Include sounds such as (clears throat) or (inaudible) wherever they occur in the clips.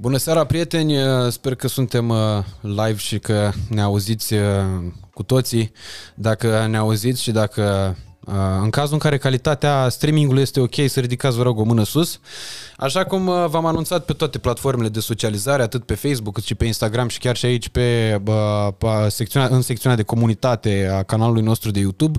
Bună seara, prieteni! Sper că suntem uh, live și că ne auziți uh, cu toții. Dacă ne auziți și dacă uh, în cazul în care calitatea streamingului este ok, să ridicați, vă rog, o mână sus. Așa cum v-am anunțat pe toate platformele de socializare, atât pe Facebook cât și pe Instagram și chiar și aici pe, pe secțiunea, în secțiunea de comunitate a canalului nostru de YouTube,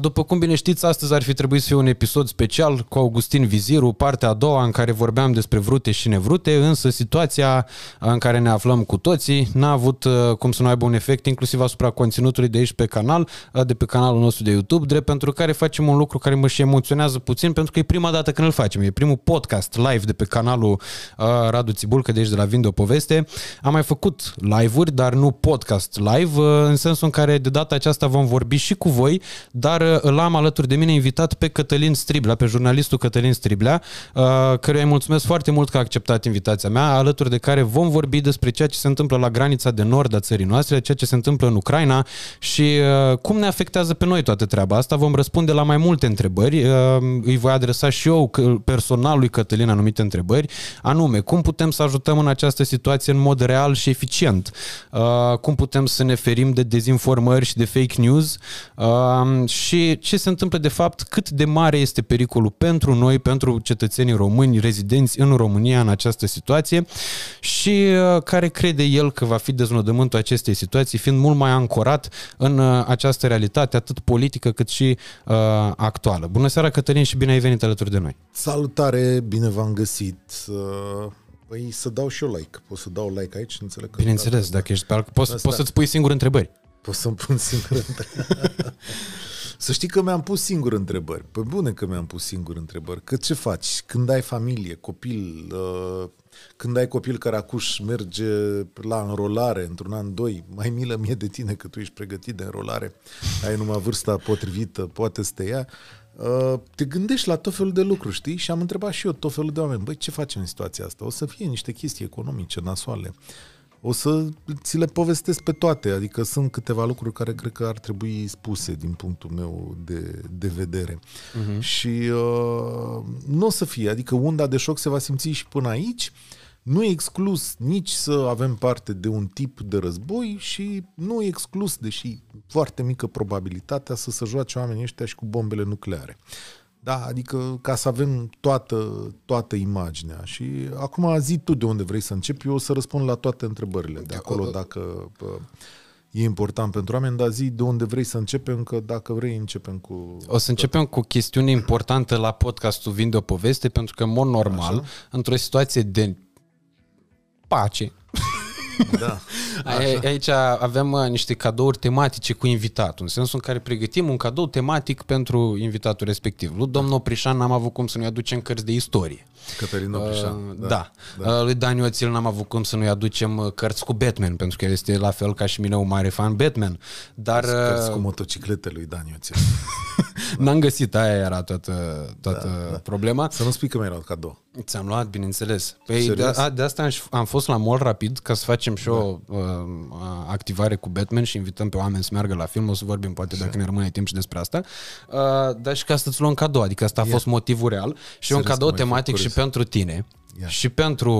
după cum bine știți, astăzi ar fi trebuit să fie un episod special cu Augustin Viziru, partea a doua în care vorbeam despre vrute și nevrute, însă situația în care ne aflăm cu toții n-a avut cum să nu aibă un efect inclusiv asupra conținutului de aici pe canal, de pe canalul nostru de YouTube, drept pentru care facem un lucru care mă și emoționează puțin pentru că e prima dată când îl facem. E primul podcast live de pe canalul Radu Țibulcă de aici de la Vindo Poveste. Am mai făcut live-uri, dar nu podcast live, în sensul în care de data aceasta vom vorbi și cu voi dar uh, îl am alături de mine invitat pe Cătălin Striblea, pe jurnalistul Cătălin Striblea, uh, căruia îi mulțumesc foarte mult că a acceptat invitația mea, alături de care vom vorbi despre ceea ce se întâmplă la granița de nord a țării noastre, ceea ce se întâmplă în Ucraina și uh, cum ne afectează pe noi toată treaba asta. Vom răspunde la mai multe întrebări. Îi voi adresa și eu personal lui Cătălin anumite întrebări, anume, cum putem să ajutăm în această situație în mod real și eficient? Cum putem să ne ferim de dezinformări și de fake news? Și ce se întâmplă de fapt, cât de mare este pericolul pentru noi, pentru cetățenii români rezidenți în România în această situație și uh, care crede el că va fi deznodământul acestei situații, fiind mult mai ancorat în uh, această realitate, atât politică cât și uh, actuală. Bună seara, Cătălin, și bine ai venit alături de noi. Salutare, bine v-am găsit. Uh, păi să dau și eu like. Pot să dau like aici? Înțeleg că Bineînțeles, dacă ești pe poți, poți să-ți pui singur întrebări. Pot să-mi pun singur întrebări. (laughs) Să știi că mi-am pus singur întrebări. Pe bune că mi-am pus singur întrebări. Că ce faci? Când ai familie, copil, uh, când ai copil care acuș merge la înrolare într-un an, doi, mai milă mie de tine că tu ești pregătit de înrolare, ai numai vârsta potrivită, poate să te ia, uh, te gândești la tot felul de lucruri, știi? Și am întrebat și eu tot felul de oameni, băi, ce facem în situația asta? O să fie niște chestii economice, nasoale. O să ți le povestesc pe toate, adică sunt câteva lucruri care cred că ar trebui spuse din punctul meu de, de vedere. Uh-huh. Și uh, nu o să fie, adică unda de șoc se va simți și până aici, nu e exclus nici să avem parte de un tip de război și nu e exclus, deși foarte mică probabilitatea să se joace oamenii ăștia și cu bombele nucleare. Da, adică ca să avem toată, toată imaginea. Și acum zi tu de unde vrei să începi, eu o să răspund la toate întrebările de acolo, dacă e important pentru oameni, dar zi de unde vrei să începem, că dacă vrei începem cu... O să începem cu o chestiune importantă la podcastul Vinde o poveste, pentru că, în mod normal, Așa. într-o situație de pace, da. (laughs) Aici avem uh, niște cadouri tematice cu invitatul, în sensul în care pregătim un cadou tematic pentru invitatul respectiv. Lui domnul Oprișan n-am avut cum să nu-i aducem cărți de istorie. Cătălin Oprișan. Uh, da. da. da. Uh, lui Dani Oțil n-am avut cum să nu-i aducem uh, cărți cu Batman, pentru că el este la fel ca și mine un mare fan Batman. Dar, cărți cu motociclete lui Dani Oțil. (laughs) N-am găsit, aia era toată, toată da, da. problema. Să nu spui că mi-era cadou. Ți-am luat, bineînțeles. Păi de, a, de asta am, am fost la mall rapid ca să facem și da. o uh, activare cu Batman și invităm pe oameni să meargă la film. O să vorbim poate dacă ne rămâne timp și despre asta. Uh, dar și ca să-ți luăm cadou, adică asta a yeah. fost motivul real și un cadou tematic și pentru tine yeah. și pentru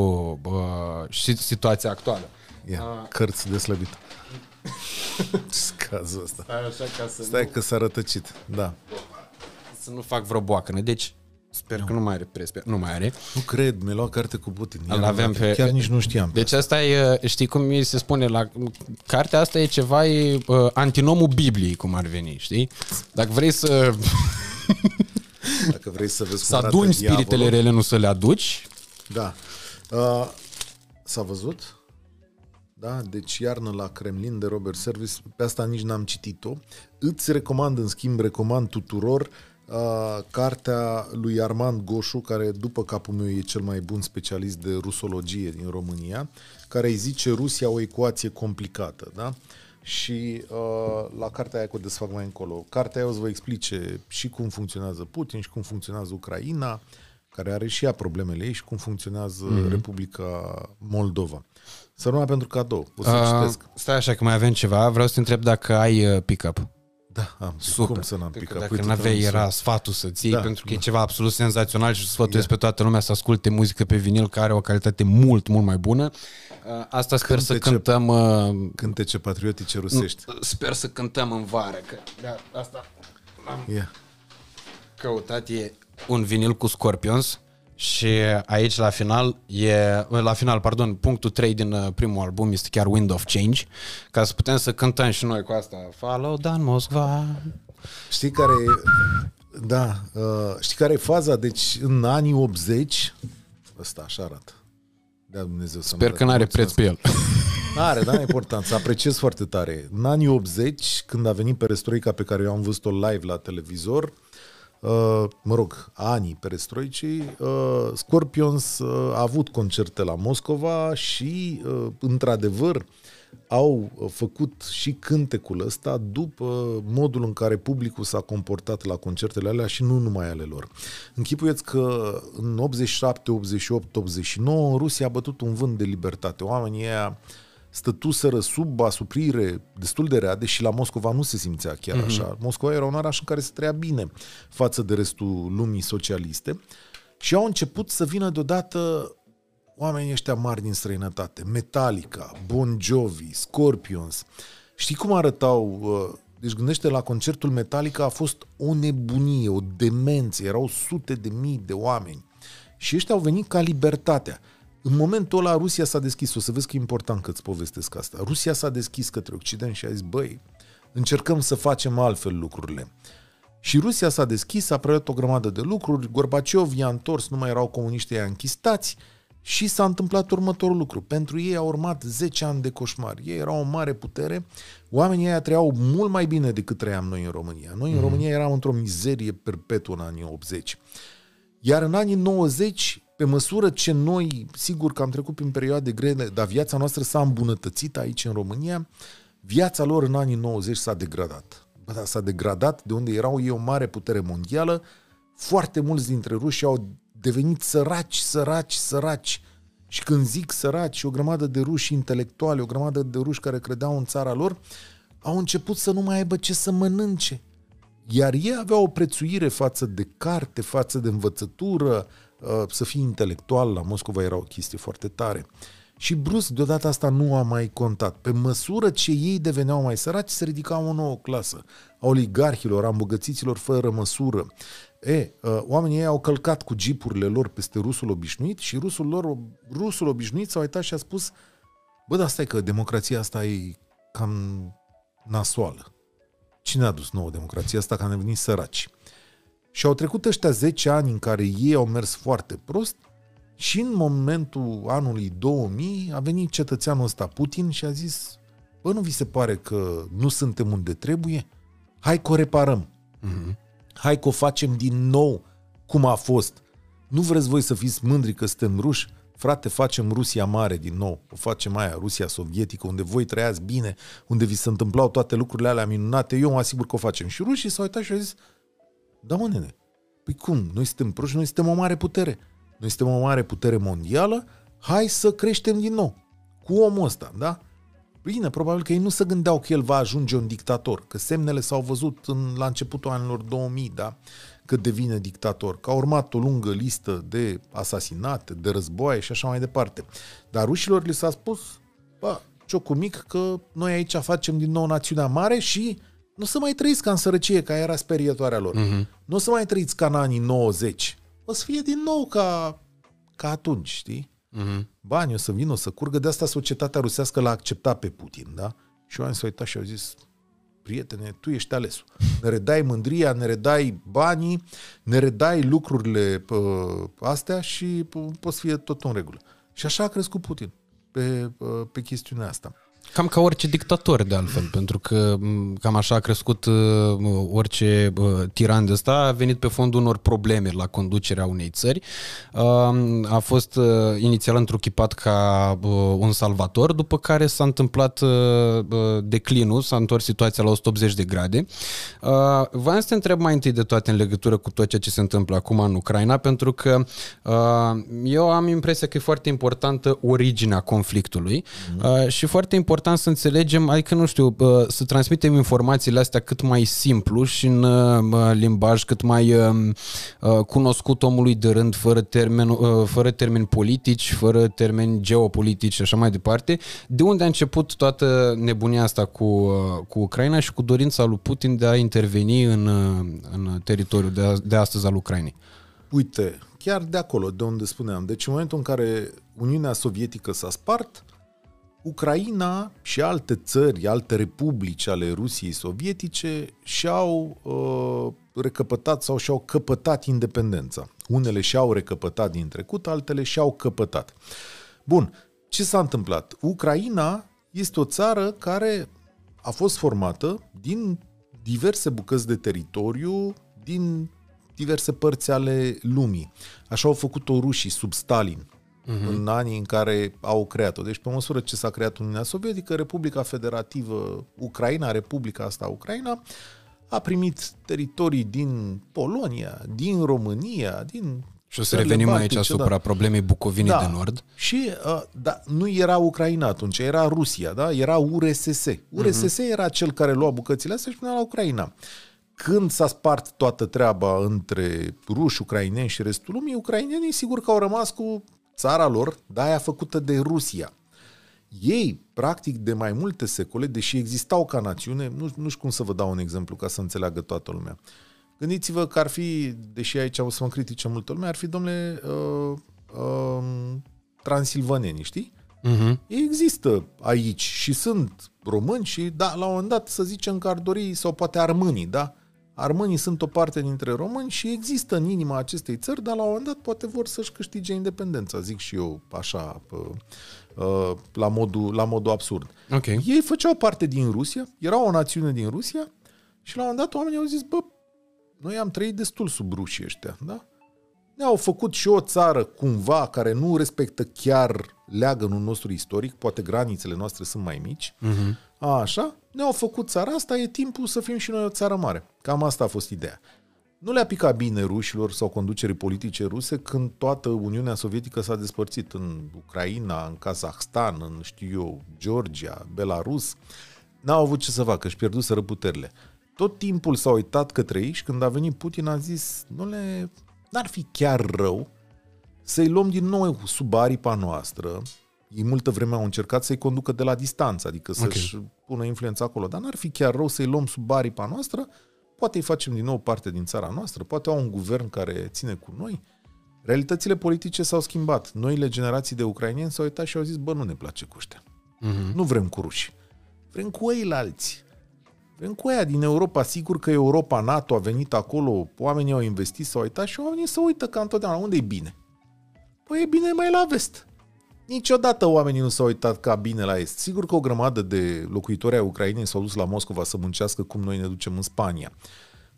uh, și situația actuală. Yeah. Uh, Cărți de slăbit. (laughs) Scazul ăsta. Stai așa ca să Stai nu... că s-a rătăcit, da. Să nu fac vreo boacănă. Deci, Sper nu. că nu mai are prespe. Nu mai are. Nu cred, mi-a luat carte cu Putin. Îl avem pe... Chiar nici nu știam. Deci asta e, știi cum mi se spune, la cartea asta e ceva, e uh, antinomul Bibliei, cum ar veni, știi? Dacă vrei să... Dacă vrei să vezi Să aduni spiritele diavolul. rele, nu să le aduci. Da. Uh, s-a văzut? Da? Deci Iarnă la Kremlin de Robert Service, pe asta nici n-am citit-o. Îți recomand, în schimb, recomand tuturor uh, cartea lui Armand Goșu, care după capul meu e cel mai bun specialist de rusologie din România, care îi zice Rusia o ecuație complicată. Da? Și uh, la cartea aia cu o desfac mai încolo. Cartea aia o să vă explice și cum funcționează Putin și cum funcționează Ucraina, care are și ea problemele ei și cum funcționează mm-hmm. Republica Moldova. Să rămână pentru cadou. O să uh, citesc. Stai așa că mai avem ceva. Vreau să te întreb dacă ai uh, pick-up. Da, am. Super. Cum să n-am Cred că picat? Dacă Uite, nu aveai, am era sfatul să ții, Da, pentru că e da. ceva absolut senzațional și sfătuiesc Da. pe toată lumea să asculte muzică pe vinil, care are o calitate mult, mult mai bună. Uh, Asta sper să Cântece- cântăm... uh, Cântece patriotice rusești. Sper să cântăm în vară, că da, asta am Ia. căutat, e un vinil cu Scorpions și aici la final e, la final, pardon, punctul 3 din uh, primul album este chiar Wind of Change, ca să putem să cântăm și noi cu asta. Follow Dan Moscova. Știi care e... Da, uh, știi care e faza? Deci în anii 80, ăsta așa arată. Dea Dumnezeu să Sper că n-are preț pe el. (laughs) Are, da, importanță. Apreciez foarte tare. În anii 80, când a venit perestroica pe care eu am văzut-o live la televizor, uh, mă rog, anii perestroicii, uh, Scorpions uh, a avut concerte la Moscova și, uh, într-adevăr, au uh, făcut și cântecul ăsta după modul în care publicul s-a comportat la concertele alea și nu numai ale lor. Închipuieți că în 87, 88, 89 Rusia a bătut un vânt de libertate. Oamenii ăia stătuseră sub asuprire destul de rea, deși la Moscova nu se simțea chiar mm-hmm. așa. Moscova era un oraș în care se trăia bine față de restul lumii socialiste și au început să vină deodată oamenii ăștia mari din străinătate, Metallica, Bon Jovi, Scorpions. Știi cum arătau? uh, Deci gândește la concertul Metallica a fost o nebunie, o demență, erau sute de mii de oameni. Și ăștia au venit ca libertatea. În momentul ăla Rusia s-a deschis, o să vezi că e important că îți povestesc asta. Rusia s-a deschis către Occident și a zis, băi, încercăm să facem altfel lucrurile. Și Rusia s-a deschis, a preluat o grămadă de lucruri, Gorbaciov i-a întors, nu mai erau comuniștii aia închistați și s-a întâmplat următorul lucru. Pentru ei a urmat 10 ani de coșmar. Ei erau o mare putere, oamenii aia trăiau mult mai bine decât trăiam noi în România. Noi în România eram într-o mizerie perpetuă în anii 80. Iar în anii 90, pe măsură ce noi, sigur că am trecut prin perioade grele, dar viața noastră s-a îmbunătățit aici în România, viața lor în anii 90 s-a degradat. Bă, da, s-a degradat de unde erau ei o mare putere mondială, foarte mulți dintre ruși au devenit săraci, săraci, săraci. Și când zic săraci, o grămadă de ruși intelectuali, o grămadă de ruși care credeau în țara lor, au început să nu mai aibă ce să mănânce. Iar ei aveau o prețuire față de carte, față de învățătură, uh, să fii intelectual, la Moscova era o chestie foarte tare. Și brusc, deodată asta nu a mai contat. Pe măsură ce ei deveneau mai săraci, se ridica o nouă clasă a oligarhilor, a îmbogățiților fără măsură. E, uh, oamenii ei au călcat cu jeepurile lor peste rusul obișnuit și rusul lor, rusul obișnuit s-a uitat și a spus bă, dar stai că democrația asta e cam nasoală. Cine a dus nouă democrația asta că am devenit săraci? Și au trecut ăștia 10 ani în care ei au mers foarte prost și în momentul anului 2000 a venit cetățeanul ăsta Putin și a zis bă, nu vi se pare că nu suntem unde trebuie? Hai că o reparăm. Mhm. Hai că o facem din nou cum a fost. Nu vreți voi să fiți mândri că suntem ruși? Frate, facem Rusia mare din nou. O facem aia, Rusia sovietică, unde voi trăiați bine, unde vi se întâmplau toate lucrurile alea minunate. Eu mă asigur că o facem. Și rușii s-au uitat și au zis, da mă nene, păi cum? Noi suntem proști, noi suntem o mare putere. Noi suntem o mare putere mondială, hai să creștem din nou. Cu omul ăsta, da? Bine, probabil că ei nu se gândeau că el va ajunge un dictator, că semnele s-au văzut în, la începutul anilor 2000, da? Că devine dictator, că a urmat o lungă listă de asasinate, de războaie și așa mai departe. Dar rușilor li s-a spus, bă, ciocul mic, că noi aici facem din nou națiunea mare și nu o să mai trăiți ca în sărăcie, ca era sperietoarea lor. Mhm. Nu o să mai trăiți ca în anii 90. O să fie din nou ca, ca atunci, știi? Mhm. bani o să vină, o să curgă. De asta societatea rusească l-a acceptat pe Putin, da? Și oamenii s-au uitat și au zis, prietene, tu ești alesul. Ne redai mândria, ne redai banii, ne redai lucrurile uh, astea și po- poți fi tot în regulă. Și așa a crescut Putin pe, uh, pe chestiunea asta. Cam ca orice dictator, de altfel, pentru că m, cam așa a crescut uh, orice uh, tiran de ăsta, a venit pe fondul unor probleme la conducerea unei țări. Uh, a fost uh, inițial întruchipat ca uh, un salvator, după care s-a întâmplat uh, uh, declinul, s-a întors situația la 180 de grade. Uh, Vreau să te întreb mai întâi de toate în legătură cu tot ceea ce se întâmplă acum în Ucraina, pentru că uh, eu am impresia că e foarte importantă originea conflictului uh, și foarte important important să înțelegem, adică nu știu, să transmitem informațiile astea cât mai simplu și în limbaj cât mai cunoscut omului de rând, fără termen, fără termeni politici, fără termeni geopolitici și așa mai departe. De unde a început toată nebunia asta cu, cu Ucraina și cu dorința lui Putin de a interveni în, în teritoriul de, de astăzi al Ucrainei? Uite, chiar de acolo, de unde spuneam. Deci în momentul în care Uniunea Sovietică s-a spart, Ucraina și alte țări, alte republici ale Rusiei sovietice și-au uh, recăpătat sau și-au căpătat independența. Unele și-au recăpătat din trecut, altele și-au căpătat. Bun, ce s-a întâmplat? Ucraina este o țară care a fost formată din diverse bucăți de teritoriu, din diverse părți ale lumii. Așa au făcut-o rușii sub Stalin, uh-huh. în anii în care au creat-o. Deci, pe măsură ce s-a creat Uniunea Sovietică, Republica Federativă Ucraina, Republica asta Ucraina, a primit teritorii din Polonia, din România, din și o să revenim Baltice, aici asupra da. problemei Bucovinei da. de Nord. Și uh, da, nu era Ucraina atunci, era Rusia, da? era URSS. URSS uh-huh. era cel care lua bucățile astea și punea la Ucraina. Când s-a spart toată treaba între ruși, ucraineni și restul lumii, ucrainenii sigur că au rămas cu țara lor, dar aia făcută de Rusia. Ei, practic, de mai multe secole, deși existau ca națiune, nu, nu știu cum să vă dau un exemplu ca să înțeleagă toată lumea. Gândiți-vă că ar fi, deși aici o să mă critice multă lume, ar fi, domnule, uh, uh, transilvaneni, știi? Uh-huh. Ei există aici și sunt români și, da, la un moment dat, să zicem că ar dori, sau poate armânii, da? Armânii sunt o parte dintre români și există în inima acestei țări, dar la un moment dat poate vor să-și câștige independența, zic și eu așa, la modul, la modul absurd. Okay. Ei făceau parte din Rusia, era o națiune din Rusia și la un moment dat oamenii au zis, bă, noi am trăit destul sub rușii ăștia, da? Ne-au făcut și o țară cumva care nu respectă chiar leagănul nostru istoric, poate granițele noastre sunt mai mici, uh-huh. așa, ne-au făcut țara asta, e timpul să fim și noi o țară mare. Cam asta a fost ideea. Nu le-a picat bine rușilor sau conducerii politice ruse când toată Uniunea Sovietică s-a despărțit în Ucraina, în Kazahstan, în, știu eu, Georgia, Belarus. N-au avut ce să facă, își pierduseră puterile. Tot timpul s-au uitat către ei și când a venit Putin a zis, nu le, n-ar fi chiar rău să-i luăm din nou sub aripa noastră. Ei multă vreme au încercat să-i conducă de la distanță, adică să-și okay. pună influența acolo, dar n-ar fi chiar rău să-i luăm sub aripa noastră, poate îi facem din nou parte din țara noastră, poate au un guvern care ține cu noi. Realitățile politice s-au schimbat. Noile generații de ucrainieni s-au uitat și au zis, bă, nu ne place cu ăștia. Uh-huh. Nu vrem cu ruși. Vrem cu ei la alții. Vrem cu aia din Europa. Sigur că Europa, NATO a venit acolo, oamenii au investit, s-au uitat și oamenii se uită ca întotdeauna. Unde e bine? Păi e bine mai la vest. Niciodată oamenii nu s-au uitat ca bine la est. Sigur că o grămadă de locuitori ai Ucrainei s-au dus la Moscova să muncească cum noi ne ducem în Spania.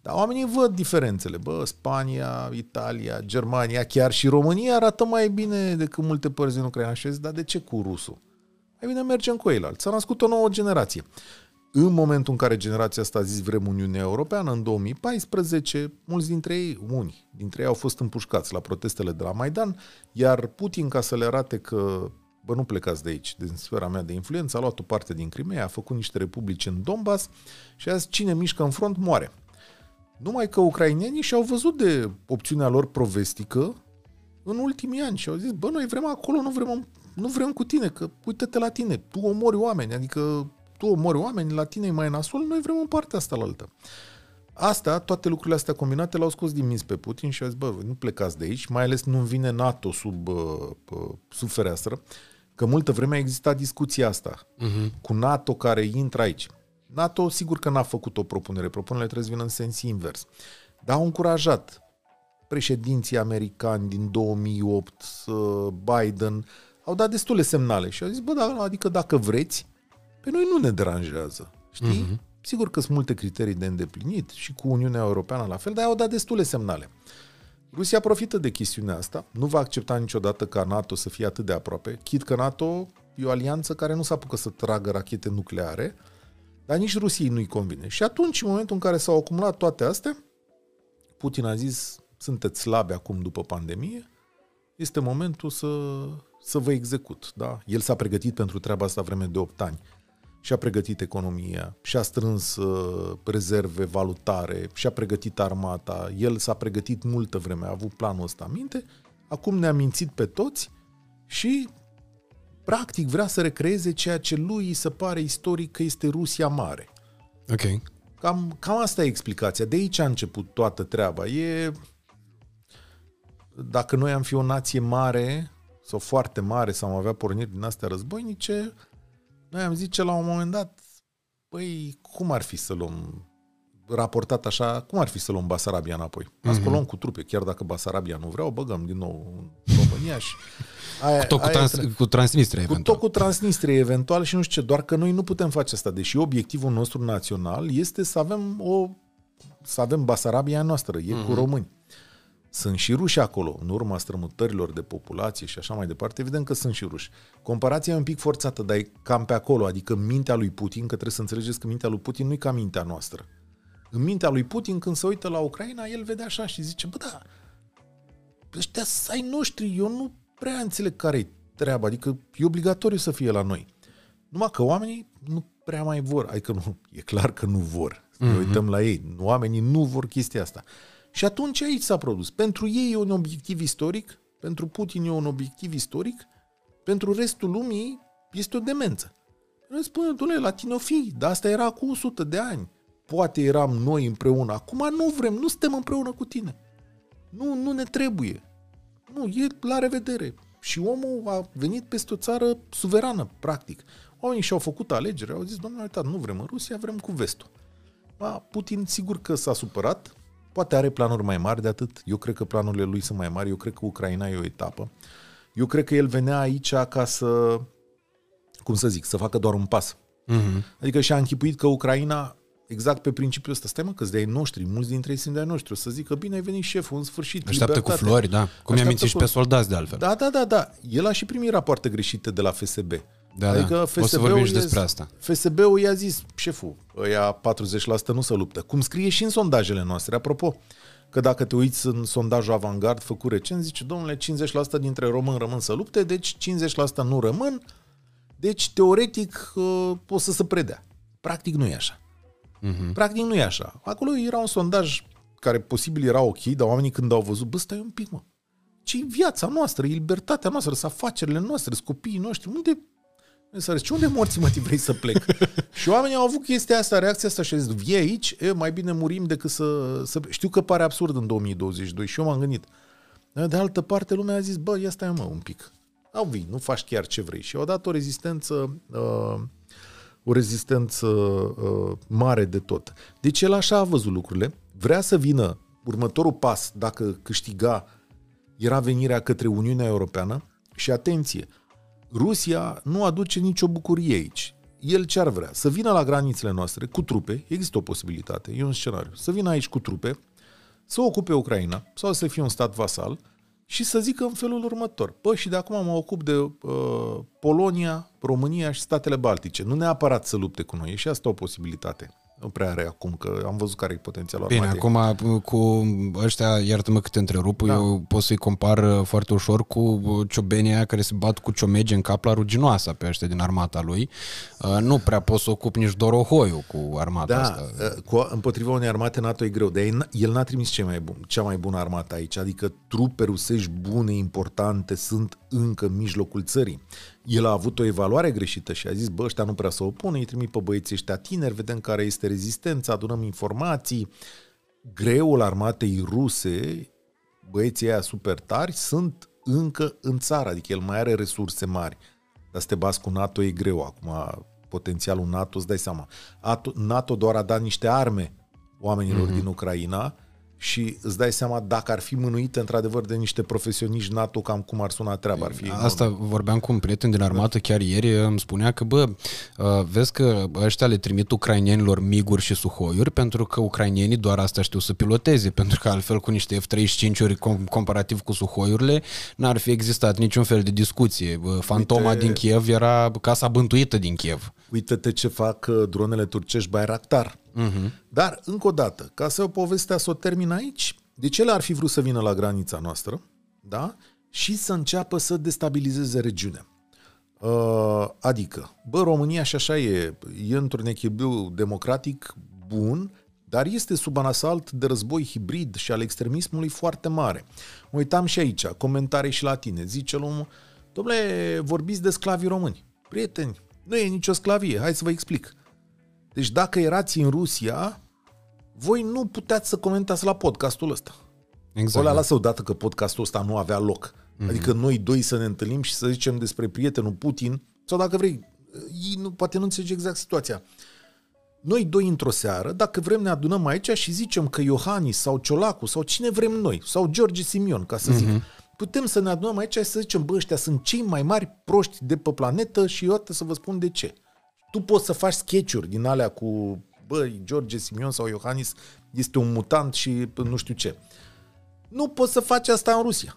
Dar oamenii văd diferențele. Bă, Spania, Italia, Germania, chiar și România arată mai bine decât multe părți din Ucraina. Și zic, dar de ce cu rusul? Mai bine mergem cu el. S-a născut o nouă generație. În momentul în care generația asta a zis vrem Uniunea Europeană, în 2014, mulți dintre ei, unii dintre ei au fost împușcați la protestele de la Maidan, iar Putin, ca să le arate că bă, nu plecați de aici, din sfera mea de influență, a luat o parte din Crimea, a făcut niște republici în Donbass și a zis cine mișcă în front moare. Numai că ucrainenii și-au văzut de opțiunea lor provestică în ultimii ani și au zis, bă, noi vrem acolo, nu vrem, nu vrem cu tine, că uite-te la tine, tu omori oameni, adică tu omori oameni, la tine e mai nasol, noi vrem în partea asta la altă. Asta, toate lucrurile astea combinate l-au scos din minți pe Putin și a zis, bă, nu plecați de aici, mai ales nu vine NATO sub, uh, sub fereastră, că multă vreme a existat discuția asta uh-huh. cu NATO care intră aici. NATO sigur că n-a făcut o propunere, propunerile trebuie să vină în sens invers. Dar au încurajat președinții americani din 2008, uh, Biden, au dat destule semnale și au zis, bă, da, adică dacă vreți, pe noi nu ne deranjează, știi? Uh-huh. Sigur că sunt multe criterii de îndeplinit și cu Uniunea Europeană la fel, dar au dat destule semnale. Rusia profită de chestiunea asta, nu va accepta niciodată ca NATO să fie atât de aproape, chit că NATO e o alianță care nu s-a apucă să tragă rachete nucleare, dar nici Rusiei nu-i convine. Și atunci, în momentul în care s-au acumulat toate astea, Putin a zis, sunteți slabe acum după pandemie, este momentul să, să vă execut. Da? El s-a pregătit pentru treaba asta vreme de 8 ani și-a pregătit economia, și-a strâns uh, rezerve valutare, și-a pregătit armata, el s-a pregătit multă vreme, a avut planul ăsta în minte, acum ne-a mințit pe toți și practic vrea să recreeze ceea ce lui îi se pare istoric că este Rusia mare. Ok. Cam, cam asta e explicația. De aici a început toată treaba. E... Dacă noi am fi o nație mare sau foarte mare sau am avea porniri din astea războinice, noi am zice la un moment dat, păi, cum ar fi să luăm raportat așa, cum ar fi să luăm Basarabia înapoi? Asta mm-hmm. luăm cu trupe, chiar dacă Basarabia nu vrea, o băgăm din nou în România și... Aia, (laughs) cu tot cu, aia trans, tre- cu Transnistria, cu eventual. tot cu Transnistria eventual și nu știu ce, doar că noi nu putem face asta, deși obiectivul nostru național este să avem o să avem Basarabia noastră, e mm-hmm. cu români. Sunt și ruși acolo, în urma strămutărilor de populație și așa mai departe, evident că sunt și ruși. Comparația e un pic forțată, dar e cam pe acolo, adică mintea lui Putin, că trebuie să înțelegeți că mintea lui Putin nu e ca mintea noastră. În mintea lui Putin, când se uită la Ucraina, el vede așa și zice, bă, da, ăștia ai noștri, eu nu prea înțeleg care-i treaba, adică e obligatoriu să fie la noi. Numai că oamenii nu prea mai vor, adică nu, e clar că nu vor. Să ne uităm la ei. Oamenii nu vor chestia asta. Și atunci aici s-a produs. Pentru ei e un obiectiv istoric, pentru Putin e un obiectiv istoric, pentru restul lumii este o demență. Noi spunem, domnule, latinofii, dar asta era cu 100 de ani. Poate eram noi împreună. Acum nu vrem, nu suntem împreună cu tine. Nu, nu ne trebuie. Nu, e la revedere. Și omul a venit peste o țară suverană, practic. Oamenii și-au făcut alegeri, au zis, domnule, uitat, nu vrem în Rusia, vrem cu vestul. Ba, Putin sigur că s-a supărat, poate are planuri mai mari de atât. Eu cred că planurile lui sunt mai mari, eu cred că Ucraina e o etapă. Eu cred că el venea aici ca să, cum să zic, să facă doar un pas. Mhm. Adică și-a închipuit că Ucraina, exact pe principiul ăsta, stai mă că de-ai noștri, mulți dintre ei sunt de-ai noștri, o să zică, bine, ai venit șeful, în sfârșit, Așteaptă cu libertate. flori, da. Cum i-a Așteaptă mințit și cu- pe soldați, de altfel. Da, da, da, da. El a și primit rapoarte greșite de la FSB. Da, adică da. O să FSB-ul vorbim și i-a- despre asta. FSB-ul i-a zis, șeful, ăia 40% nu se luptă. Cum scrie și în sondajele noastre. Apropo, că dacă te uiți în sondajul Avangard făcut recent, zice, domnule, 50% dintre români rămân să lupte, deci 50% nu rămân, deci teoretic uh, o să se predea. Practic nu e așa. Mhm. Practic nu e așa. Acolo era un sondaj care posibil era ok, dar oamenii când au văzut, bă, stai un pic, mă. ce viața noastră, e libertatea noastră, sunt afacerile noastre, sunt copiii noștri. Unde să zice, unde morții mă vrei să plec? (laughs) și oamenii au avut chestia asta, reacția asta și au zis, vie aici, e, mai bine murim decât să, să... Știu că pare absurd în 2022 și eu m-am gândit. Dar de altă parte, lumea a zis, bă, ia stai mă un pic. Au vii, nu faci chiar ce vrei. Și au dat o rezistență, uh, o rezistență uh, mare de tot. Deci el așa a văzut lucrurile. Vrea să vină următorul pas, dacă câștiga, era venirea către Uniunea Europeană. Și atenție, Rusia nu aduce nicio bucurie aici. El ce ar vrea? Să vină la granițele noastre cu trupe, există o posibilitate, e un scenariu, să vină aici cu trupe, să ocupe Ucraina sau să fie un stat vasal și să zică în felul următor. Păi și de acum mă ocup de uh, Polonia, România și statele Baltice. Nu neapărat să lupte cu noi, e și asta o posibilitate. Nu prea are acum, că am văzut care e potențialul Bine, armatei. acum cu ăștia, iartă-mă că te întrerup, Da. eu pot să-i compar uh, foarte ușor cu uh, ciobenii aia care se bat cu ciomege în cap la ruginoasa pe ăștia din armata lui. Uh, Nu prea pot să ocup nici Dorohoiu cu armata Da, asta. uh, cu, împotriva unei armate NATO e greu, dar el- el n-a trimis cea mai, bun, cea mai bună armată aici, adică trupe rusești bune, importante, sunt încă în mijlocul țării. El a avut o evaluare greșită și a zis, bă, ăștia nu prea să opună, îi trimit pe băieții ăștia tineri, vedem care este rezistența, adunăm informații. Greul armatei ruse, băieții aia super tari, sunt încă în țară, adică el mai are resurse mari. Dar să te bați cu NATO e greu acum, potențialul NATO, îți dai seama. Ato- NATO doar a dat niște arme oamenilor mm-hmm. din Ucraina și îți dai seama dacă ar fi mânuite într-adevăr de niște profesioniști NATO, cam cum ar suna treaba. Ar fi Asta vorbeam cu un prieten din armată chiar ieri, îmi spunea că, bă, uh, vezi că ăștia le trimit ucrainienilor miguri și suhoiuri pentru că ucrainienii doar asta știu să piloteze, pentru că altfel cu niște F-35-uri com- comparativ cu suhoiurile n-ar fi existat niciun fel de discuție. Bă, Fantoma Uite- din Kiev era casa bântuită din Kiev. Uită-te ce fac uh, dronele turcești Bayraktar. Uh-huh. Dar, încă o dată, ca să o povestea să o termin aici, de ce l-ar fi vrut să vină la granița noastră, da? Și să înceapă să destabilizeze regiunea. Uh, adică, bă, România și așa e, e într-un echilibru democratic bun, dar este sub un asalt de război hibrid și al extremismului foarte mare. Mă uitam și aici, comentarii și la tine. Zice omul, domnule, vorbiți de sclavii români. Prieteni, nu e nicio sclavie, hai să vă explic. Deci dacă erați în Rusia, voi nu puteați să comentați la podcastul ăsta. Exact. O lasă odată că podcastul ăsta nu avea loc. Mm-hmm. Adică noi doi să ne întâlnim și să zicem despre prietenul Putin, sau dacă vrei, ei nu, poate nu înțelege exact situația. Noi doi într-o seară, dacă vrem ne adunăm aici și zicem că Iohannis sau Ciolacu sau cine vrem noi, sau George Simion, ca să zic, mm-hmm. putem să ne adunăm aici și să zicem, bă, ăștia sunt cei mai mari proști de pe planetă și eu să vă spun de ce. Tu poți să faci sketch din alea cu, băi, George Simion sau Iohannis este un mutant și nu știu ce. Nu poți să faci asta în Rusia.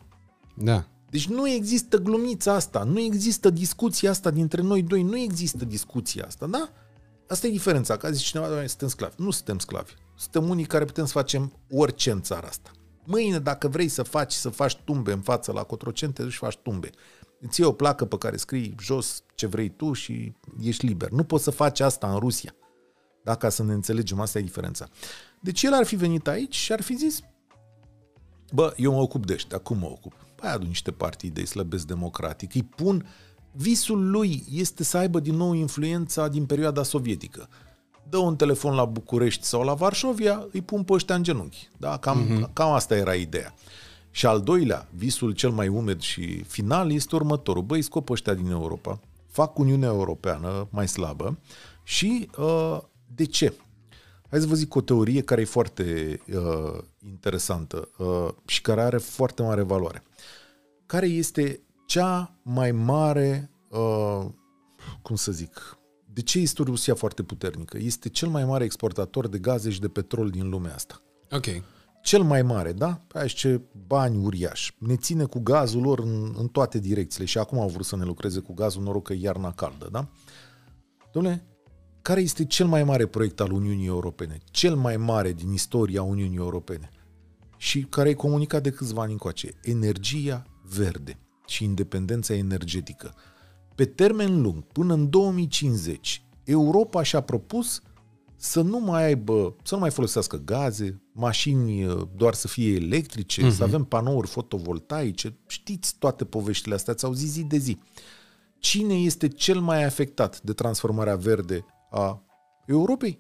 Da. Deci nu există glumița asta, nu există discuția asta dintre noi doi, nu există discuția asta, da? Asta e diferența, că zice cineva, doamne, suntem sclavi. Nu suntem sclavi. Suntem unii care putem să facem orice în țara asta. Mâine, dacă vrei să faci, să faci tumbe în față la Cotrocen, te duci și faci tumbe. Îți iei o placă pe care scrii jos ce vrei tu și ești liber. Nu poți să faci asta în Rusia. Dacă să ne înțelegem, asta e diferența. Deci el ar fi venit aici și ar fi zis, bă, eu mă ocup de ăștia, cum mă ocup? Păi adun niște partide, îi slăbesc democratic, îi pun Visul lui este să aibă din nou influența din perioada sovietică. Dă un telefon la București sau la Varșovia, îi pun pe ăștia în genunchi. Da? Cam, uh-huh. cam asta era ideea. Și al doilea, visul cel mai umed și final este următorul. Băi, scop ăștia din Europa, fac Uniunea Europeană mai slabă și uh, de ce? Hai să vă zic o teorie care e foarte uh, interesantă uh, și care are foarte mare valoare. Care este cea mai mare, uh, cum să zic, de ce este Rusia foarte puternică? Este cel mai mare exportator de gaze și de petrol din lumea asta. Ok. Cel mai mare, da? Ai ce bani uriași. Ne ține cu gazul lor în, în toate direcțiile și acum au vrut să ne lucreze cu gazul, noroc că e iarna caldă, da? Dom'le, care este cel mai mare proiect al Uniunii Europene? Cel mai mare din istoria Uniunii Europene? Și care e comunicat de câțiva ani încoace? Energia verde și independența energetică. Pe termen lung, până în 2050, Europa și-a propus să nu mai aibă, să nu mai folosească gaze, mașini uh, doar să fie electrice, uh-huh. să avem panouri fotovoltaice. Știți toate poveștile astea, ați auzit zi de zi. Cine este cel mai afectat de transformarea verde a Europei?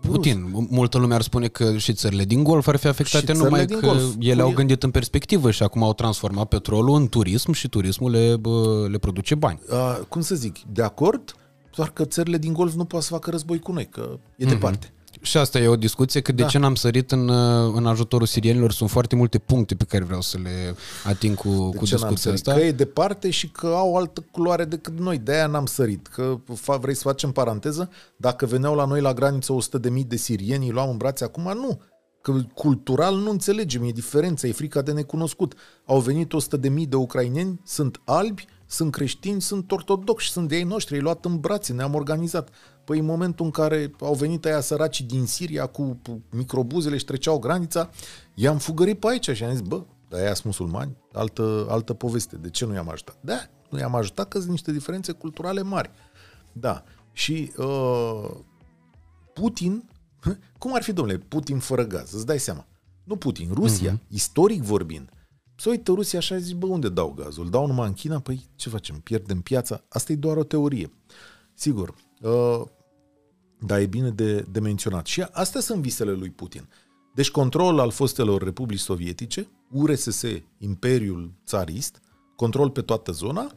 Putin. Multă lume ar spune că și țările din Golf ar fi afectate numai că Golf. ele au gândit în perspectivă și acum au transformat petrolul în turism și turismul le, le produce bani. Uh, cum să zic, de acord, doar că țările din Golf nu pot să facă război cu noi, că e mm-hmm. departe. Și asta e o discuție, că de da. ce n-am sărit în, în ajutorul sirienilor? Sunt foarte multe puncte pe care vreau să le ating cu, de cu discuția asta. Că e departe și că au altă culoare decât noi. De-aia n-am sărit. Că vrei să facem paranteză? Dacă veneau la noi la graniță 100.000 de sirieni, îi luam în brațe acum, nu. Că cultural nu înțelegem, e diferența, e frica de necunoscut. Au venit 100.000 de ucraineni, sunt albi, sunt creștini, sunt ortodoxi, sunt de ei noștri, ei luat în brațe, ne-am organizat. Păi în momentul în care au venit aia săraci din Siria cu microbuzele și treceau granița, i-am fugărit pe aici și am zis, bă, dar aia sunt musulmani, altă, altă poveste, de ce nu i-am ajutat? Da, nu i-am ajutat că sunt niște diferențe culturale mari. Da, și uh, Putin, cum ar fi, domnule, Putin fără gaz, îți dai seama. Nu Putin, Rusia, uh-huh. istoric vorbind, să uită Rusia așa și zici, bă, unde dau gazul? Dau numai în China? Păi ce facem? Pierdem piața? Asta e doar o teorie. Sigur, uh, dar e bine de, de menționat. Și astea sunt visele lui Putin. Deci control al fostelor republici sovietice, URSS, Imperiul Țarist, control pe toată zona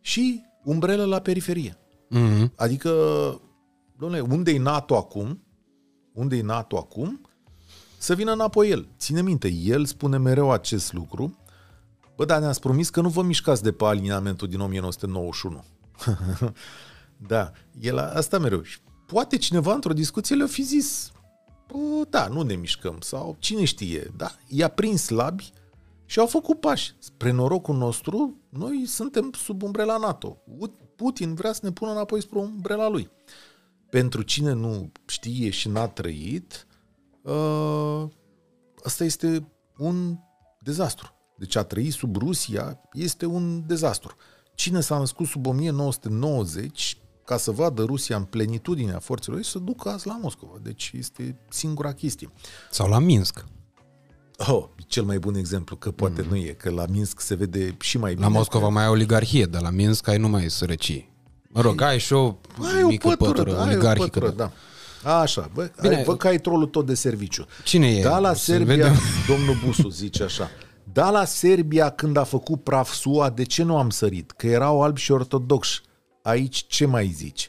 și umbrelă la periferie. Mm-hmm. Adică, domnule, unde e NATO acum? Unde e NATO acum? Să vină înapoi el. Ține minte, el spune mereu acest lucru. Bă, dar ne-ați promis că nu vă mișcați de pe alineamentul din 1991. (laughs) da, el asta mereu. Și poate cineva într-o discuție le-a fi zis, da, nu ne mișcăm, sau cine știe, da, i-a prins slabi și au făcut pași. Spre norocul nostru, noi suntem sub umbrela NATO. Putin vrea să ne pună înapoi spre umbrela lui. Pentru cine nu știe și n-a trăit, uh, asta este un dezastru. Deci a trăi sub Rusia este un dezastru. cine s-a născut sub 1990 ca să vadă Rusia în plenitudinea forțelor ei, să ducă azi la Moscova. Deci este singura chestie. Sau la Minsk. Oh, cel mai bun exemplu, că poate mm. nu e, că la Minsk se vede și mai bine. La Moscova că... mai ai oligarhie, dar la Minsk ai numai sărăcie. Mă rog, ai și o ai mică o pătură, pătură ai oligarhică. O pătură, da. Așa, bă, Bine. ai, văd că ai trolul tot de serviciu. Cine e? Da, la Să Serbia, vedem. (laughs) domnul Busu zice așa, da, la Serbia când a făcut praf SUA, de ce nu am sărit? Că erau albi și ortodoxi. Aici ce mai zici?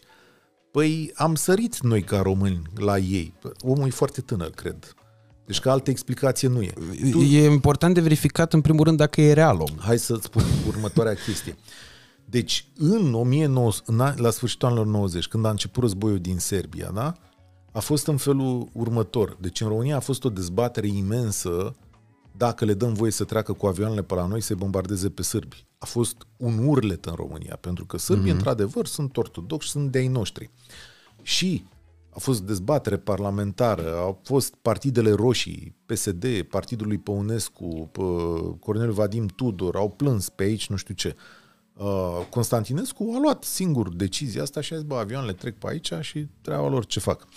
Păi am sărit noi ca români la ei. Omul e foarte tânăr, cred. Deci că altă explicație nu e. E important de verificat în primul rând dacă e real om. Hai să-ți spun următoarea chestie. Deci, în 1900, în a- la sfârșitul anilor 90, când a început războiul din Serbia, da? a fost în felul următor. Deci, în România a fost o dezbatere imensă dacă le dăm voie să treacă cu avioanele pe la noi să-i bombardeze pe sârbi. A fost un urlet în România, pentru că sârbii, mm-hmm. într-adevăr, sunt ortodoxi, sunt de-ai noștri. Și a fost dezbatere parlamentară, au fost partidele roșii, PSD, Partidul lui Păunescu, P- Corneliu Vadim Tudor, au plâns pe aici, nu știu ce. Uh, Constantinescu a luat singur decizia asta și a zis, bă, avioanele trec pe aici și treaba lor ce fac.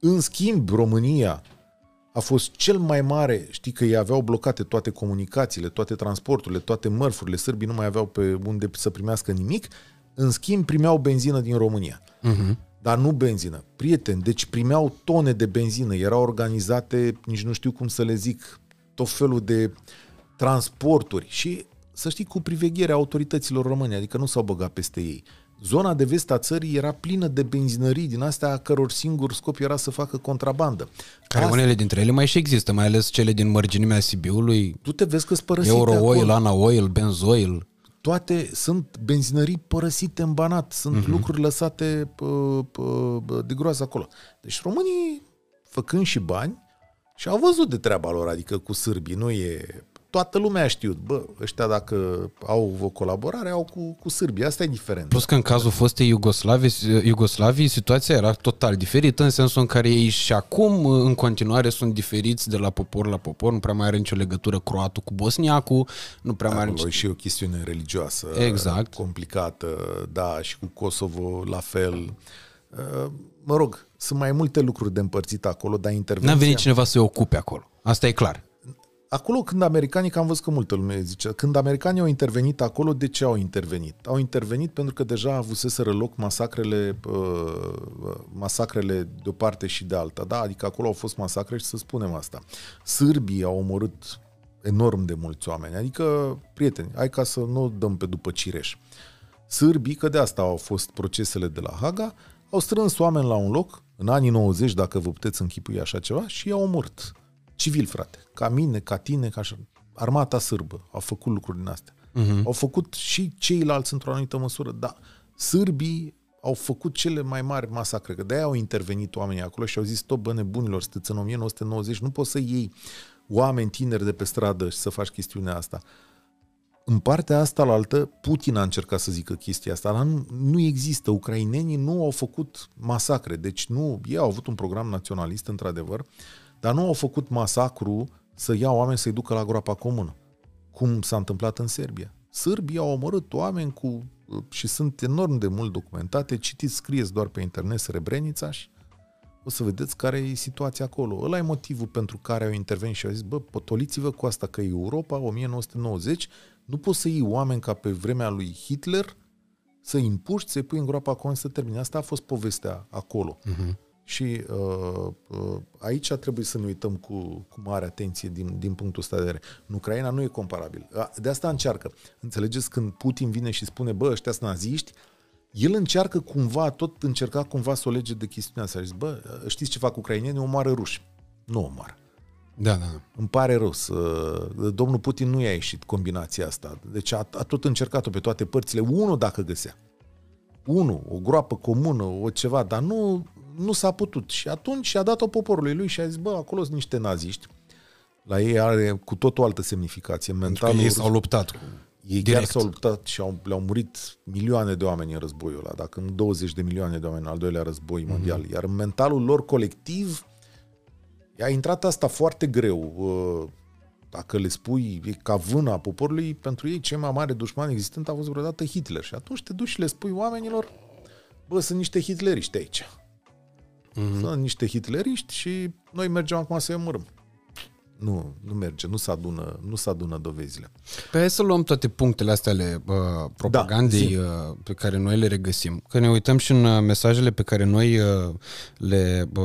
În schimb, România a fost cel mai mare, știi că ei aveau blocate toate comunicațiile, toate transporturile, toate mărfurile, sârbii nu mai aveau pe unde să primească nimic, în schimb primeau benzină din România. Uh-huh. Dar nu benzină. Prieteni, deci primeau tone de benzină, erau organizate, nici nu știu cum să le zic, tot felul de transporturi și să știi cu privegherea autorităților române, adică nu s-au băgat peste ei. Zona de vest a țării era plină de benzinării din astea a căror singur scop era să facă contrabandă. Care Asta- unele dintre ele mai și există, mai ales cele din mărginimea Sibiului, Tu te vezi că sunt părăsite Euro acolo. Oil, Ana Oil, Benzoil. toate sunt benzinării părăsite în banat, sunt uh-huh. lucruri lăsate pă, pă, pă, de groază acolo. Deci românii, făcând și bani, și au văzut de treaba lor, adică cu sârbii, nu e... Toată lumea a știut, bă, ăștia dacă au o colaborare, au cu, cu sârbii, asta e diferent. Plus că în cazul fostei Iugoslavii, Iugoslavii, situația era total diferită, în sensul în care ei și acum, în continuare, sunt diferiți de la popor la popor, nu prea mai are nicio legătură croatul cu bosniacul, nu prea mai are Acolo nicio... e și o chestiune religioasă Exact. complicată, da, și cu Kosovo la fel. Uh, Mă rog, sunt mai multe lucruri de împărțit acolo, dar intervenția... N-a venit cineva să se ocupe acolo. Asta e clar. Acolo când americanii, că am văzut că multă lume zice, când americanii au intervenit acolo, de ce au intervenit? Au intervenit pentru că deja avuseseră loc masacrele, uh, masacrele de o parte și de alta, da? Adică acolo au fost masacre și să spunem asta. Sârbii au omorât enorm de mulți oameni, adică, prieteni, hai ca să nu o dăm pe după cireș. Sârbii, că de asta au fost procesele de la Haga, au strâns oameni la un loc, în anii 90, dacă vă puteți închipui așa ceva, și i-au omorât. Civil, frate. Ca mine, ca tine, ca așa. Armata sârbă au făcut lucruri din astea. Uh-huh. Au făcut și ceilalți într-o anumită măsură, dar sârbii au făcut cele mai mari masacre, că de-aia au intervenit oamenii acolo și au zis, stop, bă, nebunilor, sunteți în 1990, nu poți să iei oameni tineri de pe stradă și să faci chestiunea asta. În partea asta la altă, Putin a încercat să zică chestia asta, dar nu, nu există. Ucrainenii nu au făcut masacre, deci nu, ei au avut un program naționalist, într-adevăr, dar nu au făcut masacru să ia oameni să-i ducă la groapa comună, cum s-a întâmplat în Serbia. Sârbii au omorât oameni cu, și sunt enorm de mult documentate, citiți, scrieți doar pe internet Srebrenica și o să vedeți care e situația acolo. Ăla e motivul pentru care au intervenit și au zis, bă, potoliți-vă cu asta că Europa, 1990, nu poți să iei oameni ca pe vremea lui Hitler, să îi împuști, să-i pui în groapa comună să termine. Asta a fost povestea acolo. Uh-huh. Și uh, uh, aici trebuie să ne uităm cu, cu mare atenție din, din punctul ăsta de vedere. În Ucraina nu e comparabil. De asta încearcă. Înțelegeți când Putin vine și spune, bă, ăștia sunt naziști, el încearcă cumva, tot încerca cumva să o lege de chestiunea asta. Și zice, bă, știți ce fac ucrainenii? Omoară ruși. Nu omoară. Da, da. Îmi pare rău să... Domnul Putin nu i-a ieșit combinația asta. Deci a, a tot încercat-o pe toate părțile. Unul dacă găsea. Unul, o groapă comună, o ceva, dar nu, nu s-a putut. Și atunci și-a dat-o poporului lui și a zis, bă, acolo sunt niște naziști. La ei are cu tot o altă semnificație. Mentalul ei s-au luptat cu ei direct. chiar s-au luptat și au, le-au murit milioane de oameni în războiul ăla, dacă nu 20 de milioane de oameni în al doilea război mondial. Mm-hmm. Iar în mentalul lor colectiv a intrat asta foarte greu. Uh, dacă le spui e ca vâna poporului, pentru ei cel mai mare dușman existent a fost vreodată Hitler. Și atunci te duci și le spui oamenilor, bă, sunt niște hitleriști aici. Mm-hmm. Sunt niște hitleriști și noi mergem acum să-i omorâm. Nu, nu merge, nu se adună, nu se adună dovezile. Pe hai să luăm toate punctele astea ale uh, propagandei da, uh, pe care noi le regăsim. Că ne uităm și în uh, mesajele pe care noi uh, le, uh,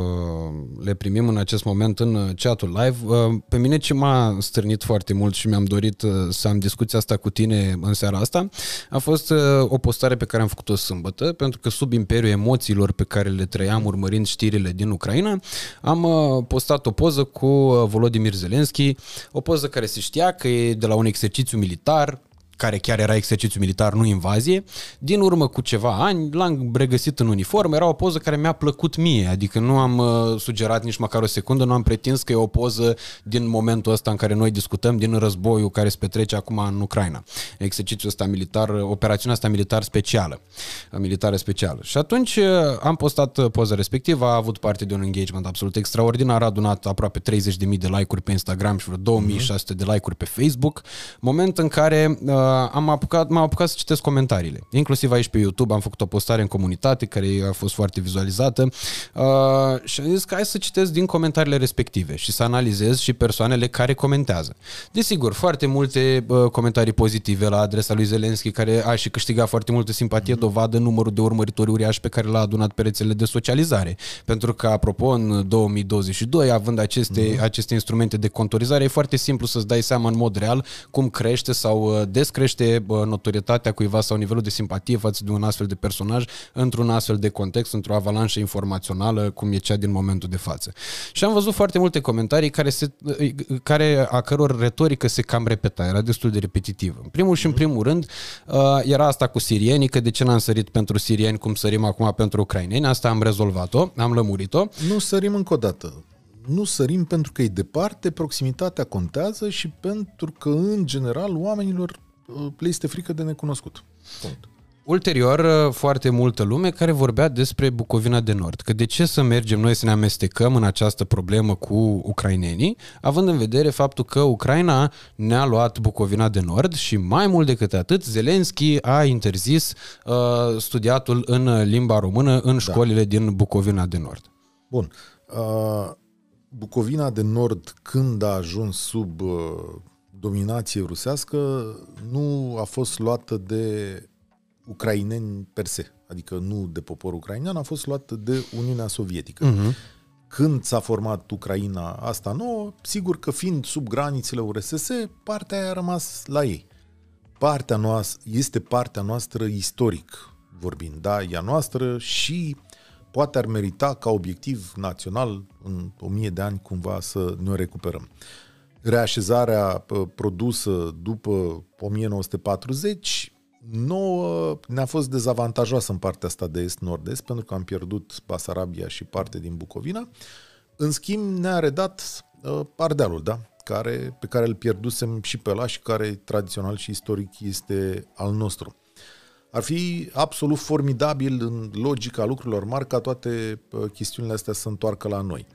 le primim în acest moment în uh, chatul live. Uh, pe mine ce m-a stârnit foarte mult și mi-am dorit uh, să am discuția asta cu tine în seara asta a fost uh, o postare pe care am făcut-o sâmbătă, pentru că sub imperiul emoțiilor pe care le trăiam urmărind știrile din Ucraina, am uh, postat o poză cu uh, Volodymyr Zelensky, o poză care se știa că e de la un exercițiu militar, care chiar era exercițiu militar, nu invazie. Din urmă cu ceva ani, l-am regăsit în uniform, era o poză care mi-a plăcut mie, adică nu am uh, sugerat nici măcar o secundă, nu am pretins că e o poză din momentul ăsta în care noi discutăm, din războiul care se petrece acum în Ucraina. Exercițiul ăsta militar, operațiunea asta militar specială, militară specială. Și atunci uh, am postat uh, poza respectivă, a avut parte de un engagement absolut extraordinar, a adunat aproape 30.000 de like-uri pe Instagram și vreo 2600 de like-uri pe Facebook, moment în care uh, am apucat, m-am apucat să citesc comentariile. Inclusiv aici pe YouTube am făcut o postare în comunitate care a fost foarte vizualizată uh, și am zis că hai să citesc din comentariile respective și să analizez și persoanele care comentează. Desigur, foarte multe uh, comentarii pozitive la adresa lui Zelenski care a și câștigat foarte multă simpatie, mm-hmm. dovadă numărul de urmăritori uriași pe care l-a adunat pe rețelele de socializare. Pentru că, apropo, în 2022, având aceste, mm-hmm. aceste instrumente de contorizare, e foarte simplu să-ți dai seama în mod real cum crește sau uh, descrește crește notorietatea cuiva sau nivelul de simpatie față de un astfel de personaj într-un astfel de context, într-o avalanșă informațională cum e cea din momentul de față. Și am văzut foarte multe comentarii care, se, care a căror retorică se cam repeta, era destul de repetitivă. În primul și în primul rând era asta cu sirienii, că de ce n-am sărit pentru sirieni cum sărim acum pentru ucraineni, asta am rezolvat-o, am lămurit-o. Nu sărim încă o dată nu sărim pentru că e departe, proximitatea contează și pentru că, în general, oamenilor le este frică de necunoscut. Punct. Ulterior, uh, foarte multă lume care vorbea despre Bucovina de Nord, că de ce să mergem noi să ne amestecăm în această problemă cu ucrainenii, având în vedere faptul că Ucraina ne-a luat Bucovina de Nord și mai mult decât atât, Zelenski a interzis uh, studiatul în limba română în da. școlile da. din Bucovina de Nord. Bun. Uh, Bucovina de Nord, când a ajuns sub uh, dominație rusească nu a fost luată de ucraineni per se, adică nu de popor ucrainean, a fost luată de Uniunea Sovietică. Uh-huh. Când s-a format Ucraina asta nouă, sigur că fiind sub granițele URSS, partea aia a rămas la ei. Partea noastră este partea noastră istoric vorbind, da, ea noastră și poate ar merita ca obiectiv național în o mie de ani cumva să ne o recuperăm reașezarea produsă după 1940 nouă ne-a fost dezavantajoasă în partea asta de est-nord-est, pentru că am pierdut Basarabia și parte din Bucovina. În schimb, ne-a redat uh, Ardealul, da? care, pe care îl pierdusem și pe la și care tradițional și istoric este al nostru. Ar fi absolut formidabil în logica lucrurilor mari ca toate uh, chestiunile astea să întoarcă la noi.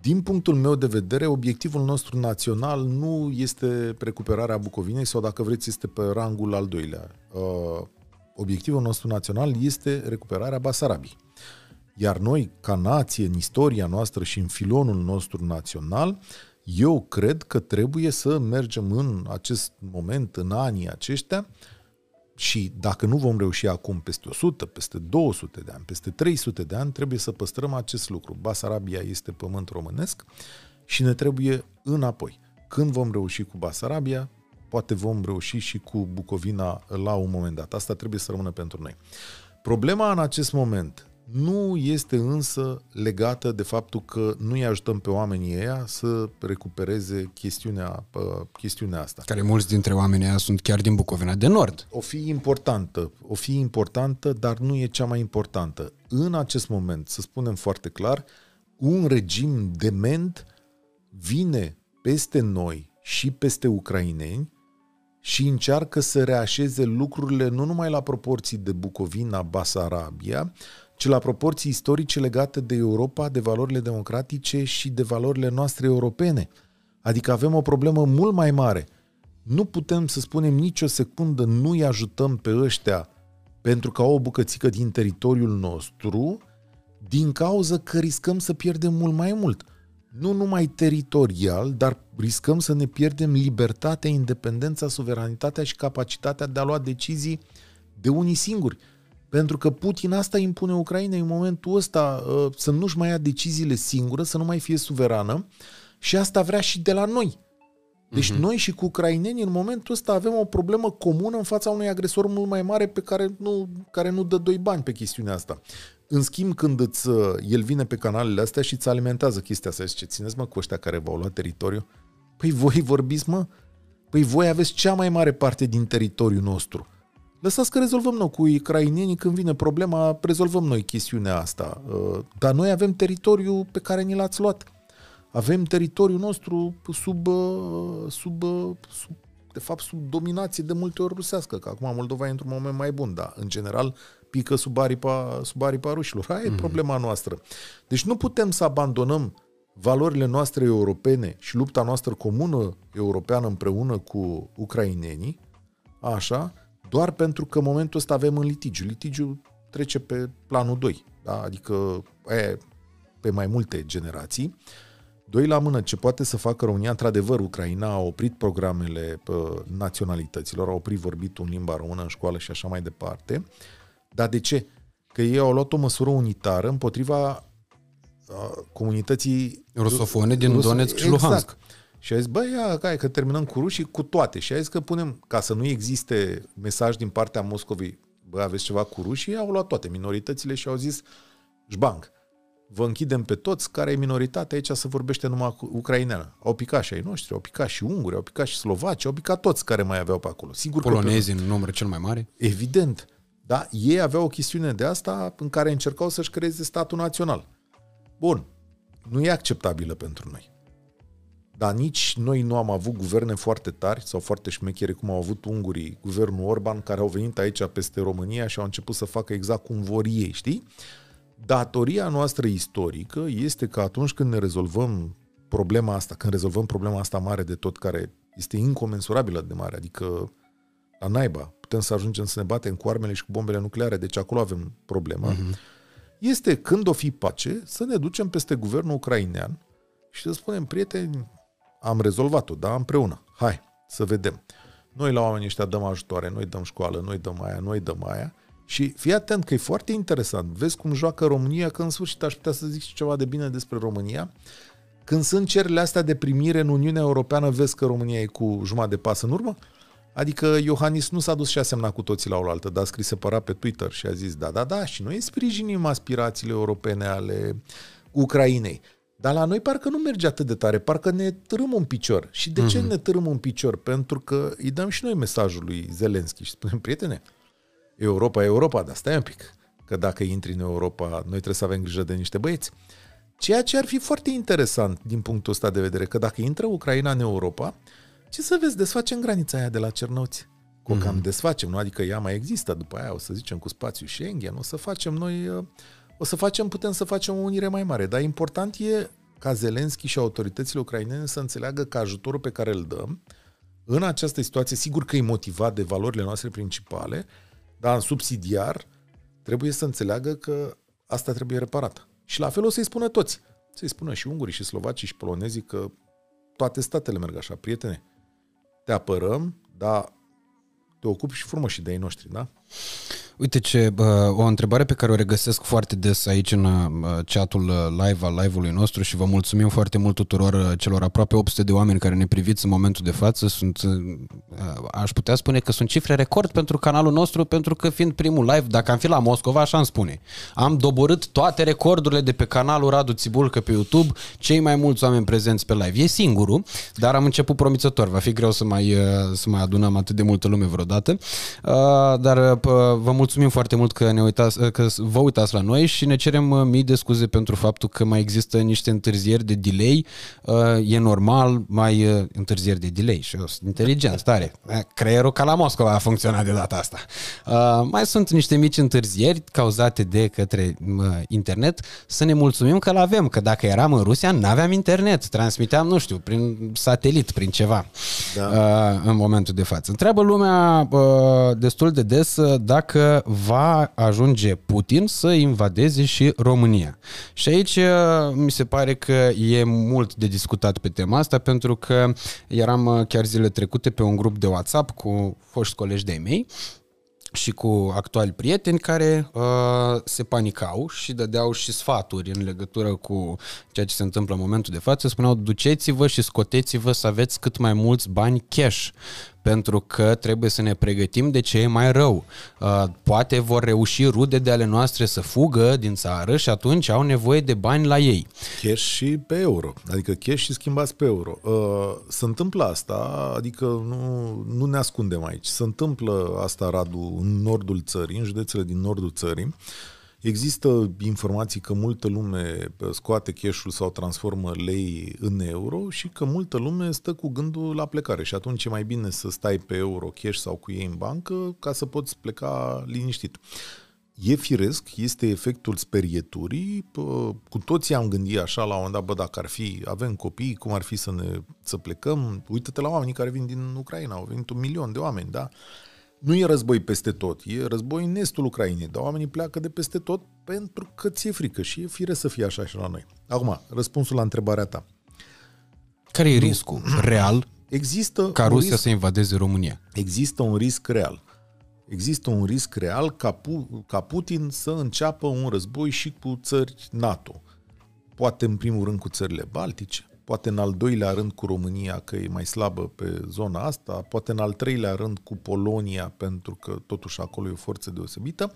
Din punctul meu de vedere, obiectivul nostru național nu este recuperarea Bucovinei sau, dacă vreți, este pe rangul al doilea. Uh, obiectivul nostru național este recuperarea Basarabiei. Iar noi, ca nație, în istoria noastră și în filonul nostru național, eu cred că trebuie să mergem în acest moment, în anii aceștia, și dacă nu vom reuși acum peste 100, peste 200 de ani, peste 300 de ani, trebuie să păstrăm acest lucru. Basarabia este pământ românesc și ne trebuie înapoi. Când vom reuși cu Basarabia, poate vom reuși și cu Bucovina la un moment dat. Asta trebuie să rămână pentru noi. Problema în acest moment nu este însă legată de faptul că nu îi ajutăm pe oamenii ăia să recupereze chestiunea, chestiunea asta. Care mulți dintre oamenii ăia sunt chiar din Bucovina de Nord. O fi importantă, o fi importantă, dar nu e cea mai importantă. În acest moment, să spunem foarte clar, un regim dement vine peste noi și peste ucraineni și încearcă să reașeze lucrurile nu numai la proporții de Bucovina, Basarabia, ci la proporții istorice legate de Europa, de valorile democratice și de valorile noastre europene. Adică avem o problemă mult mai mare. Nu putem să spunem nicio secundă nu-i ajutăm pe ăștia pentru că au o bucățică din teritoriul nostru, din cauza că riscăm să pierdem mult mai mult. Nu numai teritorial, dar riscăm să ne pierdem libertatea, independența, suveranitatea și capacitatea de a lua decizii de unii singuri. Pentru că Putin asta impune Ucrainei în momentul ăsta uh, să nu-și mai ia deciziile singură, să nu mai fie suverană și asta vrea și de la noi. Deci uh-huh. noi și cu ucrainenii în momentul ăsta avem o problemă comună în fața unui agresor mult mai mare pe care nu, care nu dă doi bani pe chestiunea asta. În schimb, când îți, uh, el vine pe canalele astea și îți alimentează chestia asta, zice, țineți mă cu ăștia care v-au luat teritoriu, păi voi vorbiți mă, păi voi aveți cea mai mare parte din teritoriul nostru. Lăsați că rezolvăm noi cu ucrainenii când vine problema, rezolvăm noi chestiunea asta. Uh, dar noi avem teritoriul pe care ni l-ați luat. Avem teritoriul nostru sub, uh, sub, uh, sub de fapt, sub dominație de multe ori rusească, că acum Moldova e într-un moment mai bun, dar, în general, pică sub aripa, sub aripa rușilor. Aia mm-hmm. e mhm. problema noastră. Deci nu putem să abandonăm valorile noastre europene și lupta noastră comună europeană împreună cu ucrainenii, așa, doar pentru că în momentul ăsta avem în litigiu. Litigiu trece pe planul 2, da? adică e pe mai multe generații. Doi la mână, ce poate să facă România, într-adevăr, Ucraina a oprit programele naționalităților, a oprit vorbitul în limba română în școală și așa mai departe. Dar de ce? Că ei au luat o măsură unitară împotriva comunității rusofone din Rus- Donetsk și exact. Luhansk. Și a zis, băi, ia, hai, că terminăm cu rușii cu toate. Și a zis că punem, ca să nu existe mesaj din partea Moscovei, bă, aveți ceva cu rușii, au luat toate minoritățile și au zis, jbang, vă închidem pe toți, care e minoritatea aici să vorbește numai cu ucraineană. Au picat și ai noștri, au picat și unguri, au picat și slovaci, au picat toți care mai aveau pe acolo. Sigur Polonezi că în număr cel mai mare? Evident. Da, ei aveau o chestiune de asta în care încercau să-și creeze statul național. Bun, nu e acceptabilă pentru noi. Dar nici noi nu am avut guverne foarte tari sau foarte șmechere cum au avut ungurii, guvernul Orban, care au venit aici peste România și au început să facă exact cum vor ei, știi? Datoria noastră istorică este că atunci când ne rezolvăm problema asta, când rezolvăm problema asta mare de tot, care este incomensurabilă de mare, adică la naiba, putem să ajungem să ne batem cu armele și cu bombele nucleare, deci acolo avem problema, uh-huh. este când o fi pace să ne ducem peste guvernul ucrainean și să spunem, prieteni, am rezolvat-o, da, împreună. Hai, să vedem. Noi la oamenii ăștia dăm ajutoare, noi dăm școală, noi dăm aia, noi dăm aia. Și fii atent că e foarte interesant. Vezi cum joacă România, că în sfârșit aș putea să zic și ceva de bine despre România. Când sunt cerile astea de primire în Uniunea Europeană, vezi că România e cu jumătate de pas în urmă? Adică Iohannis nu s-a dus și a semnat cu toții la oaltă, dar a scris separat pe Twitter și a zis da, da, da, și noi sprijinim aspirațiile europene ale Ucrainei. Dar la noi parcă nu merge atât de tare, parcă ne târâm un picior. Și de ce mm-hmm. ne târâm un picior? Pentru că îi dăm și noi mesajul lui Zelenski și spunem, prietene, Europa e Europa, dar stai un pic, că dacă intri în Europa, noi trebuie să avem grijă de niște băieți. Ceea ce ar fi foarte interesant din punctul ăsta de vedere, că dacă intră Ucraina în Europa, ce să vezi, desfacem granița aia de la Cernăuți. Cu mm-hmm. cam desfacem, nu? Adică ea mai există după aia, o să zicem, cu spațiu Schengen, o să facem noi uh, o să facem, putem să facem o unire mai mare. Dar important e ca Zelenski și autoritățile ucrainene să înțeleagă că ajutorul pe care îl dăm în această situație, sigur că e motivat de valorile noastre principale, dar în subsidiar trebuie să înțeleagă că asta trebuie reparată. Și la fel o să-i spună toți. Să-i spună și ungurii, și slovacii, și polonezii că toate statele merg așa, prietene. Te apărăm, dar te ocupi și frumos și de ei noștri, da? Uite ce, o întrebare pe care o regăsesc foarte des aici în chatul uh, live al live-ului nostru și vă mulțumim foarte mult tuturor uh, celor aproape 800 de oameni care ne priviți în momentul de față. Sunt, uh, aș putea spune că sunt cifre record pentru canalul nostru, pentru că fiind primul live, dacă am fi la Moscova, așa îmi spune. Am doborât toate recordurile de pe canalul Radu Țibulcă pe YouTube, cei mai mulți oameni prezenți pe live. E singurul, dar am început promițător. Va fi greu să mai, să mai adunăm atât de multă lume vreodată. Dar vă mulțumim mulțumim foarte mult că, ne uitați, că vă uitați la noi și ne cerem uh, mii de scuze pentru faptul că mai există niște întârzieri de delay. Uh, e normal, mai uh, întârzieri de delay și eu sunt inteligent, stare. Creierul ca la Moscova a funcționat de data asta. Mai sunt niște mici întârzieri cauzate de către internet. Să ne mulțumim că l-avem, că dacă eram în Rusia, n-aveam internet. Transmiteam, nu știu, prin satelit, prin ceva da. în momentul de față. Întreabă lumea destul de des dacă va ajunge Putin să invadeze și România. Și aici uh, mi se pare că e mult de discutat pe tema asta pentru că eram uh, chiar zile trecute pe un grup de WhatsApp cu foști colegi de-ai mei și cu actuali prieteni care uh, se panicau și dădeau și sfaturi în legătură cu ceea ce se întâmplă în momentul de față. Spuneau, duceți-vă și scoteți-vă să aveți cât mai mulți bani cash pentru că trebuie să ne pregătim de ce e mai rău. Uh, poate vor reuși rude de ale noastre să fugă din țară și atunci au nevoie de bani la ei. Cash și pe euro, adică cash și schimbați pe euro. Uh, se întâmplă asta, adică nu, nu ne ascundem aici. Se întâmplă asta, Radu, în nordul țării, în județele din nordul țării. Există informații că multă lume scoate cash sau transformă lei în euro și că multă lume stă cu gândul la plecare și atunci e mai bine să stai pe euro cash sau cu ei în bancă ca să poți pleca liniștit. E firesc, este efectul sperieturii, cu toții am gândit așa la un moment dat, bă, dacă ar fi, avem copii, cum ar fi să ne să plecăm, uită-te la oamenii care vin din Ucraina, au venit un milion de oameni, da? Nu e război peste tot, e război în estul Ucrainei, dar oamenii pleacă de peste tot pentru că ți-e frică și e fire să fie așa și la noi. Acum, răspunsul la întrebarea ta. Care e riscul real există ca Rusia risc, să invadeze România? Există un risc real. Există un risc real ca, Pu- ca Putin să înceapă un război și cu țări NATO. Poate în primul rând cu țările baltice, poate în al doilea rând cu România, că e mai slabă pe zona asta, poate în al treilea rând cu Polonia, pentru că totuși acolo e o forță deosebită,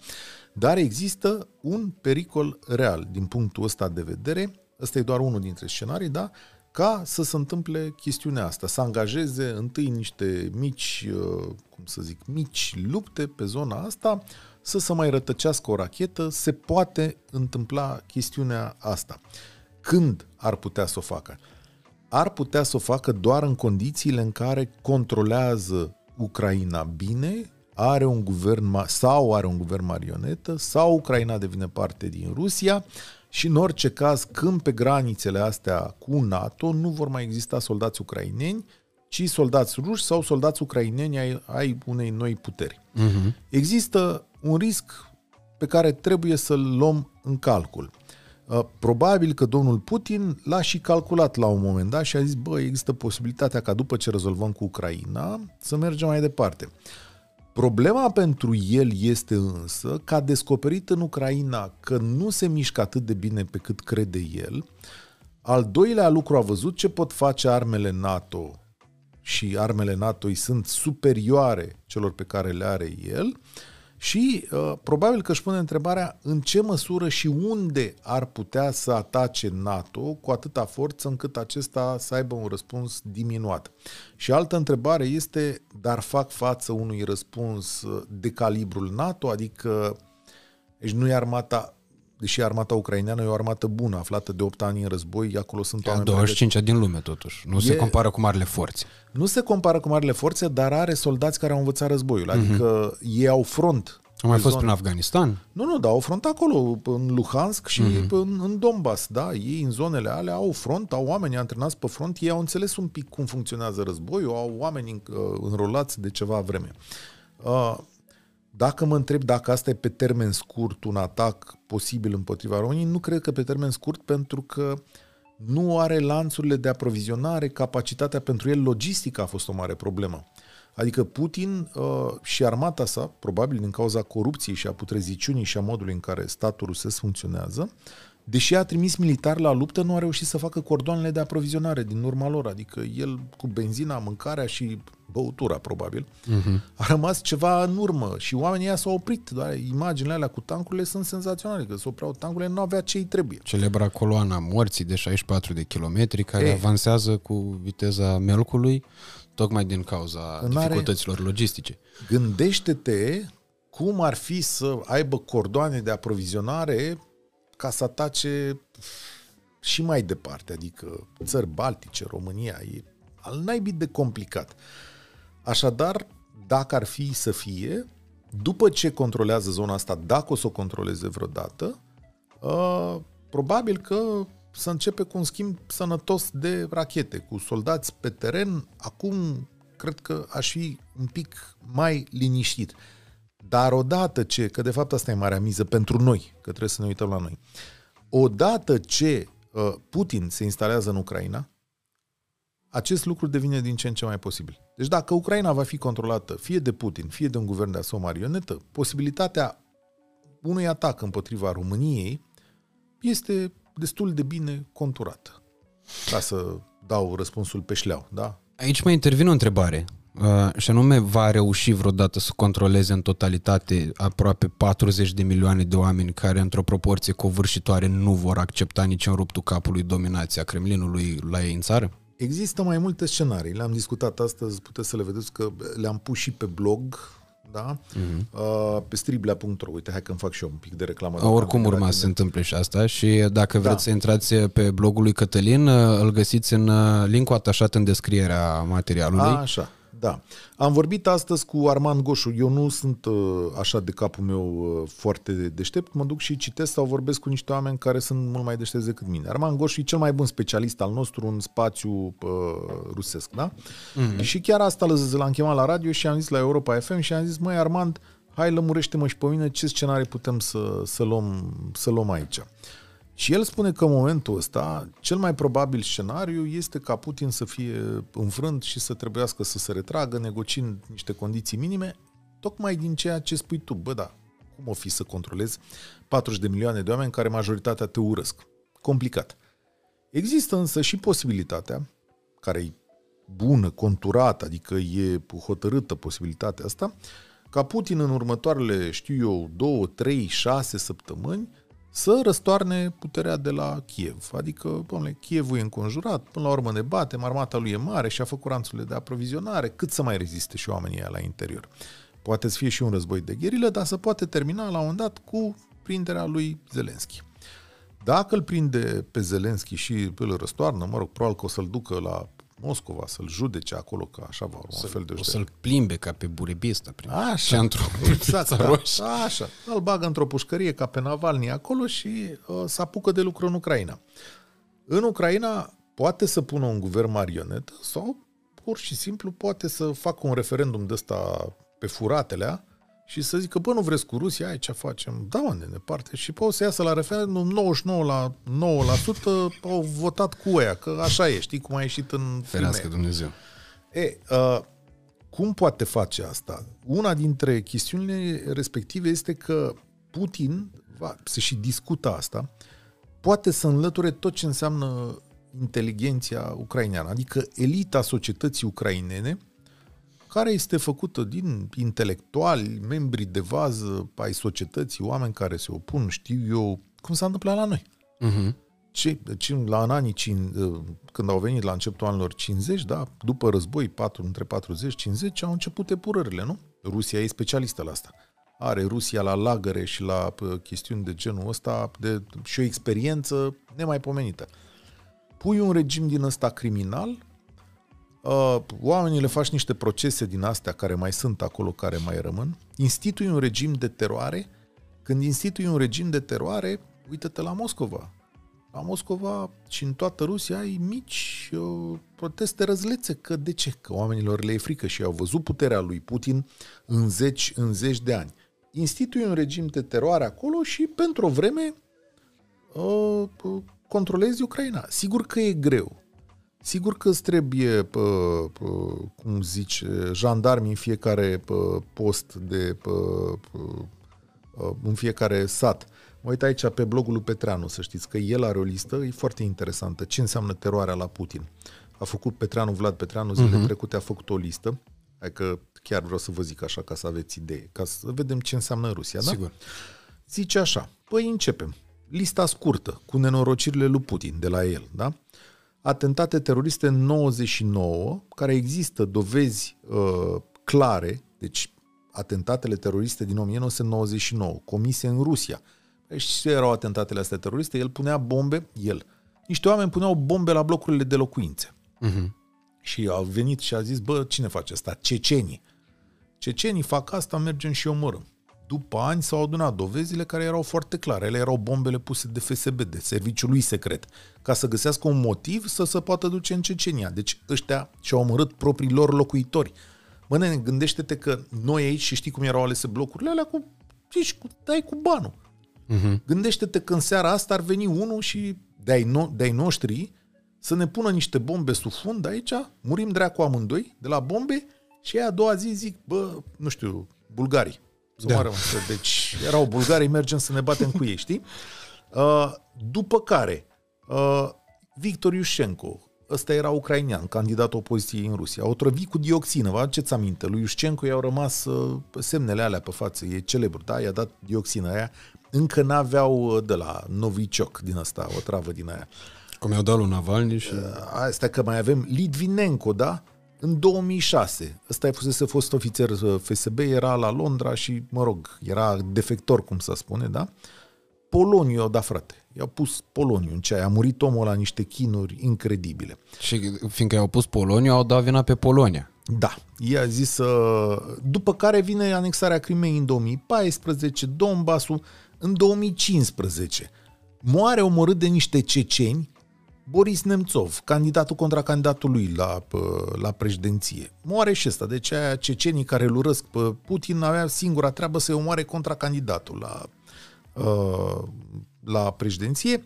dar există un pericol real din punctul ăsta de vedere, ăsta e doar unul dintre scenarii, da? ca să se întâmple chestiunea asta, să angajeze întâi niște mici, uh, cum să zic, mici lupte pe zona asta, să se mai rătăcească o rachetă, se poate întâmpla chestiunea asta. Când ar putea să o facă? Ar putea să o facă doar în condițiile în care controlează Ucraina bine, are un guvern sau are un guvern marionetă sau Ucraina devine parte din Rusia și în orice caz când pe granițele astea cu NATO nu vor mai exista soldați ucraineni, ci soldați ruși sau soldați ucraineni ai, ai unei noi puteri. Uh-huh. Există un risc pe care trebuie să-l luăm în calcul. Uh, probabil că domnul Putin l-a și calculat la un moment dat și a zis, bă, există posibilitatea ca după ce rezolvăm cu Ucraina să mergem mai departe. Problema pentru el este însă că a descoperit în Ucraina că nu se mișcă atât de bine pe cât crede el. Al doilea lucru a văzut ce pot face armele NATO și armele NATO îi sunt superioare celor pe care le are el. Uh, și uh, probabil că își pune întrebarea în ce măsură și unde ar putea să atace NATO cu atâta forță încât acesta să aibă un răspuns diminuat. Și altă întrebare este, dar fac față unui răspuns uh, de calibrul NATO, adică deci nu e armata deși armata ucraineană e o armată bună, aflată de 8 ani în război, acolo sunt oameni... 25 din lume, totuși. Nu e... se compară cu marile forțe. Nu se compară cu marile forțe, dar are soldați care au învățat războiul. Mhm. Adică uh-huh. ei au front. Au mai fost zone. prin Afganistan? Nu, nu, dar au front acolo, în Luhansk și uh-huh. în, în Donbass, da. Ei în zonele alea au front, au oameni antrenați pe front, ei au înțeles un pic cum funcționează războiul, au oameni uh, înrolați de ceva vreme. Uh, dacă mă întreb dacă asta e pe termen scurt un atac posibil împotriva României, nu cred că pe termen scurt pentru că nu are lanțurile de aprovizionare, capacitatea pentru el, logistica a fost o mare problemă. Adică Putin uh, și armata sa, probabil din cauza corupției și a putreziciunii și a modului în care statul rusesc funcționează, deși a trimis militar la luptă, nu a reușit să facă cordoanele de aprovizionare din urma lor. Adică el cu benzina, mâncarea și băutura, probabil, uh-huh. a rămas ceva în urmă și oamenii ăia s-au oprit. Doar imaginile alea cu tancurile sunt senzaționale, că se opreau tancurile, nu avea ce îi trebuie. Celebra coloana morții de 64 de kilometri care e. avansează cu viteza melcului, tocmai din cauza N-are... dificultăților logistice. Gândește-te cum ar fi să aibă cordoane de aprovizionare ca să atace și mai departe, adică țări baltice, România, e al naibii de complicat. Așadar, dacă ar fi să fie, după ce controlează zona asta, dacă o să o controleze vreodată, uh, probabil că să începe cu un schimb sănătos de rachete, cu soldați pe teren. Acum, cred că aș fi un pic mai liniștit. Dar odată ce, că de fapt asta e marea miză pentru noi, că trebuie să ne uităm la noi, odată ce uh, Putin se instalează în Ucraina, acest lucru devine din ce în ce mai posibil. Deci dacă Ucraina va fi controlată fie de Putin, fie de un guvern de o marionetă, posibilitatea unui atac împotriva României este destul de bine conturată. Ca să dau răspunsul pe șleau, da? Aici mai intervine o întrebare. Uh, și anume, va reuși vreodată să controleze în totalitate aproape 40 de milioane de oameni care, într-o proporție covârșitoare, nu vor accepta nici în ruptul capului dominația Kremlinului la ei în țară? Există mai multe scenarii. Le-am discutat astăzi, puteți să le vedeți că le-am pus și pe blog, da? Uh-huh. Uh, pe striblea.ro. Uite, hai că-mi fac și eu un pic de reclamă. Uh, oricum urma să se întâmple și asta și dacă da. vreți să intrați pe blogul lui Cătălin, uh, îl găsiți în uh, linkul atașat în descrierea materialului. A, așa. Da. Am vorbit astăzi cu Armand Goșu. Eu nu sunt uh, așa de capul meu uh, foarte deștept. Mă duc și citesc sau vorbesc cu niște oameni care sunt mult mai deștepți decât mine. Armand Goșu e cel mai bun specialist al nostru în spațiu uh, rusesc, da? Mm-hmm. Și chiar asta l-am chemat la radio și am zis la Europa FM și am zis, măi Armand, hai lămurește-mă și pe mine ce scenarii putem să, să, luăm, să luăm aici. Și el spune că în momentul ăsta, cel mai probabil scenariu este ca Putin să fie înfrânt și să trebuiască să se retragă, negociind niște condiții minime, tocmai din ceea ce spui tu. Bă, da, cum o fi să controlezi 40 de milioane de oameni care majoritatea te urăsc? Complicat. Există însă și posibilitatea, care e bună, conturată, adică e hotărâtă posibilitatea asta, ca Putin în următoarele, știu eu, 2, 3, 6 săptămâni să răstoarne puterea de la Kiev. Adică, domnule, Kievul e înconjurat, până la urmă ne batem, armata lui e mare și a făcut ranțurile de aprovizionare, cât să mai reziste și oamenii la interior. Poate să fie și un război de gherilă, dar să poate termina la un moment dat cu prinderea lui Zelenski. Dacă îl prinde pe Zelenski și îl răstoarnă, mă rog, probabil că o să-l ducă la Moscova, să-l judece acolo, că așa va urma un fel de O să-l plimbe ca pe Burebista prin așa, centru. (laughs) Exact, (laughs) da, așa. Îl bagă într-o pușcărie ca pe Navalny acolo și uh, să apucă de lucru în Ucraina. În Ucraina poate să pună un guvern marionetă sau pur și simplu poate să facă un referendum de ăsta pe furatele și să zică, bă, nu vreți cu Rusia, ai ce facem? Da, mă, ne parte. Și poate să iasă la referendum 99 la 9% au votat cu ea, că așa e, știi cum a ieșit în Ferească filme. Dumnezeu. E, uh, cum poate face asta? Una dintre chestiunile respective este că Putin, va, se și discută asta, poate să înlăture tot ce înseamnă inteligenția ucraineană, adică elita societății ucrainene, care este făcută din intelectuali, membri de vază ai societății, oameni care se opun, știu eu, cum s-a întâmplat la noi. Uh-huh. Ce, deci la în anii, uh, când au venit la începutul anilor 50, da, după război, 4, între 40-50, au început epurările, nu? Rusia e specialistă la asta. Are Rusia la lagăre și la uh, chestiuni de genul ăsta de, și o experiență nemaipomenită. Pui un regim din ăsta criminal uh, oamenii le faci niște procese din astea care mai sunt acolo, care mai rămân, institui un regim de teroare, când institui un regim de teroare, uită-te la Moscova. La Moscova și în toată Rusia ai mici uh, proteste răzlețe. Că de ce? Că oamenilor le e frică și au văzut puterea lui Putin în zeci, în zeci de ani. Institui un regim de teroare acolo și pentru o vreme uh, controlezi Ucraina. Sigur că e greu. Sigur că îți trebuie, pă, pă, cum zici, jandarmi în fiecare pă, post de pă, pă, în fiecare sat. Mă uit aici pe blogul lui Petreanu, să știți că el are o listă, e foarte interesantă. Ce înseamnă teroarea la Putin? A făcut Petreanu, Vlad Petreanu, zilele uh-huh. trecute a făcut o listă, că chiar vreau să vă zic așa ca să aveți idee, ca să vedem ce înseamnă Rusia, da? Sigur. Zice așa, păi începem. Lista scurtă, cu nenorocirile lui Putin, de la el, da? Atentate teroriste în 99, care există dovezi uh, clare, deci atentatele teroriste din 1999, comise în Rusia. Păi știți ce erau atentatele astea teroriste? El punea bombe, el. Niște oameni puneau bombe la blocurile de locuințe. Uh-huh. Și au venit și a zis, bă, cine face asta? Cecenii. Cecenii fac asta, mergem și omorâm. După ani s-au adunat dovezile care erau foarte clare. Ele erau bombele puse de FSB, de serviciul lui secret, ca să găsească un motiv să se poată duce în Cecenia. Deci ăștia și-au omorât proprii lor locuitori. Bă, nene, gândește-te că noi aici, și știi cum erau alese blocurile alea, cu, zici, cu, dai cu banul. Uh-huh. Gândește-te că în seara asta ar veni unul și de-ai, no- de-ai noștri să ne pună niște bombe sub fund aici, murim dracu amândoi de la bombe și aia a doua zi zic, bă, nu știu, bulgarii. Să Da. da. Deci erau bulgarii, mergem să ne batem cu ei, știi? Uh, după care, uh, Victor Iușenko, ăsta era ucrainean, candidat opoziției în Rusia, a otrăvit cu dioxină, vă aduceți aminte? Lui Iușenko i-au rămas uh, semnele alea pe față, e celebru, da? I-a dat dioxina aia, încă n-aveau uh, de la Novichok din asta, o travă din aia. Cum i-au dat lui Navalny și... Asta că mai avem Litvinenko, da? În 2006, ăsta fusese fost ofițer uh, FSB, era la Londra și, mă rog, era defector, cum să spune, da? Poloniu i-au dat, frate. I-au pus Poloniu în ceaia. A murit omul la niște chinuri incredibile. Și fiindcă i-au pus Polonia, au dat vina pe Polonia. Da, i-a zis... Uh, după care vine anexarea Crimei în 2014, Donbassul în 2015. Moare omorât de niște ceceni Boris Nemțov, candidatul contra candidatului la, pă, la președinție. Moare și ăsta. Deci aia cecenii care îl urăsc pe Putin avea singura treabă să-i omoare contra candidatul la, uh, la președinție.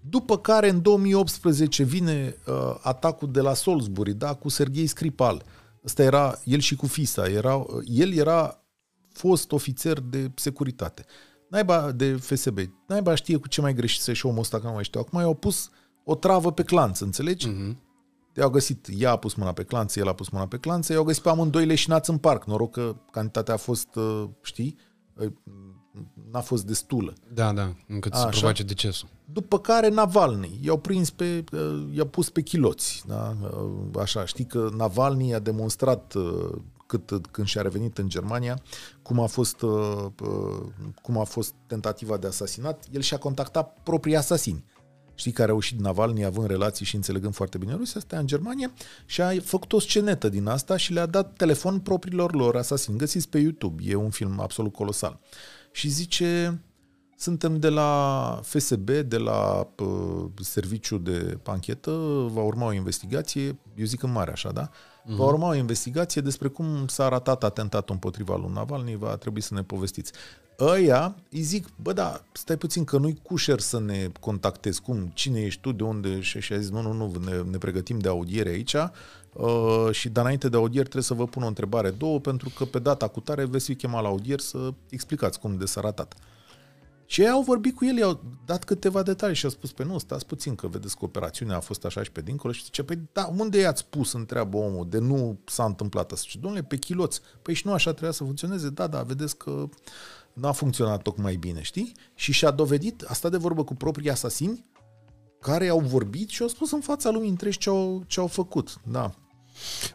După care în 2018 vine uh, atacul de la Salisbury, da, cu Serghei Skripal. Ăsta era, el și cu Fisa, era, el era fost ofițer de securitate. Naiba de FSB. Naiba știe cu ce mai greșise și omul ăsta, că nu mai știu. Acum i-au pus o travă pe clanț, înțelegi? Uh-huh. I-au găsit, ea a pus mâna pe clanță, el a pus mâna pe clanță, i-au găsit pe amândoi leșinați în parc. Noroc că cantitatea a fost, uh, știi, uh, n-a fost destulă. Da, da, încât să Așa. provoace decesul. După care Navalny, i-au prins pe, uh, i-au pus pe chiloți, da? Uh, așa, știi că Navalny a demonstrat uh, cât, când și-a revenit în Germania, cum a fost, uh, uh, cum a fost tentativa de asasinat, el și-a contactat proprii asasini. Știi, care au ieșit Navalny având relații și înțelegând foarte bine Rusia, stea în Germania și a făcut o scenetă din asta și le-a dat telefon propriilor lor asasini. Găsiți pe YouTube, e un film absolut colosal. Și zice, suntem de la FSB, de la uh, serviciu de anchetă, va urma o investigație, eu zic în mare așa, da? Uh-huh. Va urma o investigație despre cum s-a ratat atentatul împotriva lui Navalny, va trebui să ne povestiți. Ăia îi zic, bă da, stai puțin că nu-i cușer să ne contactezi, cum, cine ești tu, de unde, și și a zis, nu, nu, nu, ne, ne pregătim de audiere aici uh, și dar înainte de audier trebuie să vă pun o întrebare, două, pentru că pe data cu tare veți fi chemat la audier să explicați cum de s-a ratat. Și ei au vorbit cu el, i-au dat câteva detalii și au spus, pe nu, stați puțin, că vedeți că operațiunea a fost așa și pe dincolo și zice, păi da, unde i-ați pus, întreabă omul, de nu s-a întâmplat asta? Și domnule, pe chiloți. Păi și nu așa trebuia să funcționeze? Da, da, vedeți că n-a funcționat tocmai bine, știi? Și și-a dovedit, asta de vorbă cu proprii asasini, care au vorbit și au spus în fața lumii întregi ce au, ce au făcut. Da.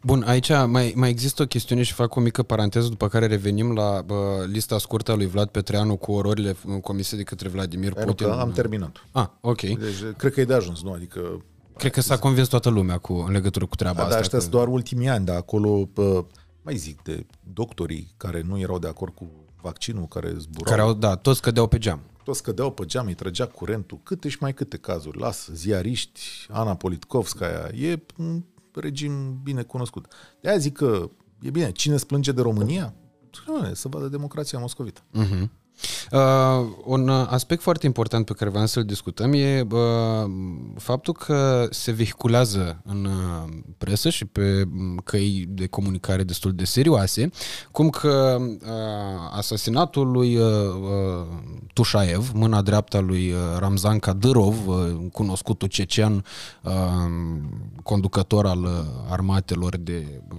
Bun, aici mai, mai există o chestiune și fac o mică paranteză, după care revenim la bă, lista scurtă a lui Vlad Petreanu cu ororile comise de către Vladimir Pentru Putin. că am terminat. Ah, ok. Deci, cred că e de ajuns, nu? Adică Cred că s-a convins toată lumea cu, în legătură cu treaba Da, dar asta. ăștia că- sunt doar ultimii ani, dar acolo, pă, mai zic, de doctorii care nu erau de acord cu vaccinul, care zburau, care au, da, toți cădeau pe geam. toți cădeau pe geam, îi trăgea curentul, câte și mai câte cazuri. Las, ziariști, Ana Politkovskaya, e un regim bine cunoscut. De aia zic că e bine, cine îți plânge de România? Doamne, Să vadă democrația moscovită. Uh-huh. Uh, un aspect foarte important pe care vreau să-l discutăm e uh, faptul că se vehiculează în uh, presă și pe mm, căi de comunicare destul de serioase, cum că uh, asasinatul lui uh, uh, Tușaev, mâna dreaptă a lui uh, Ramzan Kadyrov, uh, cunoscutul cecean uh, conducător al uh, armatelor de uh,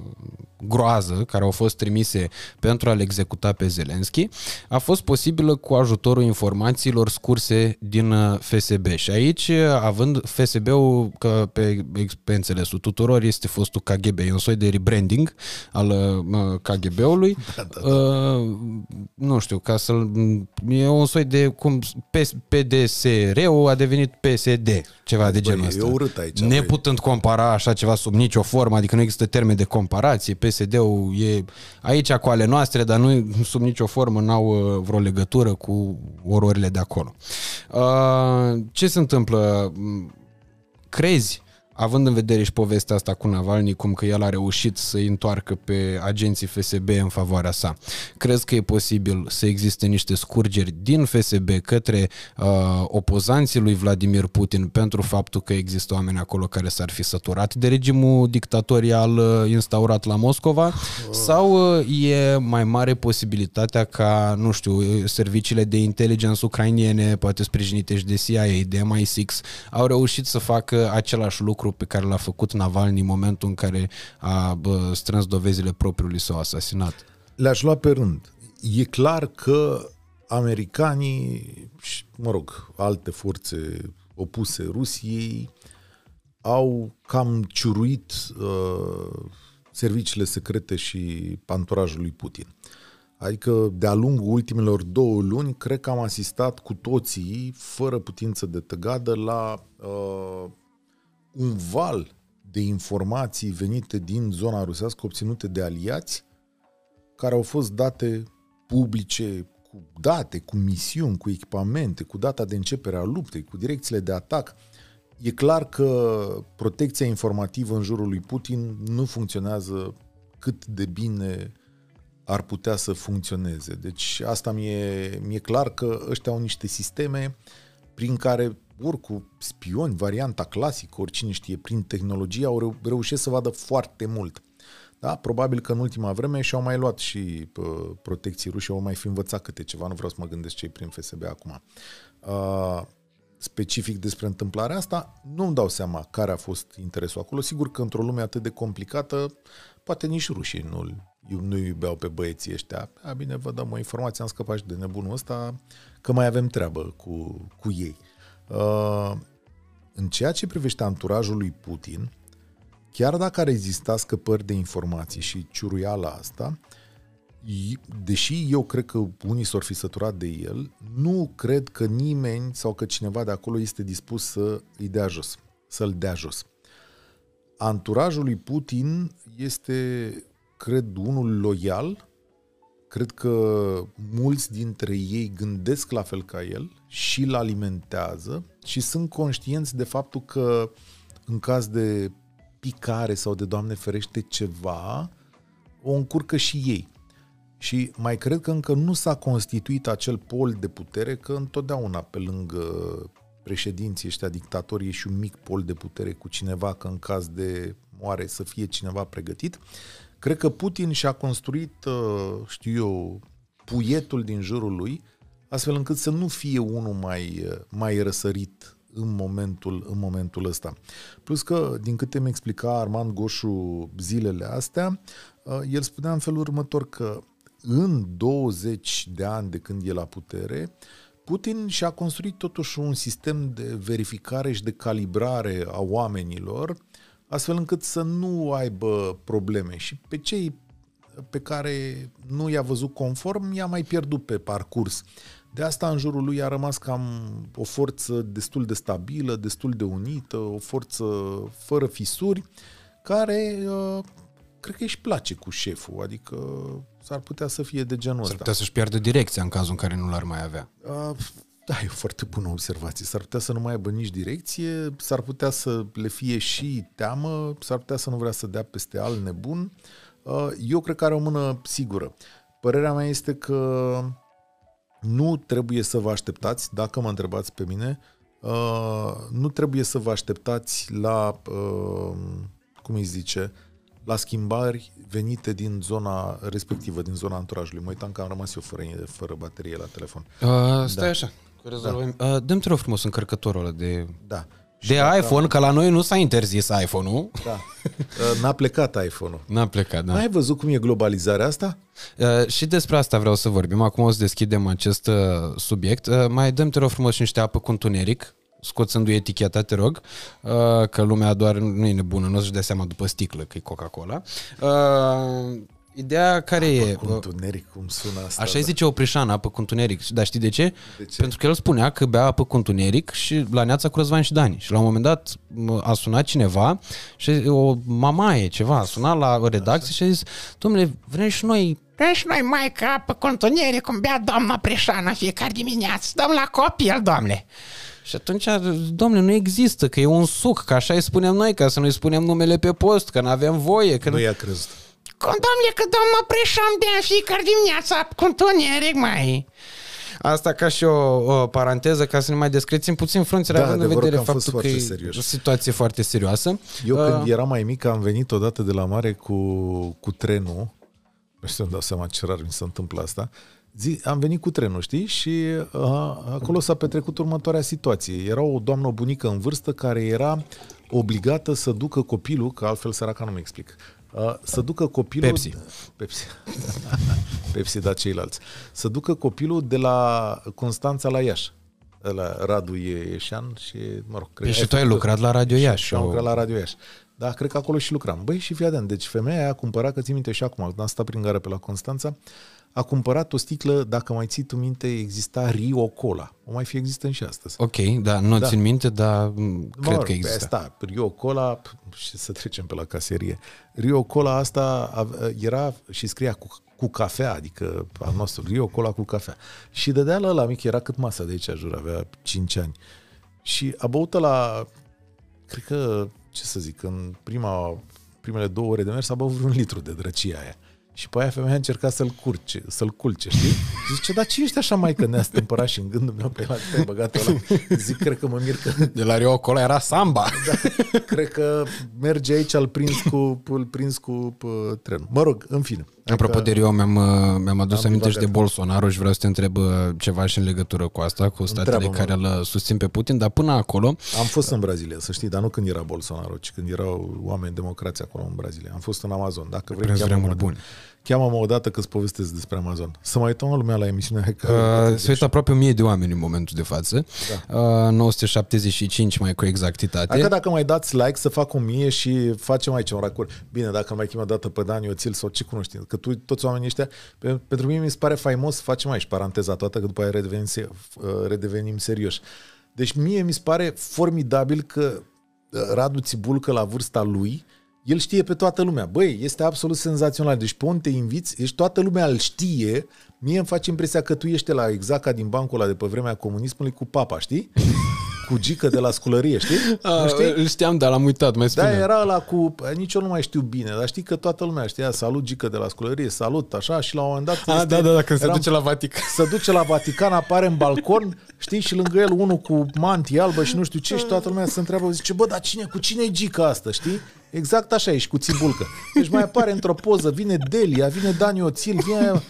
groază care au fost trimise pentru a-l executa pe Zelenski a fost posibilă cu ajutorul informațiilor scurse din uh, FSB. Și aici, având FSB-ul, că pe, pe înțelesul tuturor, este fostul KGB, e un soi de rebranding al uh, KGB-ului. (laughs) Da, da, da. Uh, nu știu, ca să e un soi de cum PDSR-ul a devenit PSD, ceva de genul ăsta. E urât aici. Neputând compara așa ceva sub nicio formă, adică nu există termen de comparație, PSD-ul e aici cu ale noastre, dar nu sub nicio formă n-au uh, vreo legătură cu ororile de acolo. Uh, ce se întâmplă? Crezi având în vedere și povestea asta cu Navalny, cum că el a reușit să-i întoarcă pe agenții FSB în favoarea sa, crezi că e posibil să existe niște scurgeri din FSB către uh, opozanții lui Vladimir Putin pentru faptul că există oameni acolo care s-ar fi săturat de regimul dictatorial uh, instaurat la Moscova? Sau uh, e mai mare posibilitatea ca, nu știu, serviciile de inteligență ucrainiene, poate sprijinite și de CIA, de MI6, au reușit să facă același lucru lucru pe care l-a făcut Navalny în momentul în care a bă, strâns dovezile propriului său asasinat? Le-aș lua pe rând. E clar că americanii și, mă rog, alte forțe opuse Rusiei au cam ciuruit uh, serviciile secrete și panturajul lui Putin. Adică, de-a lungul ultimelor două luni, cred că am asistat cu toții, fără putință de tăgadă, la uh, un val de informații venite din zona rusească obținute de aliați care au fost date publice cu date, cu misiuni, cu echipamente, cu data de începere a luptei, cu direcțiile de atac. E clar că protecția informativă în jurul lui Putin nu funcționează cât de bine ar putea să funcționeze. Deci asta mi-e, mi-e clar că ăștia au niște sisteme prin care ori cu spioni, varianta clasică, oricine știe, prin tehnologie, au reu- reușit să vadă foarte mult. Da? Probabil că în ultima vreme și-au mai luat și pă, protecții ruși, au mai fi învățat câte ceva, nu vreau să mă gândesc cei prin FSB acum. Uh, specific despre întâmplarea asta, nu-mi dau seama care a fost interesul acolo. Sigur că într-o lume atât de complicată, poate nici rușii nu nu iubeau pe băieții ăștia. A, bine, vă dăm o informație, am scăpat și de nebunul ăsta, că mai avem treabă cu, cu ei. Uh, în ceea ce privește anturajul lui Putin, chiar dacă ar exista scăpări de informații și ciuruiala asta, deși eu cred că unii s-or fi săturat de el, nu cred că nimeni sau că cineva de acolo este dispus să îi dea jos, să-l dea jos. Anturajul lui Putin este, cred, unul loial, cred că mulți dintre ei gândesc la fel ca el și îl alimentează și sunt conștienți de faptul că în caz de picare sau de, Doamne ferește, ceva, o încurcă și ei. Și mai cred că încă nu s-a constituit acel pol de putere, că întotdeauna pe lângă președinții ăștia dictatorii e și un mic pol de putere cu cineva, că în caz de moare să fie cineva pregătit. Cred că Putin și-a construit, uh, știu eu, puietul din jurul lui, astfel încât să nu fie unul mai, mai răsărit în momentul, în momentul ăsta. Plus că, din câte mi explica Armand Goșu zilele astea, uh, el spunea în felul următor că în 20 de ani de când e la putere, Putin și-a construit totuși un sistem de verificare și de calibrare a oamenilor, astfel încât să nu aibă probleme. Și pe cei pe care nu i-a văzut conform, i-a mai pierdut pe parcurs. De asta în jurul lui a rămas cam o forță destul de stabilă, destul de unită, o forță fără fisuri, care uh, cred că își place cu șeful, adică s-ar putea să fie de genul ăsta. S-ar putea să-și piardă direcția în cazul în care nu l-ar mai avea. Uh, da, e o foarte bună observație. S-ar putea să nu mai aibă nici direcție, s-ar putea să le fie și teamă, s-ar putea să nu vrea să dea peste al nebun. Uh, eu cred că are o mână sigură. Părerea mea este că nu trebuie să vă așteptați, dacă mă întrebați pe mine, uh, nu trebuie să vă așteptați la, uh, cum îi zice, la schimbări venite din zona respectivă, din zona anturajului. Mă uitam că am rămas eu fără, fără baterie la telefon. Uh, stai da. așa, rezolvăm. Da. Uh, dăm te rog frumos încărcătorul ăla de... Da. De iPhone, că la noi nu s-a interzis iPhone-ul. Da. Uh, N-a plecat iPhone-ul. N-a plecat, da. Ai văzut cum e globalizarea asta? Uh, și despre asta vreau să vorbim. Acum o să deschidem acest uh, subiect. Uh, mai dăm, te rog frumos, și niște apă cu întuneric, scoțându-i eticheta, te rog, uh, că lumea doar nu e nebună, nu o să-și dea seama după sticlă că e Coca-Cola. Uh, ideea care e... Cu întuneric, cum sună asta? Așa da. îi zice Oprișan, apă cu întuneric. Dar știi de ce? De ce? Pentru că el spunea că bea apă cu întuneric și la neața cu Răzvan și Dani. Și la un moment dat m, a sunat cineva și o mamaie ceva a sunat la redacție și a zis, domnule, vrem și noi Vrem și noi, maică, apă cu întuneric, cum bea doamna Preșana fiecare dimineață. Dăm la copil, domnule. Și atunci, domnule, nu există, că e un suc, că așa îi spunem noi, ca să nu-i spunem numele pe post, că nu avem voie. Că Nu i-a crezut. Cum, domnule, că doamna Preșan bea fiecare dimineață apă cu întuneric, mai. Asta ca și o, o paranteză, ca să ne mai descrețim puțin frunțele, Da, având în adevărul vedere că am fost faptul că foarte e serioși. o situație foarte serioasă. Eu Uh, când eram mai mic am venit odată de la mare cu, cu trenul. Nu știu, îmi dau seama ce rar mi se întâmplă asta. Zi, am venit cu trenul, știi? Și uh, acolo s-a petrecut următoarea situație. Era o doamnă o bunică în vârstă care era obligată să ducă copilul, că altfel săraca nu mi explic, uh, să ducă copilul... Pepsi. Pepsi. (laughs) Pepsi, da, ceilalți. Să ducă copilul de la Constanța la Iași. La Radu Ieșan și, mă rog, cred Păi că și tu ai făcut- lucrat la Radio Iași. și am lucrat la Radio Iași. Da, cred că acolo și lucram. Băi, și fii atent, deci femeia aia a cumpărat, că țin minte și acum, când am stat prin gară pe la Constanța, a cumpărat o sticlă, dacă mai ții tu minte, exista Rio Cola. O mai fi există și astăzi. Ok, da, nu Da. țin minte, dar m, Mă cred rog, că există. Asta, Rio Cola, p- și să trecem pe la caserie. Rio Cola asta ave- era și scria cu, cu cafea, adică al nostru, Rio Cola cu cafea. Și dădea la ăla mic, era cât masa de aici, jur, avea 5 ani. Și a băut la, cred că, ce să zic, în prima, primele două ore de mers a băut vreun litru de drăcia aia. Și pe aia femeia a încercat să-l curce, să-l culce, știi? Zice, dar ce ești așa mai că ne-a stâmpărat și în gândul meu pe la te-ai băgat ăla? Zic, cred că mă mir că De la Rio Cola era samba. da, cred că merge aici, îl prins cu, îl prins cu pă, trenul. Mă rog, în fine. Apropo de Rio, mi-am, uh, mi-am adus Am aminte și de divagat. Bolsonaro și vreau să te întreb uh, ceva și în legătură cu asta, cu statele Întreabă-mă. care îl susțin pe Putin, dar până acolo, Am fost în Brazilia, să știi, dar nu când era Bolsonaro, ci când erau oameni democrați acolo în Brazilia. Am fost în Amazon. Dacă vrei, prin cheamă-mă, vremuri bune. Cheamă-mă odată că-ți povestesc despre Amazon. Să mai uităm lumea la emisiunea (laughs) hai că... Uh, se uită aproape 1000 de oameni în momentul de față. Da. Uh, 975 mai cu exactitate. Dacă dacă mai dați like să fac o mie și facem aici un racur. Bine, dacă mai chem o dată pe Dani Oțil sau ce cunoști, că tu, toți oamenii ăștia, pe, pentru mine mi se pare faimos să facem aici paranteza toată, că după aia redevenim, se- uh, redevenim serioși. Deci mie mi se pare formidabil că uh, Radu Țibulcă la vârsta lui, el știe pe toată lumea. Băi, este absolut senzațional. Deci pe unde te inviți, deci toată lumea îl știe. Mie îmi face impresia că tu ești la exact ca din bancul ăla de pe vremea comunismului cu papa, știi? Cu gică de la sculărie, știi? Nu Uh, știi? îl știam, dar l-am uitat, mai spune. Da, era la cu... Nici eu nu mai știu bine, dar știi că toată lumea știa, salut gică de la sculărie, salut, așa, și la un moment dat... Ah, este- da, da, da, când se eram- duce la Vatican. (laughs) se duce la Vatican, apare în balcon, știi, și lângă el unul cu mantie albă și nu știu ce, și toată lumea se întreabă, zice, bă, dar cine, cu cine e gica asta, știi? Exact așa e și cu țibulcă. Deci mai apare într-o poză, vine Delia, vine Dani Oțil, vine... Bă,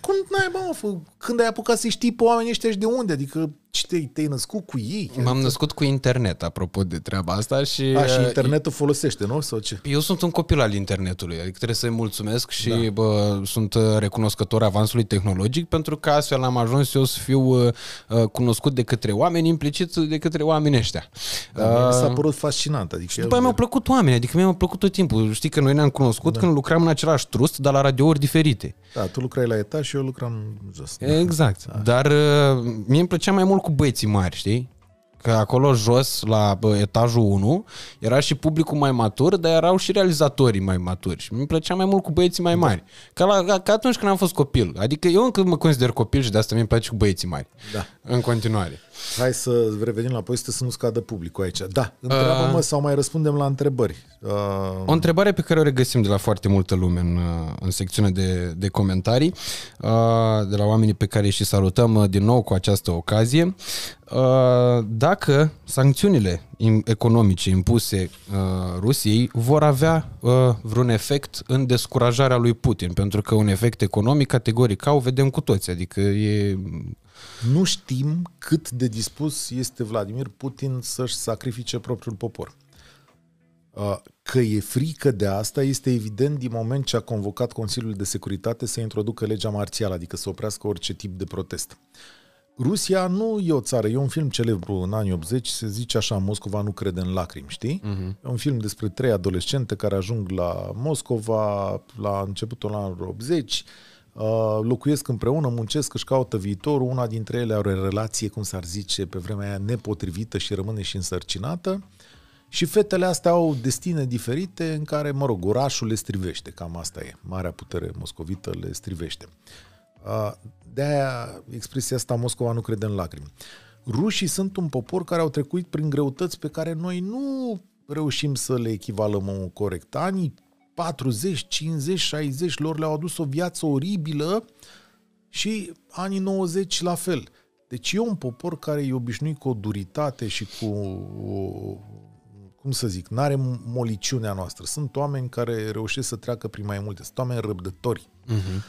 Cum n-ai, bă, mă, fă, când ai apucat să știi pe oamenii ăștia și de unde? Adică ce te, te-ai născut cu ei? M-am născut cu internet, apropo de treaba asta și... A, și uh, internetul folosește, nu? Sau ce? Eu sunt un copil al internetului, adică trebuie să-i mulțumesc și da. bă, sunt uh, recunoscător avansului tehnologic pentru că astfel am ajuns eu să fiu uh, uh, cunoscut de către oameni, implicit de către oamenii ăștia. Da, mie mi s-a părut fascinant. Adică După aia mi-au plăcut oameni, adică mi-au plăcut tot timpul. Știi că noi ne-am cunoscut da. când lucram în același trust, dar la radiouri diferite. Da, tu lucrai la etaj și eu lucram jos. Exact. Da. Dar uh, mie îmi plăcea mai mult cu băieții mari, știi? Că acolo jos, la bă, etajul 1, era și publicul mai matur, dar erau și realizatorii mai maturi. Și mi plăcea mai mult cu băieții mai mari. Ca, la, ca, ca atunci când am fost copil. Adică eu încă mă consider copil și de asta mi-e place cu băieții mari. Da. În continuare. Hai să revenim la poveste să nu scadă publicul aici. Da, întreabă-mă sau mai răspundem la întrebări. Uh, O întrebare pe care o regăsim de la foarte multă lume în, uh, în secțiunea de, de comentarii, uh, de la oamenii pe care îi și salutăm uh, din nou cu această ocazie. Uh, Dacă sancțiunile im- economice impuse uh, Rusiei vor avea uh, vreun efect în descurajarea lui Putin, pentru că un efect economic categoric au, vedem cu toți, adică e Nu știm cât de dispus este Vladimir Putin să-și sacrifice propriul popor. Uh, Că e frică de asta este evident din moment ce a convocat Consiliul de Securitate să introducă legea marțială, adică să oprească orice tip de protest. Rusia nu e o țară, e un film celebru în anii 80, se zice așa, Moscova nu crede în lacrimi, știi? Uh-huh. E un film despre trei adolescente care ajung la Moscova la începutul anilor 80, uh, locuiesc împreună, muncesc, își caută viitorul, una dintre ele are o relație, cum s-ar zice, pe vremea aia nepotrivită și rămâne și însărcinată. Și fetele astea au destine diferite în care, mă rog, orașul le strivește, cam asta e. Marea putere moscovită le strivește. Uh, De-aia expresia asta Moscova nu crede în lacrimi. Rușii sunt un popor care au trecut prin greutăți pe care noi nu reușim să le echivalăm corect. Anii 40, 50, 60 lor le-au adus o viață oribilă și anii 90 la fel. Deci e un popor care e obișnuit cu o duritate și cu o, cum să zic, n-are moliciunea noastră. Sunt oameni care reușesc să treacă prin mai multe. Sunt oameni răbdători. uh-huh.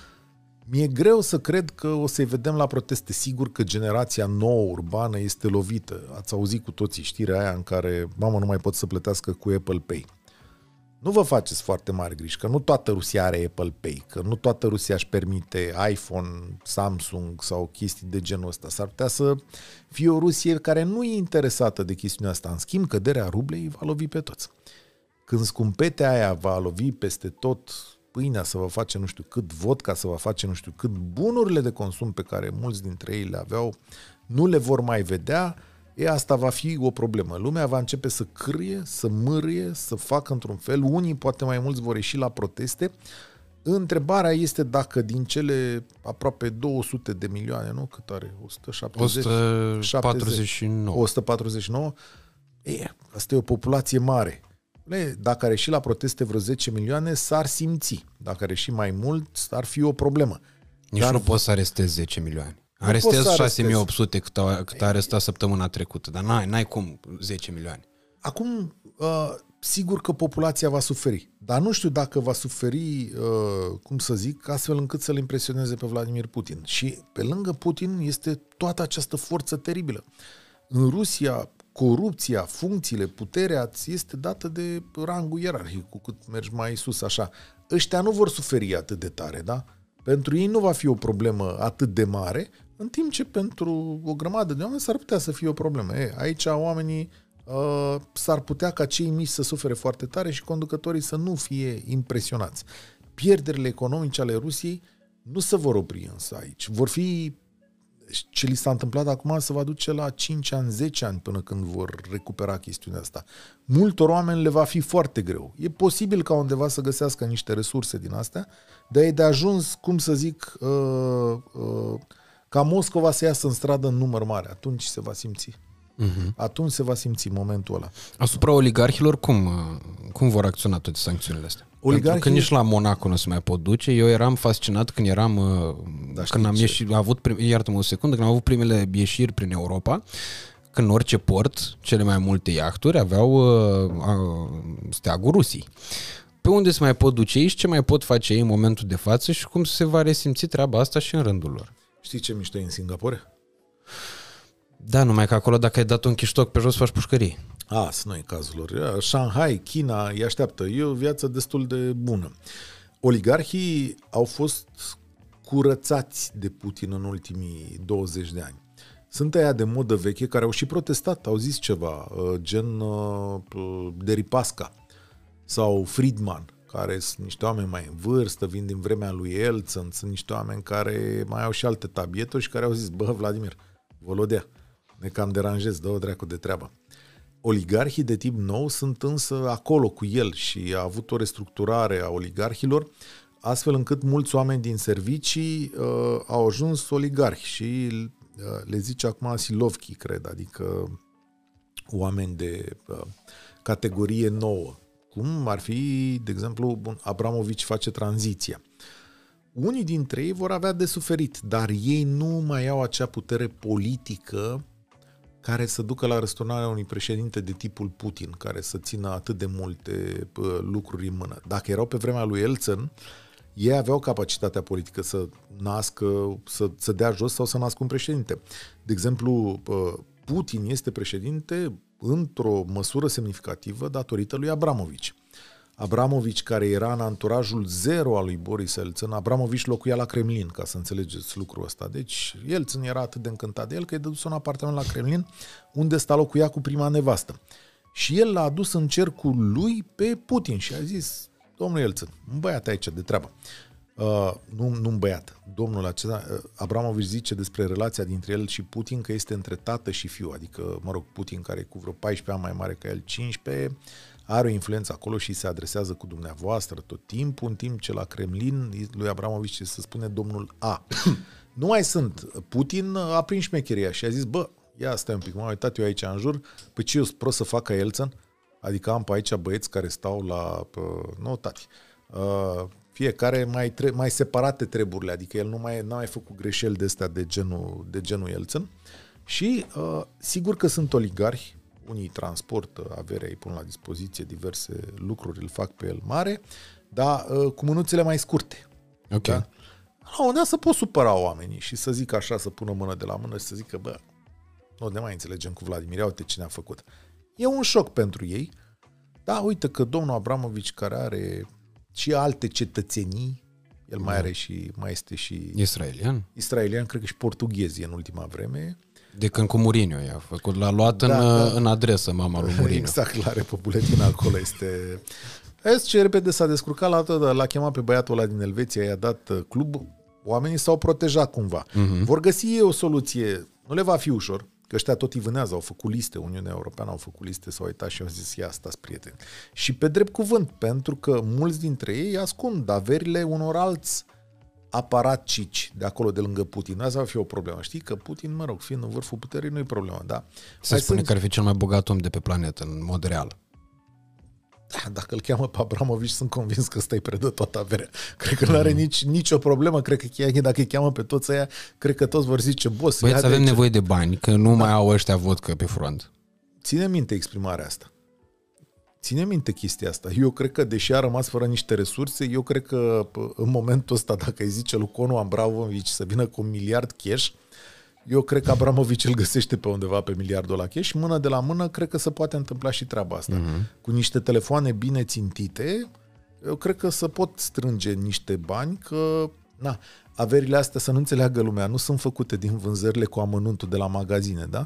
Mi-e greu să cred că o să-i vedem la proteste. Sigur că generația nouă urbană este lovită. Ați auzit cu toții știrea aia în care, mamă, nu mai pot să plătească cu Apple Pay. Nu vă faceți foarte mari griji, că nu toată Rusia are Apple Pay, că nu toată Rusia își permite iPhone, Samsung sau chestii de genul ăsta. S-ar putea să fie o Rusie care nu e interesată de chestiunea asta. În schimb, căderea rublei va lovi pe toți. Când scumpetea aia va lovi peste tot pâinea să vă face nu știu cât, vodka să vă face nu știu cât, bunurile de consum pe care mulți dintre ei le aveau, nu le vor mai vedea, e asta va fi o problemă. Lumea va începe să cârie, să mârie, să facă într-un fel. Unii, poate mai mulți, vor ieși la proteste. Întrebarea este dacă din cele aproape 200 de milioane, nu? Cât are? 170? 149. 149? E, asta e o populație mare. Le, dacă ar ieși la proteste vreo 10 milioane, s-ar simți. Dacă ar ieși mai mult, ar fi o problemă. Nici Dar- nu poți să arestezi 10 milioane. Nu Arestezi poți să 6800 cât a, cât a arestat săptămâna trecută, dar n-ai, n-ai cum 10 milioane. Acum, uh, sigur că populația va suferi, dar nu știu dacă va suferi, uh, cum să zic, astfel încât să-l impresioneze pe Vladimir Putin. Și pe lângă Putin este toată această forță teribilă. În Rusia, corupția, funcțiile, puterea ți este dată de rangul ierarhic, cu cât mergi mai sus așa. Ăștia nu vor suferi atât de tare, da? Pentru ei nu va fi o problemă atât de mare, în timp ce pentru o grămadă de oameni s-ar putea să fie o problemă. E, aici oamenii uh, s-ar putea ca cei mici să sufere foarte tare și conducătorii să nu fie impresionați. Pierderile economice ale Rusiei nu se vor opri însă aici. Vor fi ce li s-a întâmplat acum se va duce la 5 ani, 10 ani până când vor recupera chestiunea asta. Multor oameni le va fi foarte greu. E posibil ca undeva să găsească niște resurse din astea, dar e de ajuns, cum să zic, uh, uh, ca Moscova să iasă în stradă în număr mare. Atunci se va simți. Uh-huh. Atunci se va simți momentul ăla. Asupra oligarhilor, cum, uh, cum vor acționa toate sancțiunile astea? Oligarhii- Pentru că nici la Monaco nu se mai pot duce. Eu eram fascinat când eram, uh, Da, știi când am ce? ieșit, avut, prim, iartă-mă o secundă, când am avut primele ieșiri prin Europa, când în orice port, cele mai multe iahturi aveau uh, uh, steagul Rusiei. Pe unde se mai pot duce ei și ce mai pot face ei în momentul de față și cum se va resimți treaba asta și în rândul lor. Știi ce mișto e în Singapore? Da, numai că acolo dacă ai dat un chiștoc pe jos faci pușcării. Asta nu e cazul lor. Shanghai, China îi așteaptă. E o viață destul de bună. Oligarhii au fost curățați de Putin în ultimii 20 de ani. Sunt aia de modă veche care au și protestat, au zis ceva, uh, gen uh, Deripasca sau Friedman, care sunt niște oameni mai în vârstă, vin din vremea lui Elțăn, sunt niște oameni care mai au și alte tabieturi și care au zis, bă, Vladimir, Volodea, ne cam deranjez, dă-o dracu de treabă. Oligarhii de tip nou sunt însă acolo cu el și a avut o restructurare a oligarhilor, astfel încât mulți oameni din servicii uh, au ajuns oligarhi și uh, le zice acum silovchi, cred, adică oameni de uh, categorie nouă. Cum ar fi, de exemplu, bun, Abramovici face tranziția. Unii dintre ei vor avea de suferit, dar ei nu mai au acea putere politică care să ducă la răsturnarea unui președinte de tipul Putin, care să țină atât de multe uh, lucruri în mână. Dacă erau pe vremea lui Elțăn, ei aveau capacitatea politică să nască, să, să dea jos sau să nască un președinte. De exemplu, uh, Putin este președinte într-o măsură semnificativă datorită lui Abramovici. Abramovici, care era în anturajul zero al lui Boris Elțân, Abramovici locuia la Kremlin, ca să înțelegeți lucrul ăsta. Deci Elțân era atât de încântat de el că i-a dus un apartament la Kremlin, unde sta locuia cu prima nevastă. Și el l-a adus în cercul lui pe Putin și a zis, domnul Elțân, un băiat aici de treabă. Uh, nu, nu un băiat. Domnul acesta, uh, Abramovici zice despre relația dintre el și Putin că este între tată și fiu, adică, mă rog, Putin, care e cu vreo 14 ani mai mare ca el, 15, are o influență acolo și se adresează cu dumneavoastră tot timpul, în timp ce la Kremlin lui Abramovici se spune domnul A. (clears throat) nu mai sunt. Putin a prins șmecheria și a zis, bă, ia stai un pic, m-am uitat eu aici în jur, păi ce eu prost să fac ca Elțăn? Adică am pe aici băieți care stau la... Pă, nu, tati. Uh, fiecare mai, tre- mai separate treburile, adică el nu mai n-a mai făcut greșeli de astea de genul, de genul Elțăn. Și uh, sigur că sunt oligarhi, unii transportă averea, îi pun la dispoziție diverse lucruri, îl fac pe el mare, dar uh, cu mânuțele mai scurte. Ok. Da? La un moment dat să pot supăra oamenii și să zic așa, să pună mână de la mână și să zică, bă, nu ne mai înțelegem cu Vladimir, uite cine a făcut. E un șoc pentru ei, da, uite că domnul Abramovici, care are și alte cetățenii, el mai are și, mai este și Israelian? israelian, cred că și portughez e în ultima vreme, De când cu Mourinho i-a făcut. L-a luat Da, în, da. în adresă mama lui Mourinho. (laughs) Exact, la Republicatina acolo este... Vezi ce repede s-a descurcat la tot, l-a chemat pe băiatul ăla din Elveția, i-a dat uh, club, oamenii s-au protejat cumva. Mhm. Vor găsi ei o soluție, nu le va fi ușor, că ăștia tot îi vânează, au făcut liste, Uniunea Europeană au făcut liste, s-au uitat și au zis, ia, stați prieteni. Și pe drept cuvânt, pentru că mulți dintre ei ascund averile unor alți aparatcici de acolo de lângă Putin. Asta va fi o problemă. Știi că Putin, mă rog, fiind în vârful puterii, nu e problemă, da? Se Mai spune sunt- că ar fi cel mai bogat om de pe planetă, în mod real. Da, dacă îl cheamă pe Abramovici, sunt convins că ăsta îi predă toată averea. Cred că nu are nici, nicio problemă. Cred că chiar dacă îi cheamă pe toți ăia, cred că toți vor zice, boss, Băieți, ia de avem aici." nevoie de bani, că nu mai au ăștia vodcă pe front. Ține minte exprimarea asta. Ține minte chestia asta. Eu cred că, deși a rămas fără niște resurse, eu cred că p- în momentul ăsta, dacă îi zice lui Conu Abramovici să vină cu un miliard cash, eu cred că Abramovici îl găsește pe undeva pe miliardul la cash. Mână de la mână, cred că se poate întâmpla și treaba asta. Uh-huh. Cu niște telefoane bine țintite, eu cred că se pot strânge niște bani, că na, averile astea, să nu înțeleagă lumea, nu sunt făcute din vânzările cu amănuntul de la magazine, da?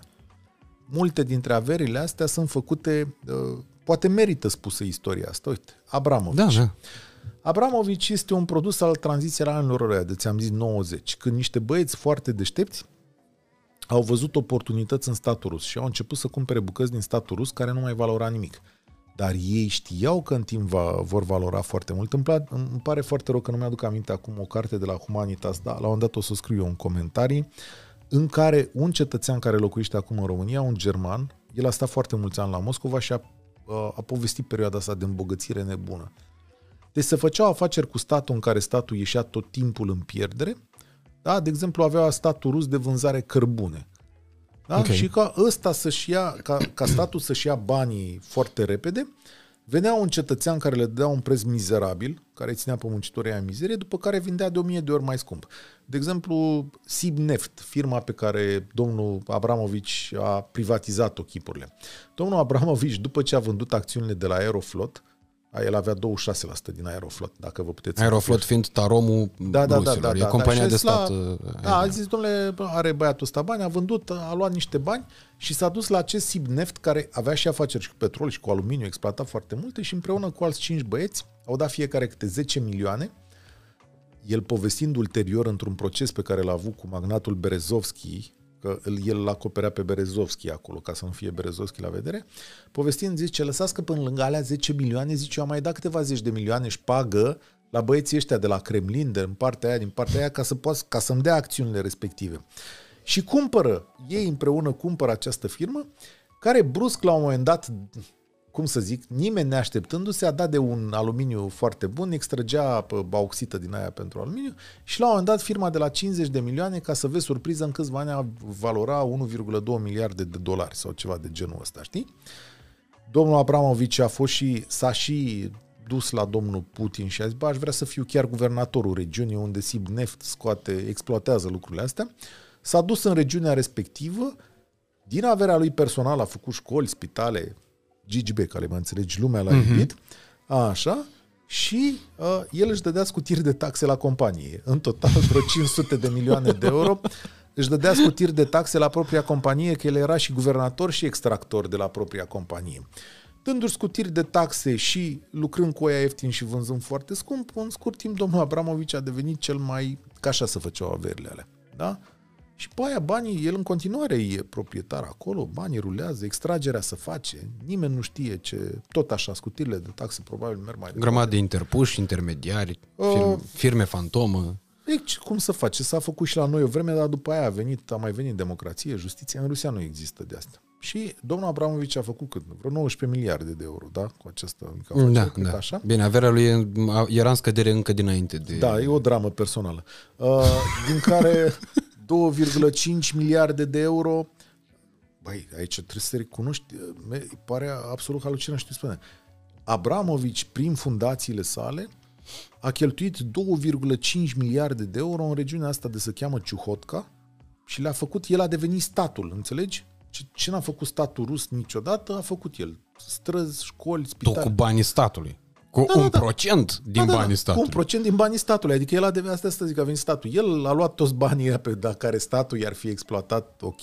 multe dintre averile astea sunt făcute, uh, poate merită spusă istoria asta. Uite, Abramovici. Da, da. Abramovici este un produs al tranziției la anilor ăia, de ți-am zis 90, când niște băieți foarte deștepți au văzut oportunități în statul rus și au început să cumpere bucăți din statul rus care nu mai valora nimic. Dar ei știau că în timp va, vor valora foarte mult. Îmi, pla- îmi pare foarte rău că nu mi-aduc aminte acum o carte de la Humanitas, da, la un moment dat o să scriu eu în comentarii, în care un cetățean care locuiește acum în România, un german, el a stat foarte mulți ani la Moscova și a, a povestit perioada asta de îmbogățire nebună. Deci se făceau afaceri cu statul în care statul ieșea tot timpul în pierdere. Da? De exemplu, avea statul rus de vânzare cărbune. Da? Ok. Și ca ăsta să-și ia, ca, ca statul să-și ia banii foarte repede, venea un cetățean care le dădea un preț mizerabil, care îi ținea pe muncitorii aia în mizerie, după care vindea de o mie de ori mai scump. De exemplu, Sibneft, firma pe care domnul Abramovici a privatizat-o chipurile. Domnul Abramovici, după ce a vândut acțiunile de la Aeroflot, a, el avea 26% din Aeroflot, dacă vă puteți Aeroflot fiind taromul da, da, da, rusilor. da, da, e compania da. de Și la- stat. uh, Da, a aerian. zis, domnule, bă, are băiatul ăsta bani, a vândut, a luat niște bani și s-a dus la acest Sibneft care avea și afaceri și cu petrol și cu aluminiu, exploata foarte multe și împreună cu alți cinci băieți au dat fiecare câte 10 milioane. El povestind ulterior într-un proces pe care l-a avut cu magnatul Berezovski, că îl- el l-a acoperea pe Berezovski acolo, ca să nu fie Berezovski la vedere, povestind, zice, lăsați că până lângă alea 10 milioane, zice, eu am mai dat câteva zeci de milioane și pagă la băieții ăștia de la Kremlin, de în partea aia, din partea aia, ca, să poas, ca să-mi dea acțiunile respective. Și cumpără, ei împreună cumpără această firmă, care brusc la un moment dat cum să zic, nimeni neașteptându-se a dat de un aluminiu foarte bun, extragea pe bauxită din aia pentru aluminiu și la un moment dat firma de la 50 de milioane, ca să vezi surpriză, în câțiva ani a valora 1,2 miliarde de dolari sau ceva de genul ăsta, știi? Domnul Abramovici a fost și, s-a și dus la domnul Putin și a zis, bă, aș vrea să fiu chiar guvernatorul regiunii unde Sibneft scoate, exploatează lucrurile astea. S-a dus în regiunea respectivă, din averea lui personal a făcut școli, spitale, Gigi care mă înțelegi, lumea l-a uh-huh. iubit, așa, și uh, el își dădea scutiri de taxe la companie. În total, vreo (laughs) 500 de milioane de euro își dădea scutiri de taxe la propria companie, că el era și guvernator și extractor de la propria companie. Dându-și scutiri de taxe și lucrând cu oia ieftin și vânzând foarte scump, în scurt timp, domnul Abramovici a devenit cel mai... ca așa să făceau averile alea. Da? Și pe aia banii, el în continuare e proprietar acolo, banii rulează, extragerea se face, nimeni nu știe ce, tot așa, scutirile de taxe probabil merg mai departe. Grămadă de interpuși, intermediari, firme, uh, firme fantomă. Deci, cum să face? S-a făcut și la noi o vreme, dar după aia a venit, a mai venit democrație, justiția. În Rusia nu există de asta. Și domnul Abramovici a făcut cât? Vreo 19 miliarde de euro, da? Cu această mică afacere, da, da. așa. Bine, averea lui era în scădere încă dinainte de... Da, e o dramă personală. Uh, din care (laughs) 2,5 miliarde de euro. Băi, aici trebuie să recunoști, pare absolut halucinant și spune. Abramovici, prin fundațiile sale, a cheltuit 2,5 miliarde de euro în regiunea asta de se cheamă Ciuhotka și le-a făcut, el a devenit statul, înțelegi? Ce, ce n-a făcut statul rus niciodată, a făcut el. Străzi, școli, spitale. Tot cu banii statului. Cu da, un da, da. procent din da, banii da, statului. Cu un procent din banii statului. Adică el a devenit, asta, asta zic, a venit statul. El a luat toți banii pe da, care statul i-ar fi exploatat ok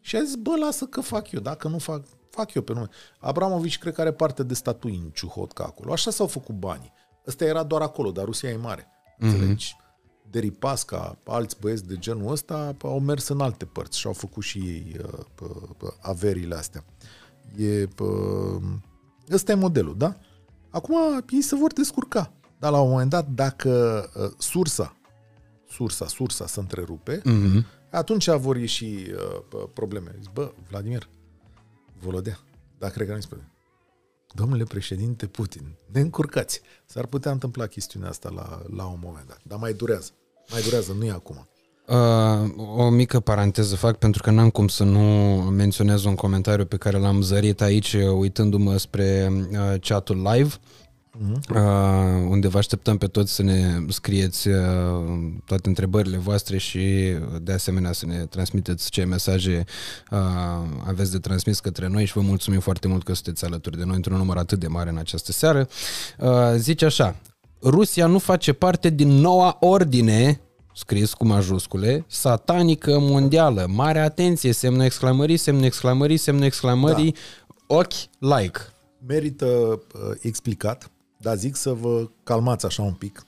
și a zis, bă, lasă că fac eu. Dacă nu fac, fac eu pe nume. Abramovici cred că are parte de statui în Ciuhotca acolo. Așa s-au făcut banii. Ăsta era doar acolo, dar Rusia e mare. Mm-hmm. Înțelegi? Deripasca, alți băieți de genul ăsta au mers în alte părți și au făcut și ei uh, averile astea. E, uh, ăsta e modelul, da? Acum ei se vor descurca. Dar la un moment dat, dacă uh, sursa, sursa, sursa se întrerupe, mm-hmm. atunci vor ieși uh, probleme. Zic, bă, Vladimir, Volodea, dar cred că nu spune. Domnule președinte Putin, ne încurcați. S-ar putea întâmpla chestiunea asta la, la un moment dat. Dar mai durează. Mai durează, nu e acum. Uh, o mică paranteză fac pentru că n-am cum să nu menționez un comentariu pe care l-am zărit aici uitându-mă spre uh, chatul live uh-huh. uh, unde vă așteptăm pe toți să ne scrieți uh, toate întrebările voastre și de asemenea să ne transmiteți ce mesaje uh, aveți de transmis către noi și vă mulțumim foarte mult că sunteți alături de noi într-un număr atât de mare în această seară. Uh, zice așa, Rusia nu face parte din noua ordine scris cu majuscule, satanică mondială. Mare atenție, semnul exclamării, semnul exclamării, semnul exclamării, da. ochi, like. Merită uh, explicat, dar zic să vă calmați așa un pic.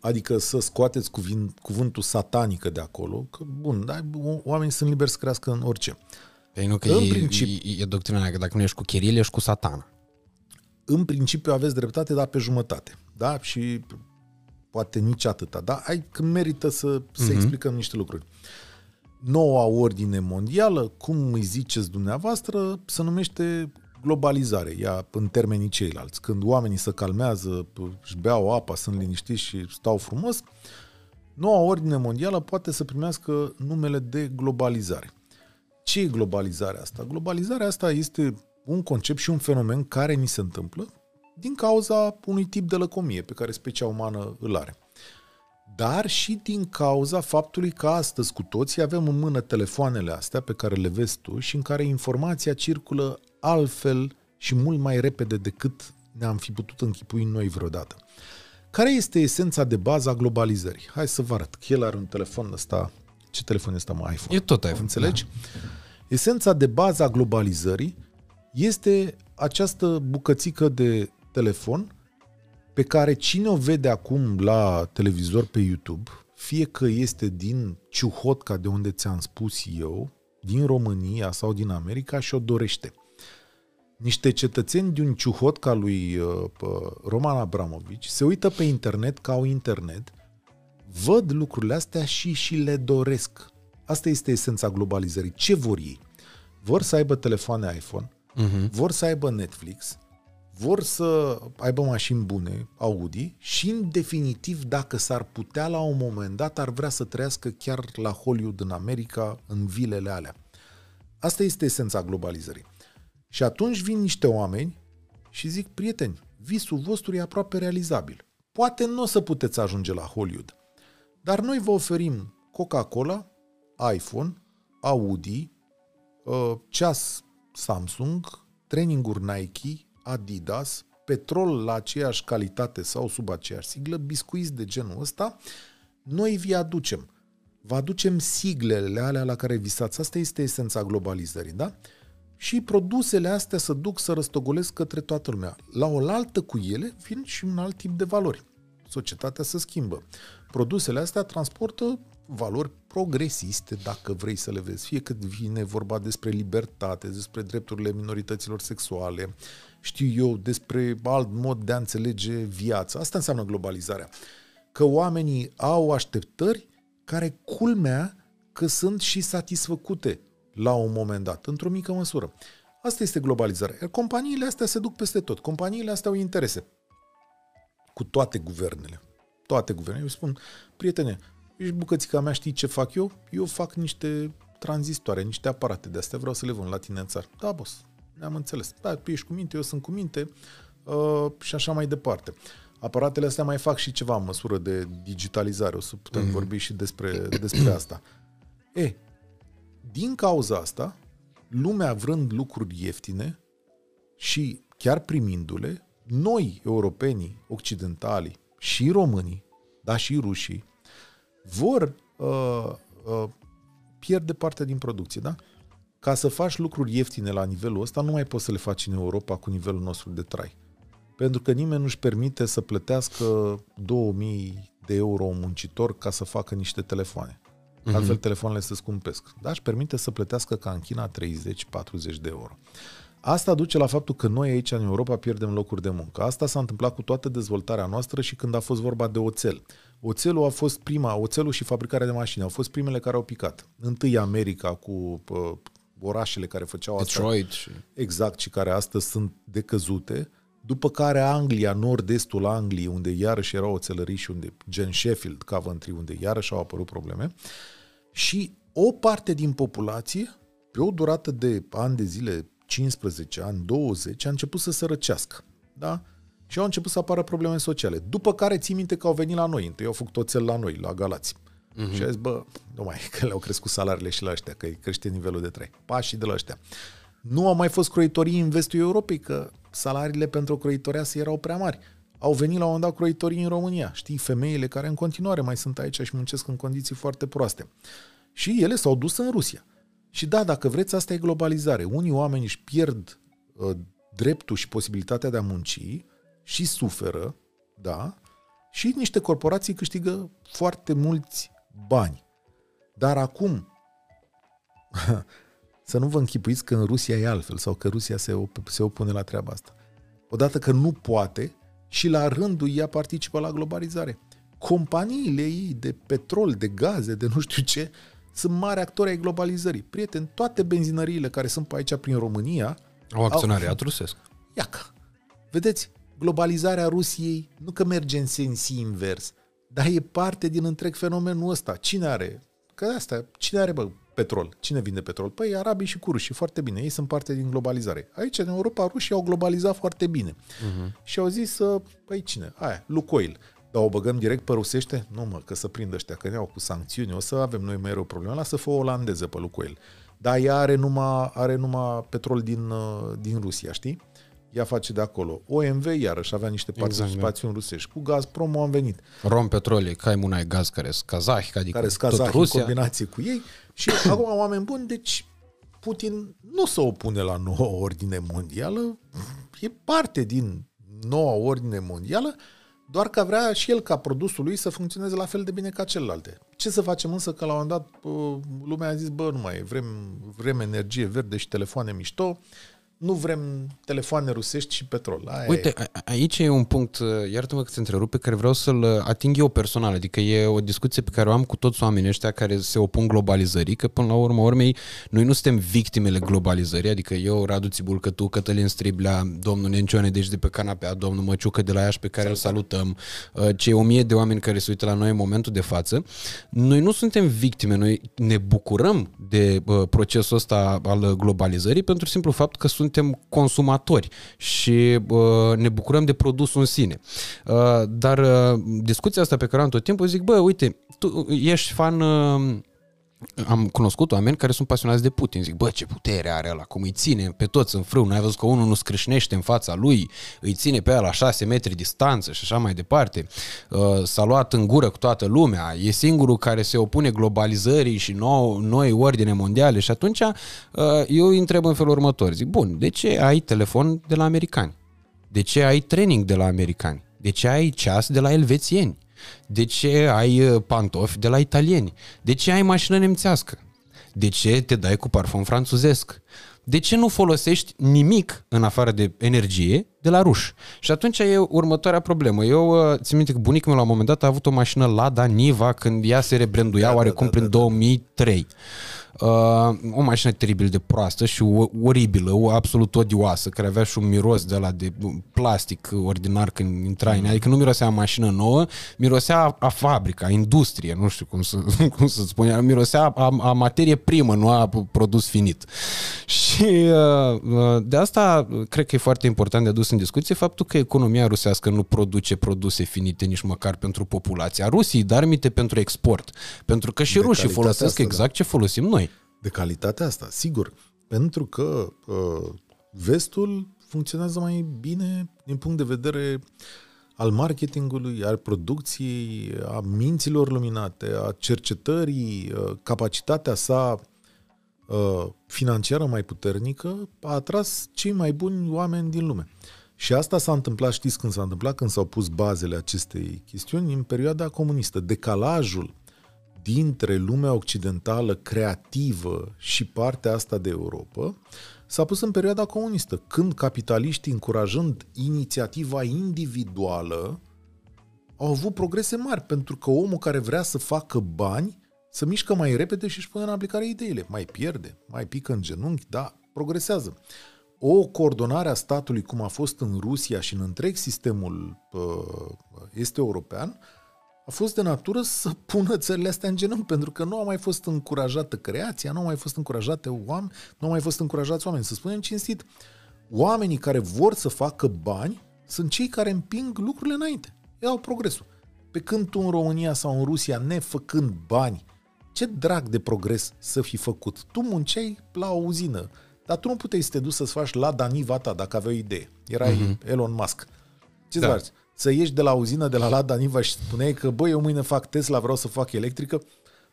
Adică să scoateți cuvin, cuvântul satanică de acolo, că bun, dar oamenii sunt liberi să crească în orice. Păi nu că în e, principiu, e, e doctrina că dacă nu ești cu Chiril, ești cu satana. În principiu aveți dreptate, dar pe jumătate. Da? Și poate nici atâta, dar hai că merită să, să uh-huh. explicăm niște lucruri. Noua ordine mondială, cum îi ziceți dumneavoastră, se numește globalizare, ea în termenii ceilalți. Când oamenii se calmează, își beau apa, sunt liniștiți și stau frumos, noua ordine mondială poate să primească numele de globalizare. Ce e globalizarea asta? Globalizarea asta este un concept și un fenomen care ni se întâmplă din cauza unui tip de lăcomie pe care specia umană îl are. Dar și din cauza faptului că astăzi cu toții avem în mână telefoanele astea pe care le vezi tu și în care informația circulă altfel și mult mai repede decât ne-am fi putut închipui noi vreodată. Care este esența de bază a globalizării? Hai să vă arăt. El are un telefon ăsta. Ce telefon este mai iPhone? E tot iPhone. Înțelegi? Da. Esența de bază a globalizării este această bucățică de telefon pe care cine o vede acum la televizor pe YouTube, fie că este din Ciuhotca, de unde ți-am spus eu, din România sau din America și o dorește. Niște cetățeni din Ciuhotca lui uh, Roman Abramovici se uită pe internet ca au internet, văd lucrurile astea și și le doresc. Asta este esența globalizării. Ce vor ei? Vor să aibă telefoane iPhone, Mhm. vor să aibă Netflix, vor să aibă mașini bune, Audi, și în definitiv, dacă s-ar putea la un moment dat, ar vrea să trăiască chiar la Hollywood în America, în vilele alea. Asta este esența globalizării. Și atunci vin niște oameni și zic, prieteni, visul vostru e aproape realizabil. Poate nu o să puteți ajunge la Hollywood, dar noi vă oferim Coca-Cola, iPhone, Audi, uh, ceas Samsung, traininguri Nike, Adidas, petrol la aceeași calitate sau sub aceeași siglă, biscuiți de genul ăsta, noi vi aducem. Vă aducem siglele alea la care visați. Asta este esența globalizării, da? Și produsele astea să duc să răstogolesc către toată lumea. La oaltă cu ele vin și un alt tip de valori. Societatea se schimbă. Produsele astea transportă valori progresiste, dacă vrei să le vezi. Fie că vine vorba despre libertate, despre drepturile minorităților sexuale, știu eu, despre alt mod de a înțelege viața. Asta înseamnă globalizarea. Că oamenii au așteptări care, culmea, că sunt și satisfăcute la un moment dat, într-o mică măsură. Asta este globalizarea. Iar companiile astea se duc peste tot. Companiile astea au interese cu toate guvernele. Toate guvernele. Eu spun, prietene, ești bucățica mea, știi ce fac eu? Eu fac niște tranzistoare, niște aparate de astea, vreau să le vând la tine în țară. Da, boss, ne-am înțeles. Da, tu ești cu minte, eu sunt cu minte uh, și așa mai departe. Aparatele astea mai fac și ceva în măsură de digitalizare, o să putem mm. vorbi și despre, despre asta. E, din cauza asta, lumea vrând lucruri ieftine și chiar primindu-le, noi, europenii, occidentali și românii, da și rușii, vor uh, uh, pierde parte din producție, da? Ca să faci lucruri ieftine la nivelul ăsta, nu mai poți să le faci în Europa cu nivelul nostru de trai. Pentru că nimeni nu-și permite să plătească 2000 de euro un muncitor ca să facă niște telefoane. Mm-hmm. Altfel telefoanele se scumpesc. Dar își permite să plătească ca în China 30-40 de euro. Asta duce la faptul că noi aici în Europa pierdem locuri de muncă. Asta s-a întâmplat cu toată dezvoltarea noastră și când a fost vorba de oțel. Oțelul a fost prima, oțelul și fabricarea de mașini au fost primele care au picat. Întâi America cu uh, orașele care făceau asta. Detroit și... Exact, și care astăzi sunt decăzute. După care Anglia, nord-estul Angliei, unde iarăși erau oțelării și unde, gen Sheffield, Coventry, unde iarăși au apărut probleme. Și o parte din populație, pe o durată de ani de zile, 15 ani, 20, a început să se răcească. Da? Și au început să apară probleme sociale. După care ții minte că au venit la noi. Întâi au făcut oțel la noi, la Galați. Uh-huh. Și a zis, bă, nu mai, (laughs) că le-au crescut salariile și la ăștia, că îi crește nivelul de trai. Pașii de la ăștia. Nu au mai fost croitorii în vestul Europei, că salariile pentru o croitoreasă erau prea mari. Au venit la un moment dat croitorii în România. Știi, femeile care în continuare mai sunt aici și muncesc în condiții foarte proaste. Și ele s-au dus în Rusia. Și da, dacă vreți, asta e globalizare. Unii oameni își pierd uh, dreptul și posibilitatea de a munci și suferă, da, și niște corporații câștigă foarte mulți bani. Dar acum, (laughs) să nu vă închipuiți că în Rusia e altfel sau că Rusia se, op- se opune la treaba asta. Odată că nu poate și la rândul ea participă la globalizare. Companiile ei de petrol, de gaze, de nu știu ce, sunt mari actori ai globalizării. Prieteni, toate benzinăriile care sunt pe aici prin România Au acționariat rusesc. Iaca. Vedeți, globalizarea Rusiei nu că merge în sens invers, dar e parte din întreg fenomenul ăsta. Cine are? Că asta, cine are, bă, petrol? Cine vinde petrol? Păi arabii și cu rușii, foarte bine. Ei sunt parte din globalizare. Aici, în Europa, rușii au globalizat foarte bine. Uh-huh. Și au zis, uh, păi cine? Aia, Lucoil. Dar o băgăm direct pe rusește? Nu mă, că să prindă ăștia, că ne au cu sancțiuni, o să avem noi mereu probleme. Lasă fă o olandeză pe Lucoil. Dar ea are numai, are numai petrol din, uh, din Rusia, știi? Ea face de acolo. OMV iarăși avea niște Exact, participațiuni rusești. Cu Gazprom au venit. Rom Petroli, Caimunai Gaz, care sunt kazahi, adică care sunt tot kazahi în Rusia. combinație cu ei. Și (clears throat) acum oameni buni, deci Putin nu se opune la noua ordine mondială, e parte din noua ordine mondială, doar că vrea și el ca produsul lui să funcționeze la fel de bine ca celelalte. Ce să facem însă că la un moment dat bă, lumea a zis, bă, nu mai e, vrem, vrem energie verde și telefoane mișto, nu vrem telefoane rusești și petrol. Aia Uite, e. a- aici e un punct, uh, iartă-mă că te întrerup, pe care vreau să-l uh, ating eu personal, adică e o discuție pe care o am cu toți oamenii ăștia care se opun globalizării, că până la urmă urmei noi nu suntem victimele globalizării, adică eu, Radu Țibulcă, tu, Cătălin Striblea, domnul Nencione, deci de pe canapea, domnul Măciucă de la Iași pe care îl salutăm, uh, cei o mie de oameni care se uită la noi în momentul de față, noi nu suntem victime, noi ne bucurăm de uh, procesul ăsta al globalizării pentru simplu fapt că suntem consumatori și uh, ne bucurăm de produsul în sine. Uh, dar uh, discuția asta pe care o am tot timpul, zic, bă, uite, tu ești fan... Uh, am cunoscut oameni care sunt pasionați de Putin. Zic, bă, ce putere are ăla, cum îi ține pe toți în frâu. N-ai văzut că unul nu scrâșnește în fața lui, îi ține pe ăla la 6 metri distanță și așa mai departe. Uh, S-a luat în gură cu toată lumea. E singurul care se opune globalizării și nou, noi ordine mondiale. Și atunci uh, eu îi întreb în felul următor. Zic, bun, de ce ai telefon de la americani? De ce ai training de la americani? De ce ai ceas de la elvețieni? De ce ai uh, pantofi de la italieni? De ce ai mașină nemțească? De ce te dai cu parfum franțuzesc? De ce nu folosești nimic în afară de energie de la ruși? Și atunci e următoarea problemă. Eu uh, țin minte că bunicul meu la un moment dat a avut o mașină Lada Niva când ea se rebranduia Da, da, oarecum da, prin da, da. 2003. Uh, o mașină teribil de proastă și o- oribilă, o absolut odioasă, care avea și un miros de la de plastic ordinar când intra în ea. Adică nu mirosea a mașină nouă, mirosea a, a fabrică, a industrie, nu știu cum să, (laughs) cum să spun, ea, mirosea a, a materie primă, nu a produs finit. (laughs) Și uh, uh, de asta uh, cred că e foarte important de adus în discuție faptul că economia rusească nu produce produse finite nici măcar pentru populația Rusiei, dar mite pentru export. Pentru că și De rușii calitatea folosesc asta, exact ce folosim noi. De calitatea asta, sigur. Pentru că uh, vestul funcționează mai bine din punct de vedere al marketingului, al producției, a minților luminate, a cercetării, uh, capacitatea sa uh, financiară mai puternică a atras cei mai buni oameni din lume. Și asta s-a întâmplat, știți când s-a întâmplat? Când s-au pus bazele acestei chestiuni în perioada comunistă. Decalajul dintre lumea occidentală creativă și partea asta de Europa s-a pus în perioada comunistă, când capitaliștii, încurajând inițiativa individuală, au avut progrese mari, pentru că omul care vrea să facă bani să mișcă mai repede și își pune în aplicare ideile. Mai pierde, mai pică în genunchi, da, progresează. O coordonare a statului, cum a fost în Rusia și în întreg sistemul uh, este european, a fost de natură să pună țările astea în genunchi, pentru că nu a mai fost încurajată creația, nu au mai fost încurajate oameni, nu au mai fost încurajați oameni. Să spunem cinstit, oamenii care vor să facă bani sunt cei care împing lucrurile înainte. Iau progresul. Pe când tu în România sau în Rusia, nefăcând bani, ce drag de progres să fi făcut? Tu munceai la o uzină, dar tu nu puteai să te duci să-ți faci la Daniva ta dacă aveai o idee. Erai uh-huh. Elon Musk. Ce Da. da. faci? Să ieși de la uzină, de la Lada Niva și spuneai că, băi, eu mâine fac Tesla, vreau să fac electrică.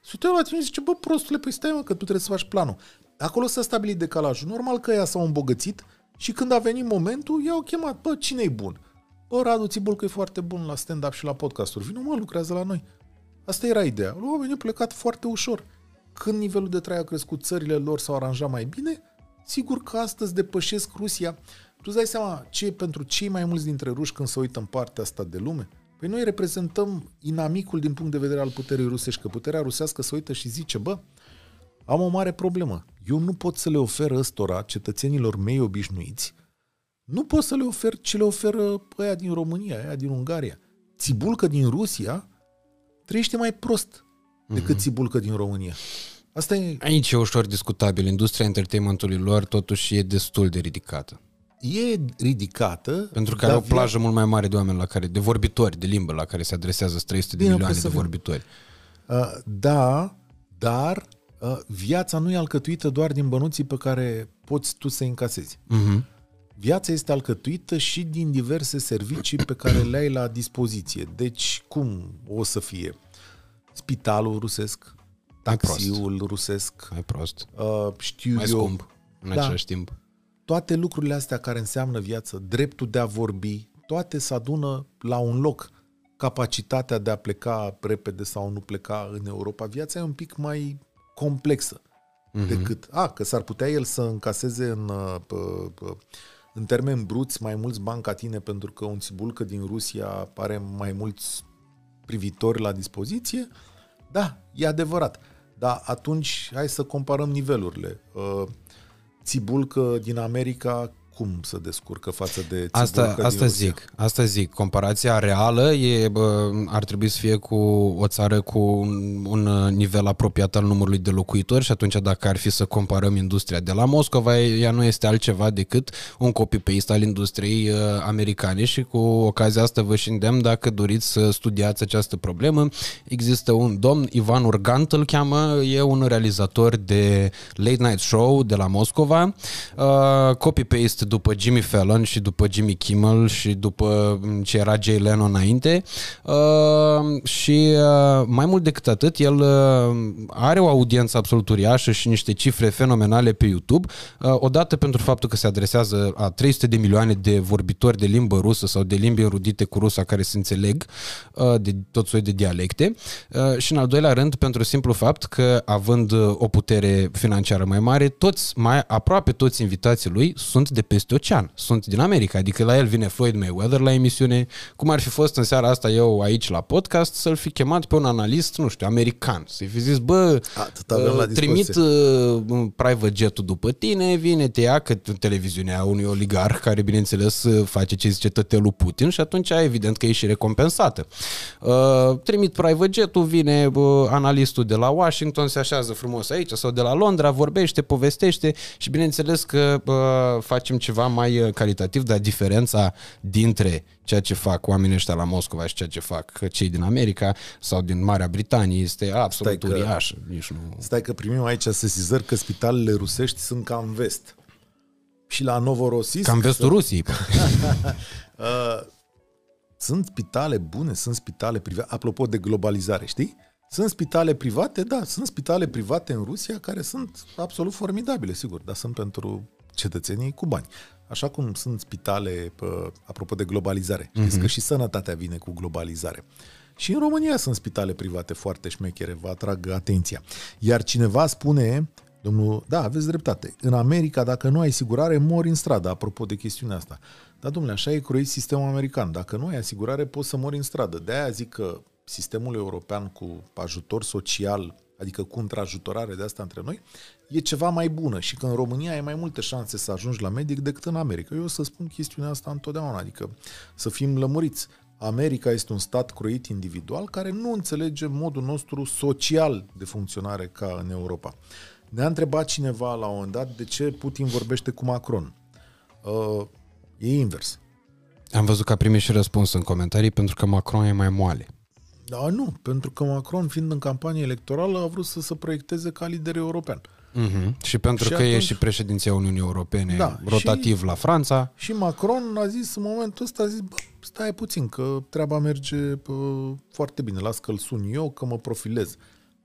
Și tu la tine și zice, bă, prostule, păi stai mă, că tu trebuie să faci planul. Acolo s-a stabilit decalajul. Normal că ea s-au îmbogățit și când a venit momentul, i-au chemat, bă, cine e bun? Bă, Radu Țibul că e foarte bun la stand-up și la podcasturi. Vino mă, lucrează la noi. Asta era ideea. Oamenii au plecat foarte ușor. Când nivelul de trai a crescut, țările lor s-au aranjat mai bine, sigur că astăzi depășesc Rusia. Tu îți dai seama ce e pentru cei mai mulți dintre ruși când se uită în partea asta de lume? Păi noi reprezentăm inamicul din punct de vedere al puterii rusești, că puterea rusească se uită și zice, bă, am o mare problemă. Eu nu pot să le ofer ăstora, cetățenilor mei obișnuiți, nu pot să le ofer ce le oferă ăia din România, ăia din Ungaria. Țibulcă din Rusia trăiește mai prost decât țibulcă din România. Asta e, Aici e ușor discutabil. Industria entertainmentului lor totuși e destul de ridicată. E ridicată. Pentru că dar are o via- plajă mult mai mare de oameni la care, de vorbitori, de limbă, la care se adresează 300 de Bine, milioane că de să fim- vorbitori. Uh, da, dar uh, viața nu e alcătuită doar din bănuții pe care poți tu să-i încasezi. Mhm. Viața este alcătuită și din diverse servicii pe care le ai la dispoziție. Deci, cum o să fie? Spitalul rusesc, Mai prost. taxiul rusesc, Mai prost. uh, știu Mai eu, scump în Da. același timp. Toate lucrurile astea care înseamnă viață, dreptul de a vorbi, toate se adună la un loc. Capacitatea de a pleca repede sau nu pleca în Europa. Viața e un pic mai complexă. uh-huh. decât... A, că s-ar putea el să încaseze în, uh, p- p- în termeni bruți mai mulți bani ca tine pentru că un țibulcă din Rusia are mai mulți privitori la dispoziție. Da, e adevărat. Dar atunci hai să comparăm nivelurile. Uh, Țibulcă din America cum se descurcă față de țibulcă Asta, din asta Rusia? zic, asta zic. Comparația reală e, bă, ar trebui să fie cu o țară cu un, un nivel apropiat al numărului de locuitori și atunci dacă ar fi să comparăm industria de la Moscova, ea nu este altceva decât un copy-paste al industriei uh, americane și cu ocazia asta vă și îndemn dacă doriți să studiați această problemă. Există un domn, Ivan Urgant îl cheamă, e un realizator de late night show de la Moscova, uh, copy-paste după Jimmy Fallon și după Jimmy Kimmel și după mm, ce era Jay Leno înainte uh, și uh, mai mult decât atât, el uh, are o audiență absolut uriașă și niște cifre fenomenale pe YouTube, uh, odată pentru faptul că se adresează a 300 de milioane de vorbitori de limbă rusă sau de limbi înrudite cu rusa care se înțeleg uh, de tot soi de dialecte uh, și în al doilea rând pentru simplu fapt că având uh, o putere financiară mai mare, toți, mai aproape toți invitații lui sunt de peste ocean, sunt din America, adică la el vine Floyd Mayweather la emisiune, cum ar fi fost în seara asta eu aici la podcast, să-l fi chemat pe un analist, nu știu, american, să-i fi zis, bă, Atât avem la uh, trimit dispoziție. uh, private jet-ul după tine, vine, te ia, că televiziunea unui oligarh care, bineînțeles, uh, face ce zice tătelul Putin și atunci evident că e și recompensată. Uh, trimit private jet-ul, vine uh, analistul de la Washington, se așează frumos aici sau de la Londra, vorbește, povestește și bineînțeles că uh, facem ceva mai uh, calitativ, dar diferența dintre ceea ce fac oamenii ăștia la Moscova și ceea ce fac cei din America sau din Marea Britanie este absolut Stai că- uriașă. Nici nu... Stai că primim aici sesizări că spitalele rusești sunt ca în vest. Și la Novorossiysk... Cam vestul Rusiei. (laughs) Uh, sunt spitale bune, sunt spitale private. Apropo de globalizare, știi? Sunt spitale private, da, sunt spitale private în Rusia care sunt absolut formidabile, sigur, dar sunt pentru cetățenii cu bani. Așa cum sunt spitale, pă, apropo de globalizare. Știți că și sănătatea vine cu globalizare. Și în România sunt spitale private foarte șmechere, vă atrag atenția. Iar cineva spune, domnul, da, aveți dreptate, în America, dacă nu ai asigurare, mori în stradă, apropo de chestiunea asta. Dar, domnule, așa e croit sistemul american. Dacă nu ai asigurare, poți să mori în stradă. De-aia zic că sistemul european cu ajutor social, adică cu întrajutorare de asta între noi, e ceva mai bună și că în România ai mai multe șanse să ajungi la medic decât în America. Eu o să spun chestiunea asta întotdeauna, adică să fim lămuriți. America este un stat croit individual care nu înțelege modul nostru social de funcționare ca în Europa. Ne-a întrebat cineva la un moment dat de ce Putin vorbește cu Macron. Uh, e invers. Am văzut că a primit și răspuns în comentarii pentru că Macron e mai moale. Da, nu, pentru că Macron, fiind în campanie electorală, a vrut să se proiecteze ca lider european. Uh-huh. Și pentru Și că e atunci- și președinția Uniunii Europene Da, rotativ la Franța. Și Macron a zis în momentul ăsta, a zis, bă, stai puțin, că treaba merge bă, foarte bine, las că-l sun eu, că mă profilez.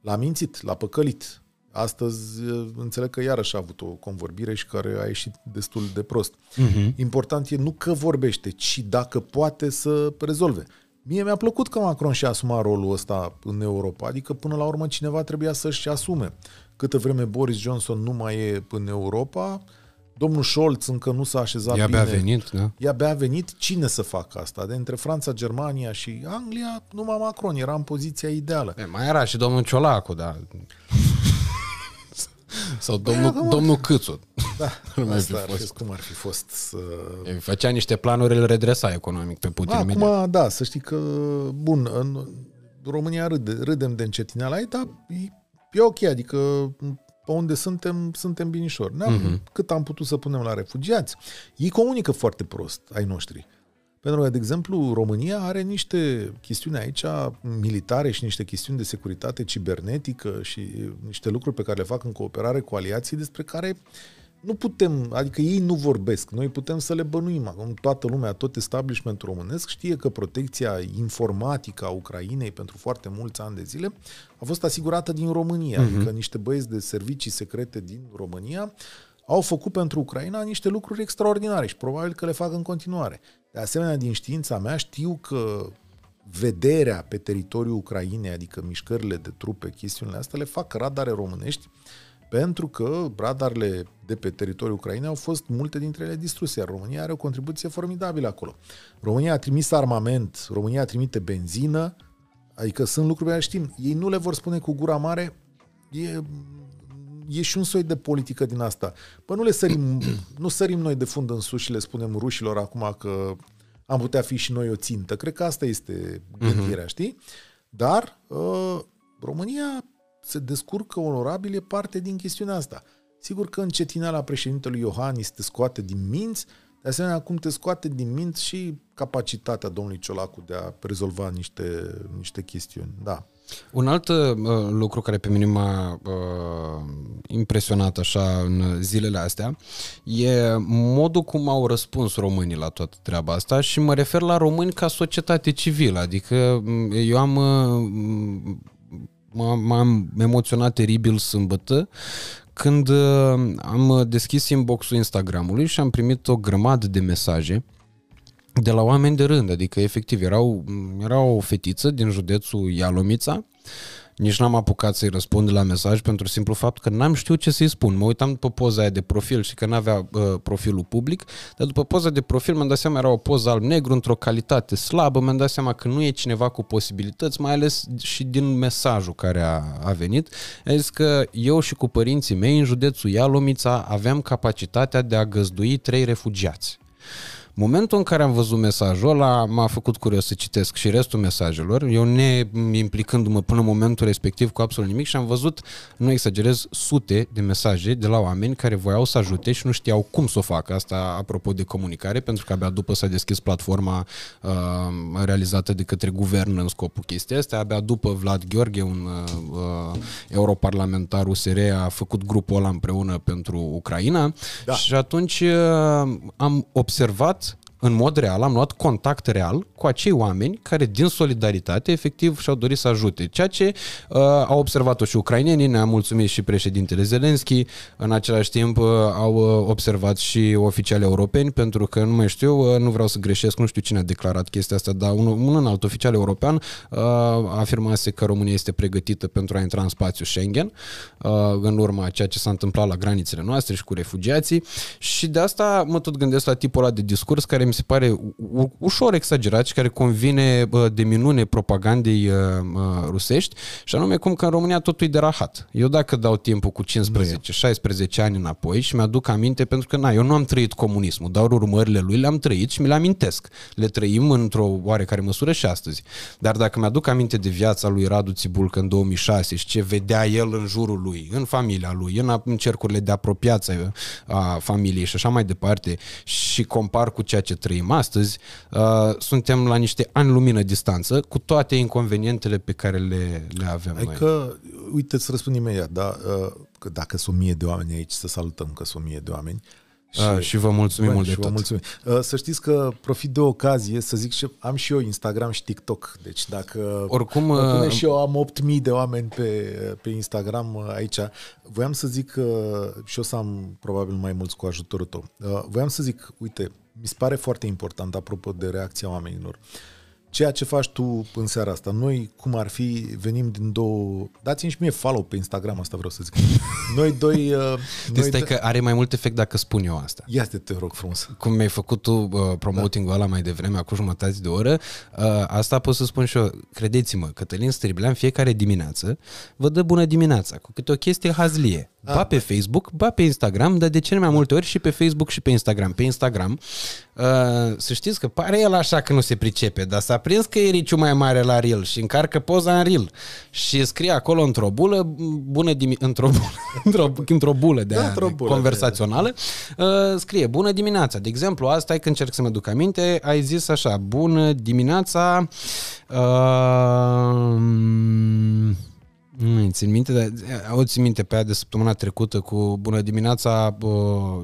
L-a mințit, l-a păcălit. Astăzi eh, înțeleg că iarăși a avut o convorbire și care a ieșit destul de prost. Uh-huh. Important e nu că vorbește, ci dacă poate să rezolve. Mie mi-a plăcut că Macron și-a asumat rolul ăsta în Europa, adică până la urmă cineva trebuia să-și asume. Câtă vreme Boris Johnson nu mai e în Europa, domnul Scholz încă nu s-a așezat E abia bine. venit, da? E abia venit. Cine să facă asta? De între Franța, Germania și Anglia, numai Macron era în poziția ideală. E, mai era și domnul Ciolacu, da. (laughs) Sau Păi, domnul, acum- domnul Câțu. Da, (laughs) Nu mai fi asta ar fi, fost. cum ar fi fost să... E, Făcea niște planuri, îl redresa economic pe Putin Da, imediat. acum, da, să știi că, bun, în România râde, râdem de încetineala ei, dar e, e ok, adică pe unde suntem, suntem binișori. Ne-am, Mhm. mm-hmm. Cât am putut să punem la refugiați. Ei comunică foarte prost, ai noștri. Pentru că, de exemplu, România are niște chestiuni aici militare și niște chestiuni de securitate cibernetică și niște lucruri pe care le fac în cooperare cu aliații despre care nu putem, adică ei nu vorbesc, noi putem să le bănuim. Acum toată lumea, tot establishmentul românesc știe că protecția informatică a Ucrainei pentru foarte mulți ani de zile a fost asigurată din România, uh-huh. adică niște băieți de servicii secrete din România au făcut pentru Ucraina niște lucruri extraordinare și probabil că le fac în continuare. De asemenea, din știința mea știu că vederea pe teritoriul Ucrainei, adică mișcările de trupe, chestiunile astea, le fac radare românești pentru că radarele de pe teritoriul Ucrainei au fost multe dintre ele distruse, iar România are o contribuție formidabilă acolo. România a trimis armament, România trimite benzină, adică sunt lucruri pe care știm. Ei nu le vor spune cu gura mare, e, e și un soi de politică din asta. Bă, nu le sărim, nu sărim noi de fund în sus și le spunem rușilor acum că am putea fi și noi o țintă. Cred că asta este gândirea, uh-huh. știi? Dar uh, România se descurcă onorabil, e parte din chestiunea asta. Sigur că încetineala președintelui Iohannis te scoate din minți, de asemenea, acum te scoate din minți și capacitatea domnului Ciolacu de a rezolva niște, niște chestiuni. Da. Un alt uh, lucru care pe mine m-a uh, impresionat așa în zilele astea e modul cum au răspuns românii la toată treaba asta și mă refer la români ca societate civilă. Adică eu am uh, m-am emoționat teribil sâmbătă când uh, am deschis inbox-ul Instagramului și am primit o grămadă de mesaje de la oameni de rând, adică efectiv erau, era o fetiță din județul Ialomița nici n-am apucat să-i răspund la mesaj pentru simplu fapt că n-am știut ce să-i spun. Mă uitam după poza aia de profil și că n-avea uh, profilul public, dar după poza de profil mi-am dat seama era o poză alb-negru într-o calitate slabă, mi-am dat seama că nu e cineva cu posibilități, mai ales și din mesajul care a, a venit. A zis că eu și cu părinții mei în județul Ialomița aveam capacitatea de a găzdui trei refugiați. Momentul în care am văzut mesajul ăla m-a făcut curios să citesc și restul mesajelor, eu ne implicându-mă până în momentul respectiv cu absolut nimic și am văzut, nu exagerez, sute de mesaje de la oameni care voiau să ajute și nu știau cum să o facă. Asta apropo de comunicare, pentru că abia după s-a deschis platforma uh, realizată de către guvern în scopul chestia asta, abia după Vlad Gheorghe, un uh, europarlamentar USR, a făcut grupul ăla împreună pentru Ucraina. Da. și atunci uh, am observat în mod real, am luat contact real cu acei oameni care din solidaritate efectiv și-au dorit să ajute. Ceea ce uh, au observat-o și ucrainenii, ne-a mulțumit și președintele Zelenski, în același timp uh, au uh, observat și oficiali europeni, pentru că nu mai știu, uh, nu vreau să greșesc, nu știu cine a declarat chestia asta, dar un, un alt oficial european uh, afirmase că România este pregătită pentru a intra în spațiu Schengen, uh, în urma ceea ce s-a întâmplat la granițele noastre și cu refugiații și de asta mă tot gândesc la tipul ăla de discurs care mi se pare ușor exagerat și care convine de minune propagandei rusești și anume cum că în România totul e de rahat. Eu dacă dau timpul cu 15-16 ani înapoi și mi-aduc aminte pentru că na, eu nu am trăit comunismul, dar urmările lui le-am trăit și mi le amintesc. Le trăim într-o oarecare măsură și astăzi. Dar dacă mi-aduc aminte de viața lui Radu Țibulcă în 2006 și ce vedea el în jurul lui, în familia lui, în cercurile de apropiață a familiei și așa mai departe și compar cu ceea ce trăim astăzi, uh, suntem la niște ani lumină distanță, cu toate inconvenientele pe care le, le avem adică, noi. uite, să răspund imediat, da, uh, că dacă sunt mie de oameni aici, să salutăm că sunt mie de oameni, și, A, și vă mulțumim mult de tot. Vă mulțumim. Uh, să știți că profit de ocazie să zic și am și eu Instagram și TikTok. Deci dacă Oricum, mă pune uh, și eu am 8000 de oameni pe, pe Instagram uh, aici, voiam să zic că și o să am probabil mai mulți cu ajutorul tău. Voiam să zic, uite, mi se pare foarte important apropo de reacția oamenilor. Uh, ceea ce faci tu în seara asta. Noi, cum ar fi, venim din două... Dați-mi și mie follow pe Instagram, asta vreau să zic. (laughs) Noi doi... Uh, deci stai că are mai mult efect dacă spun eu asta. Ia te rog frumos. Cum mi-ai făcut tu uh, promoting-ul da. ăla mai devreme, acum jumătate de oră, uh, asta pot să spun și eu. Credeți-mă, Cătălin Striblea în fiecare dimineață vă dă bună dimineața, cu câte o chestie hazlie. Ah. Ba pe Facebook, ba pe Instagram, dar de cele mai multe ori și pe Facebook și pe Instagram. Pe Instagram, uh, să știți că pare el așa că nu se pricepe, dar s-a prins că e riciu mai mare la Reel și încarcă poza în Reel și scrie acolo într-o bulă, bună dimi- într-o bulă, (laughs) într-o, într-o bulă de, da, într-o bulă conversațională, uh, scrie bună dimineața. De exemplu, asta e când încerc să mă duc aminte, ai zis așa, bună dimineața, uh, nu țin minte, dar o țin minte pe aia de săptămâna trecută cu bună dimineața uh,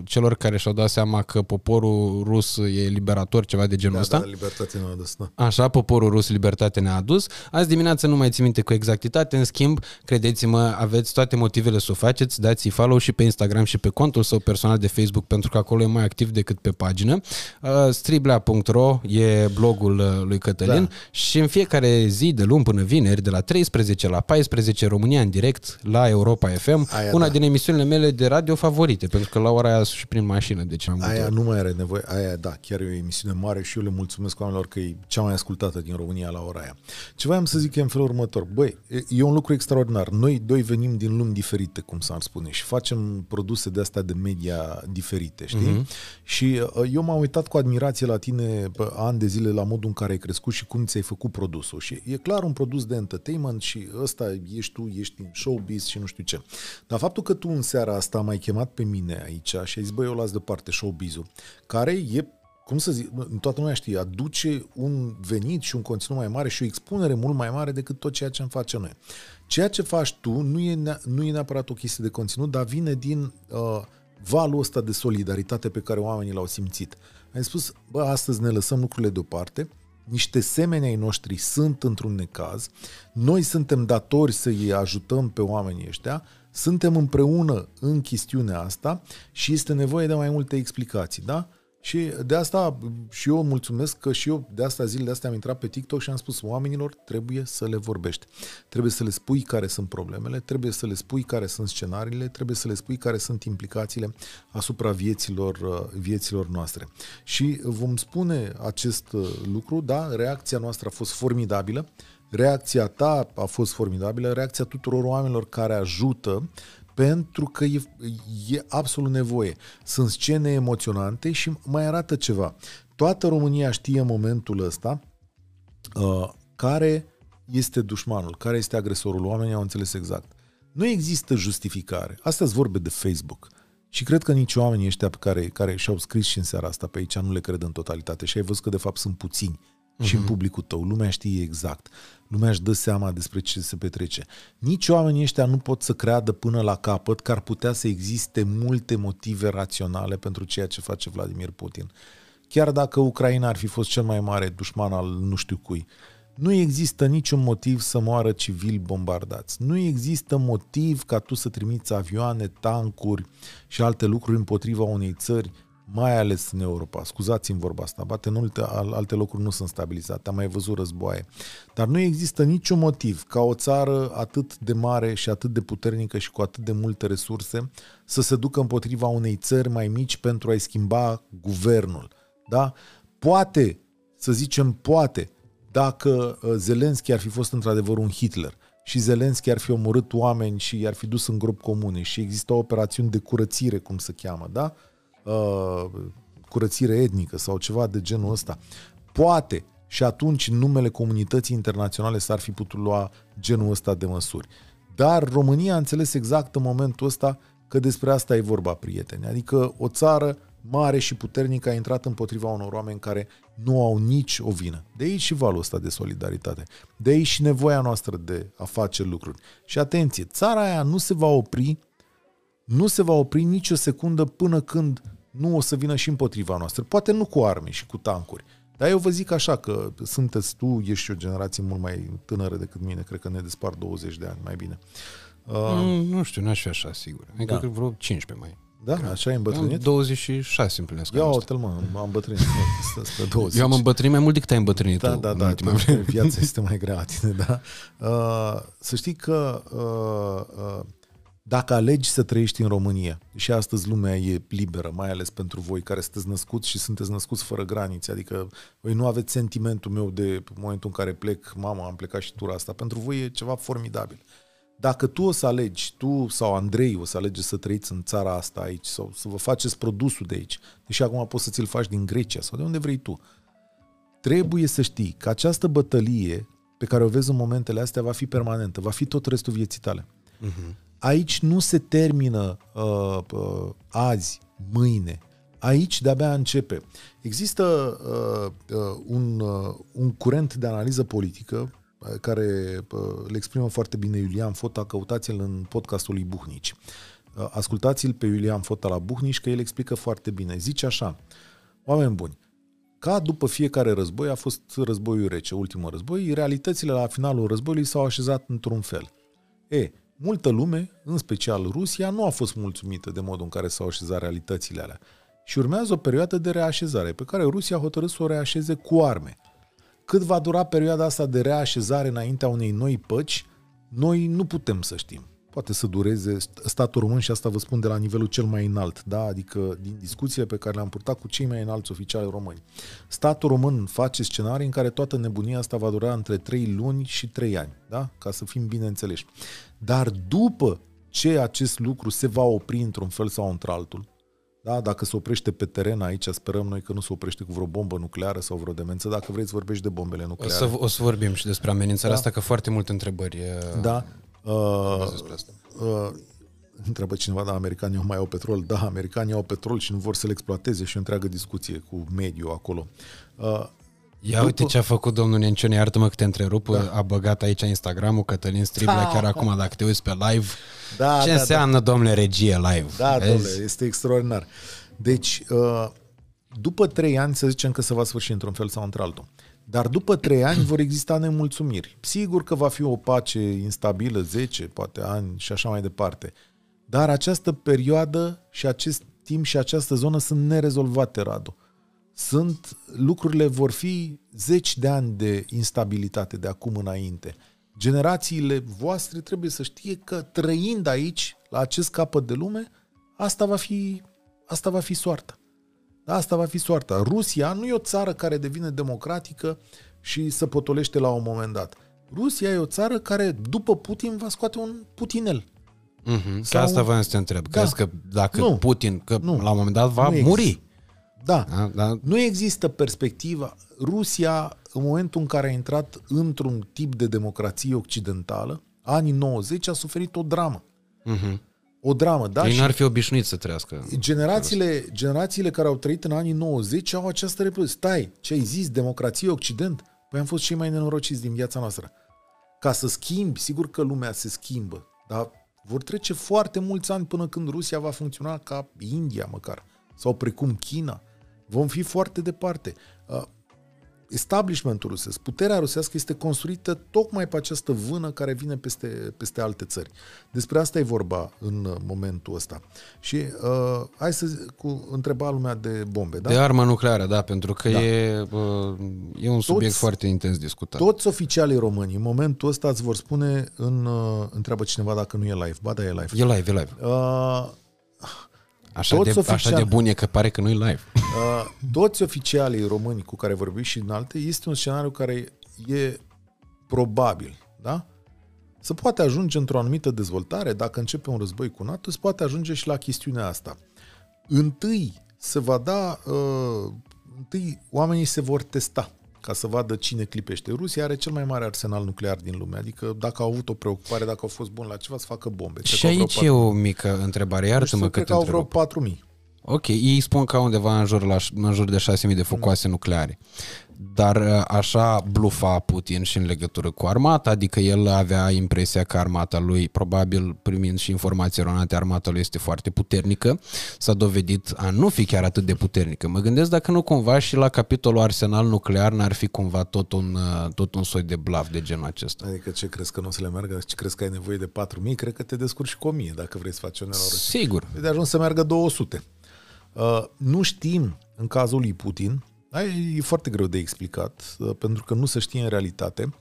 celor care și-au dat seama că poporul rus e liberator, ceva de genul da, ăsta. Da, libertate ne-a adus, da. Așa, poporul rus libertate ne-a adus. Azi dimineața nu mai țin minte cu exactitate, în schimb, credeți-mă, aveți toate motivele să o faceți, dați-i follow și pe Instagram și pe contul său personal de Facebook, pentru că acolo e mai activ decât pe pagină. Uh, striblea.ro e blogul uh, lui Cătălin da. și în fiecare zi de luni până vineri, de la 13 la 14, face România în direct la Europa FM, Aia una da. din emisiunile mele de radio favorite, pentru că la ora aia sunt și prin mașină, deci am Aia nu mai are nevoie, aia da, chiar e o emisiune mare și eu le mulțumesc oamenilor că e cea mai ascultată din România la ora aia. Ce voiam să zic e în felul următor. Băi, e- e un lucru extraordinar. Noi doi venim din lumi diferite, cum s-ar spune, și facem produse de astea de media diferite, știi? Mm-hmm. Și uh, eu m-am uitat cu admirație la tine pe ani de zile la modul în care ai crescut și cum ți-ai făcut produsul. Și e clar un produs de entertainment și ăsta ești tu, ești în showbiz și nu știu ce. Dar faptul că tu în seara asta m-ai chemat pe mine aici și ai zis, băi, eu las deoparte showbiz-ul, care e cum să zic, toată lumea știe, aduce un venit și un conținut mai mare și o expunere mult mai mare decât tot ceea ce îmi face noi. Ceea ce faci tu nu e, nea- nu e neapărat o chestie de conținut, dar vine din uh, valul ăsta de solidaritate pe care oamenii l-au simțit. Ai spus, bă, astăzi ne lăsăm lucrurile deoparte, niște semeni ai noștri sunt într-un necaz, noi suntem datori să îi ajutăm pe oamenii ăștia, suntem împreună în chestiunea asta și este nevoie de mai multe explicații, da? Și de asta și eu mulțumesc că și eu de asta zilele astea am intrat pe TikTok și am spus oamenilor trebuie să le vorbești. Trebuie să le spui care sunt problemele, trebuie să le spui care sunt scenariile, trebuie să le spui care sunt implicațiile asupra vieților, uh, vieților noastre. Și vom spune acest uh, lucru, da, reacția noastră a fost formidabilă, reacția ta a fost formidabilă, reacția tuturor oamenilor care ajută pentru că e, e absolut nevoie. Sunt scene emoționante și mai arată ceva. Toată România știe în momentul ăsta uh, care este dușmanul, care este agresorul. Oamenii au înțeles exact. Nu există justificare. Astea sunt vorbe de Facebook. Și cred că nici oamenii ăștia pe care, care și-au scris și în seara asta pe aici nu le cred în totalitate. Și ai văzut că de fapt sunt puțini și în publicul tău. Lumea știe exact. Lumea își dă seama despre ce se petrece. Nici oamenii ăștia nu pot să creadă până la capăt că ar putea să existe multe motive raționale pentru ceea ce face Vladimir Putin. Chiar dacă Ucraina ar fi fost cel mai mare dușman al nu știu cui, nu există niciun motiv să moară civili bombardați. Nu există motiv ca tu să trimiți avioane, tancuri și alte lucruri împotriva unei țări mai ales în Europa. Scuzați-mi vorba asta, bate în alte, alte locuri nu sunt stabilizate, am mai văzut războaie. Dar nu există niciun motiv ca o țară atât de mare și atât de puternică și cu atât de multe resurse să se ducă împotriva unei țări mai mici pentru a-i schimba guvernul. Da? Poate, să zicem poate, dacă uh, Zelenski ar fi fost într-adevăr un Hitler și Zelenski ar fi omorât oameni și i-ar fi dus în grup comune și există o operațiune de curățire, cum se cheamă, da? Uh, curățire etnică sau ceva de genul ăsta. Poate și atunci în numele comunității internaționale s-ar fi putut lua genul ăsta de măsuri. Dar România a înțeles exact în momentul ăsta că despre asta e vorba, prieteni. Adică o țară mare și puternică a intrat împotriva unor oameni care nu au nici o vină. De aici și valul ăsta de solidaritate. De aici și nevoia noastră de a face lucruri. Și atenție, țara aia nu se va opri nu se va opri nicio secundă până când nu o să vină și împotriva noastră. Poate nu cu arme și cu tancuri. Dar eu vă zic așa că sunteți tu, ești o generație mult mai tânără decât mine, cred că ne despar 20 de ani, mai bine. Uh, mm, nu știu, n-aș fi așa, sigur. Adică Da. da. vreo 15 mai. Da? Așa ai Am îmbătrânit? 26 împlinesc. Ia anul o ăsta. mă, am îmbătrânit. mă, spre (laughs) 20. Eu am îmbătrânit mai mult decât ai îmbătrânit Da, tu da, în da, ultima pentru vreme. că viața (laughs) este mai grea la tine, da. Uh, să știi că uh, uh, dacă alegi să trăiești în România, și astăzi lumea e liberă, mai ales pentru voi care sunteți născuți și sunteți născuți fără granițe, adică voi nu aveți sentimentul meu de în momentul în care plec, mama, am plecat și tura asta, pentru voi e ceva formidabil. Dacă tu o să alegi, tu sau Andrei o să alege să trăiți în țara asta aici sau să vă faceți produsul de aici, deși acum poți să ți-l faci din Grecia sau de unde vrei tu, trebuie să știi că această bătălie pe care o vezi în momentele astea va fi permanentă, va fi tot restul vieții tale. Uh-huh. Aici nu se termină uh, uh, azi, mâine. Aici de-abia începe. Există uh, uh, un, uh, un curent de analiză politică uh, care uh, le exprimă foarte bine Iulian Fota, căutați-l în podcastul lui Buhnici. Uh, ascultați-l pe Iulian Fota la Buhnici că el explică foarte bine. Zice așa, oameni buni, ca după fiecare război a fost războiul rece, ultimul război, realitățile la finalul războiului s-au așezat într-un fel. E, multă lume, în special Rusia, nu a fost mulțumită de modul în care s-au așezat realitățile alea. Și urmează o perioadă de reașezare, pe care Rusia a hotărât să o reașeze cu arme. Cât va dura perioada asta de reașezare înaintea unei noi păci, Noi nu putem să știm. Poate să dureze statul român și asta vă spun de la nivelul cel mai înalt, da? adică din discuțiile pe care le-am purtat cu cei mai înalți oficiali români. Statul român face scenarii în care toată nebunia asta va dura între 3 luni și 3 ani, da? ca să fim bine înțeleși. Dar după ce acest lucru se va opri într-un fel sau într-altul, da? Dacă se oprește pe teren aici, sperăm noi că nu se oprește cu vreo bombă nucleară sau vreo demență. Dacă vreți să vorbești de bombele O nucleare. să, o să vorbim și despre amenințarea da. asta, că foarte multe întrebări uh, Da. Uh, despre asta. uh, întreabă cineva, da, americanii mai au petrol. Da, americanii au petrol și nu vor să-l exploateze și o întreagă discuție cu mediul acolo. Uh, Ia uite ce a făcut domnul Nencione, iartă-mă că te întrerup, da. a băgat aici Instagramul Cătălin Striblea, Da. chiar acum dacă te uiți pe live. Da, ce da, da. înseamnă, domnule, regie live? Da, Vezi? domnule, este extraordinar. Deci, uh, după trei ani, să zicem că se va sfârși într-un fel sau într-altul. Dar după trei ani vor exista nemulțumiri. Sigur că va fi o pace instabilă, 10, poate ani și așa mai departe. Dar această perioadă și acest timp și această zonă sunt nerezolvate, Radu. Sunt, lucrurile vor fi zeci de ani de instabilitate de acum înainte. Generațiile voastre trebuie să știe că trăind aici, la acest capăt de lume, asta va fi, asta va fi soarta. Da, asta va fi soarta. Rusia nu e o țară care devine democratică și se potolește la un moment dat. Rusia e o țară care, după Putin, va scoate un Putinel. Mhm, Că Sau- asta voiam să te întreb. Da. Crezi că dacă Nu. Putin, că Nu. la un moment dat va Nu muri. există. Da. Da? Da? Nu există perspectiva. Rusia, în momentul în care a intrat într-un tip de democrație occidentală, anii 90, a suferit o dramă. Mhm. O dramă, da? Ei Și n-ar fi obișnuit să trăiască. generațiile, generațiile care au trăit în anii 90 au această repuză. Stai, ce ai zis, democrație occident? Păi am fost cei mai nenorociți din viața noastră. Ca să schimbi, sigur că lumea se schimbă, dar vor trece foarte mulți ani până când Rusia va funcționa ca India măcar, sau precum China. Vom fi foarte departe. Uh, Establishmentul rusesc, puterea rusească este construită tocmai pe această vână care vine peste, peste alte țări. Despre asta e vorba în uh, momentul ăsta. Și uh, hai să zi- cu întreba lumea de bombe, da? De armă nucleară, da, pentru că Da. e, uh, e un subiect foarte intens discutat. Toți oficialii români în momentul ăsta îți vor spune în, uh, întreabă cineva dacă nu e live. Ba da, e live. E live, e live. Uh, Așa Toți de, așa oficiali. de bun e că pare că nu e live. (laughs) Uh, toți oficialii români cu care vorbim și în alte, este un scenariu care e probabil, da? Se poate ajunge într-o anumită dezvoltare, dacă începe un război cu NATO, se poate ajunge și la chestiunea asta. Întâi se va da, uh, întâi oamenii se vor testa ca să vadă cine clipește. Rusia are cel mai mare arsenal nuclear din lume, adică dacă au avut o preocupare, dacă au fost buni la ceva, să facă bombe. Cred Și că au vreo aici e patru- o mică întrebare, iartă-mă că cred te că au vreo întrerup. 4.000. Ok, ei spun că au undeva în jur, la, în jur de 6.000 de focoase nucleare. Dar uh, așa blufa Putin și în legătură cu armata, adică el avea impresia că armata lui, probabil primind și informații eronate, armata lui este foarte puternică, s-a dovedit a nu fi chiar atât de puternică. Mă gândesc dacă nu cumva și la capitolul arsenal nuclear n-ar fi cumva tot un, uh, tot un soi de blaf de genul acesta. Adică ce crezi că nu o să le meargă? Ce crezi că ai nevoie de 4.000? Cred că te descurci cu 1.000 dacă vrei să faci o nenorocire. Sigur. E de ajuns să meargă 200. Uh, nu știm în cazul lui Putin, da, e foarte greu de explicat, uh, pentru că nu se știe în realitate,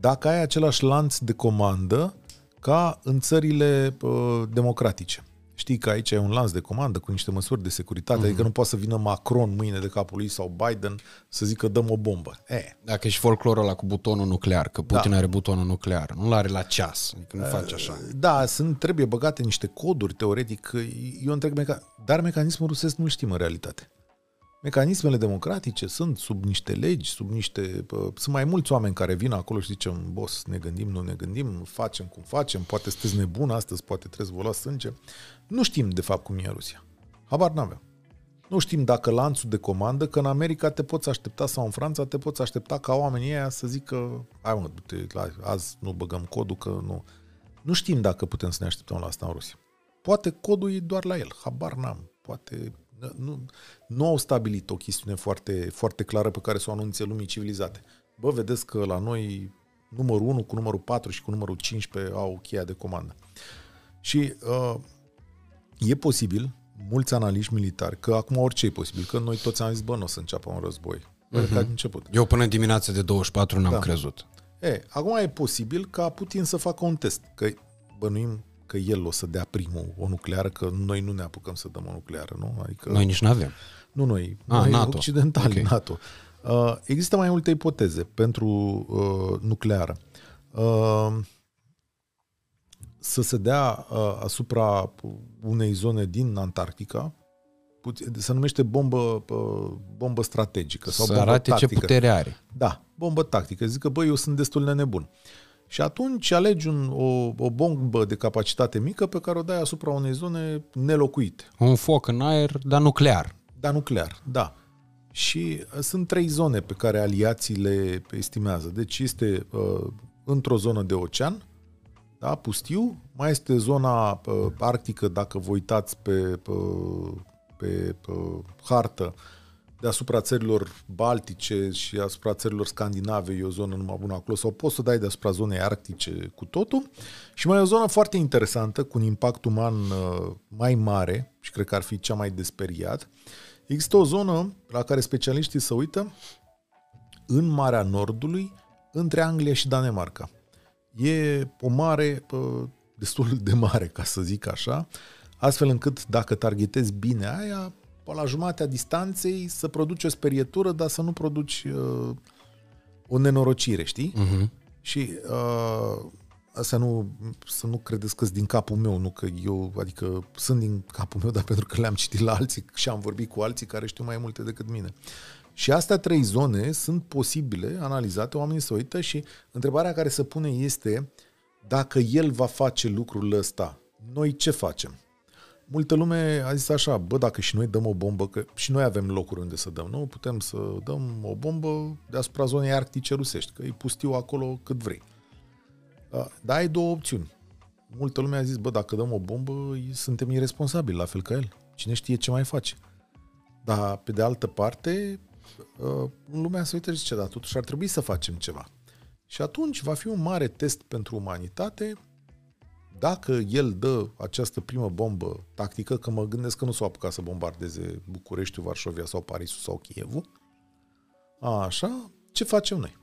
dacă ai același lanț de comandă ca în țările uh, democratice. Știi că aici ai un lanț de comandă cu niște măsuri de securitate, mm-hmm. adică nu poate să vină Macron mâine de capul lui sau Biden să zică dăm o bombă. E, Dacă e și folclorul ăla cu butonul nuclear, că Putin Da. are butonul nuclear, nu-l are la ceas, adică nu face așa. Da, sunt, trebuie băgate niște coduri, teoretic. Eu întreg meca... Dar mecanismul rusesc nu-l știm în realitate. Mecanismele democratice sunt sub niște legi, sub niște... pă, Sunt mai mulți oameni care vin acolo și zicem, boss, ne gândim, nu ne gândim, facem cum facem, poate sunteți nebun astăzi, poate trebuie să vă luați sânge. Nu știm, de fapt, cum e Rusia. Habar n-avem. Nu știm dacă lanțul de comandă, că în America te poți aștepta sau în Franța te poți aștepta ca oamenii ăia să zică hai mă, du-te, la, azi nu băgăm codul că nu... Nu știm dacă putem să ne așteptăm la asta în Rusia. Poate codul e doar la el, habar n-am. Poate nu, nu au stabilit o chestiune foarte, foarte clară pe care să o anunțe lumii civilizate. Bă, vedeți că la noi numărul 1 cu numărul 4 și cu numărul 15 au cheia de comandă. Și uh, e posibil, mulți analiști militari, că acum orice e posibil, că noi toți am zis, bă, nu o să înceapă un război. Uh-huh. Că a început. Eu până dimineața de 24 n-am Da. crezut. E, acum e posibil ca Putin să facă un test, că bănuim că el o să dea primul o nucleară, că noi nu ne apucăm să dăm o nucleară, nu? Adică, Noi nici nu avem. nu noi, Ah, noi NATO. occidentali, Ok. NATO. Uh, există mai multe ipoteze pentru uh, nucleară. Uh, să se dea uh, asupra unei zone din Antarctica, puțin- se numește bombă, uh, bombă strategică sau Să bombă arate ce tactică. putere are. Da, bombă tactică. Zic că, băi, eu sunt destul de nebun. Și atunci alegi un, o, o bombă de capacitate mică pe care o dai asupra unei zone nelocuite. Un foc în aer, dar nuclear. Dar nuclear, da. Și uh, sunt trei zone pe care aliații le estimează. Deci este uh, într-o zonă de ocean, da, pustiu, mai este zona uh, arctică, dacă vă uitați pe, uh, pe uh, hartă, deasupra țărilor baltice și asupra țărilor scandinave e o zonă numai bună acolo, sau poți să dai deasupra zonei arctice cu totul. Și mai e o zonă foarte interesantă, cu un impact uman uh, mai mare și cred că ar fi cea mai desperiat. Există o zonă la care specialiștii se uită în Marea Nordului, între Anglia și Danemarca. E o mare, uh, destul de mare, ca să zic așa, astfel încât dacă targetezi bine aia, pe la jumatea distanței să produci o sperietură, dar să nu produci uh, o nenorocire, știi? Uh-huh. Și uh, asta nu, să nu credeți că din capul meu, nu că eu, adică sunt din capul meu, (laughs) dar pentru că le-am citit la alții și am vorbit cu alții care știu mai multe decât mine. Și astea trei zone sunt posibile, analizate, oamenii se uită și întrebarea care se pune este dacă el va face lucrul ăsta, noi ce facem? Multă lume a zis așa, bă, dacă și noi dăm o bombă, că și noi avem locuri unde să dăm, nu? Putem să dăm o bombă deasupra zonei arctice rusești, că e pustiu acolo cât vrei. Da, Dar ai două opțiuni. Multă lume a zis, bă, dacă dăm o bombă, suntem irresponsabili, la fel ca el. Cine știe ce mai face. Dar, pe de altă parte, uh, lumea se uită și zice, da, totuși ar trebui să facem ceva. Și atunci va fi un mare test pentru umanitate dacă el dă această primă bombă tactică, că mă gândesc că nu s-o apuca să bombardeze Bucureștiul, Varșovia sau Parisul sau Chievul, așa, ce facem noi?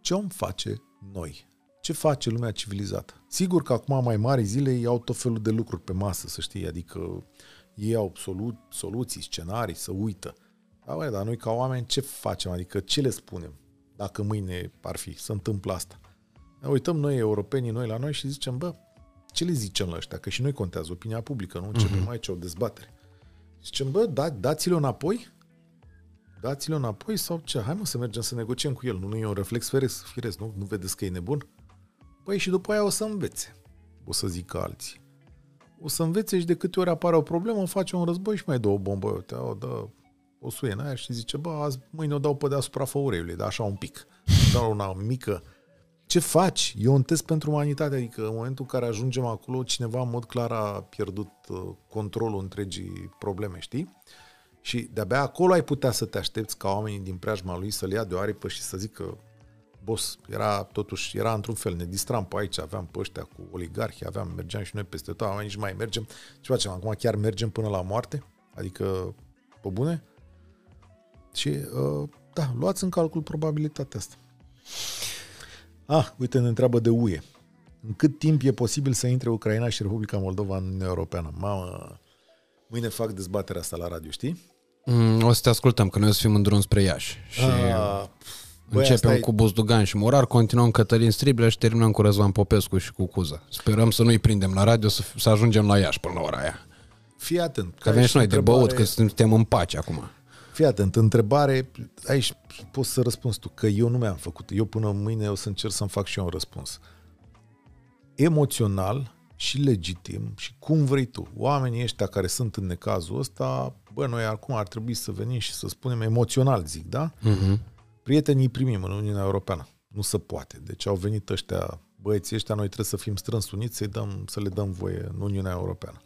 Ce om face noi? Ce face lumea civilizată? Sigur că acum mai mari zile ei au tot felul de lucruri pe masă, să știi, adică ei au absolut soluții, scenarii, să uită. Da, băi, dar noi ca oameni ce facem? Adică ce le spunem dacă mâine ar fi să întâmplă asta? Ne uităm noi, europenii, noi la noi și zicem, bă, ce le zicem la ăștia? Că și noi contează opinia publică, nu? Începem aici o dezbatere. Zicem, bă, da, dați-le înapoi? Dați-le înapoi sau ce? Hai mă să mergem să negociem cu el. Nu, nu e un reflex firesc, firesc nu? Nu vedeți că e nebun? Păi și după aia o să învețe. O să zică alții. O să învețe și de câte ori apare o problemă, face un război și mai dă o bombă. Uite, o dă o suie în aia și zice, bă, azi, mâine o dau pe deasupra făureiului, dar așa un pic. Dau una mică. Ce faci? E un test pentru umanitate, adică în momentul în care ajungem acolo, cineva în mod clar a pierdut uh, controlul întregii probleme, știi? Și de-abia acolo ai putea să te aștepți ca oamenii din preajma lui să-l ia de o aripă și să zică boss, era totuși, era într-un fel, ne distram pe aici, aveam pe ăștia cu oligarhi, aveam, mergeam și noi peste tot, oamenii și mai mergem. Ce facem? Acum chiar mergem până la moarte? Adică, pe bune? Și, uh, da, luați în calcul probabilitatea asta. Ah, uite, ne întreabă de UE. În cât timp e posibil să intre Ucraina și Republica Moldova în Uniunea Europeană? Mamă, mâine fac dezbaterea asta la radio, știi? Mm, o să te ascultăm, că noi o să fim în drum spre Iași. Și Ah, băi, asta începem e- cu Buzdugan și Morar, continuăm Cătălin Striblea și terminăm cu Răzvan Popescu și cu Cuza. Sperăm să nu-i prindem la radio, să, să ajungem la Iași până la ora aia. Fii atent. Că avem și noi de băut, că suntem în pace acum. Fii atent, întrebare, aici poți să răspunzi tu, că eu nu mi-am făcut. Eu până mâine o să încerc să-mi fac și eu un răspuns. Emoțional și legitim și cum vrei tu. Oamenii ăștia care sunt în necazul ăsta, bă, noi acum ar trebui să venim și să spunem emoțional, zic, da? Uh-huh. Prietenii primim în Uniunea Europeană. Nu se poate. Deci au venit ăștia, băieții ăștia, noi trebuie să fim strâns uniți, să, dăm, să le dăm voie în Uniunea Europeană.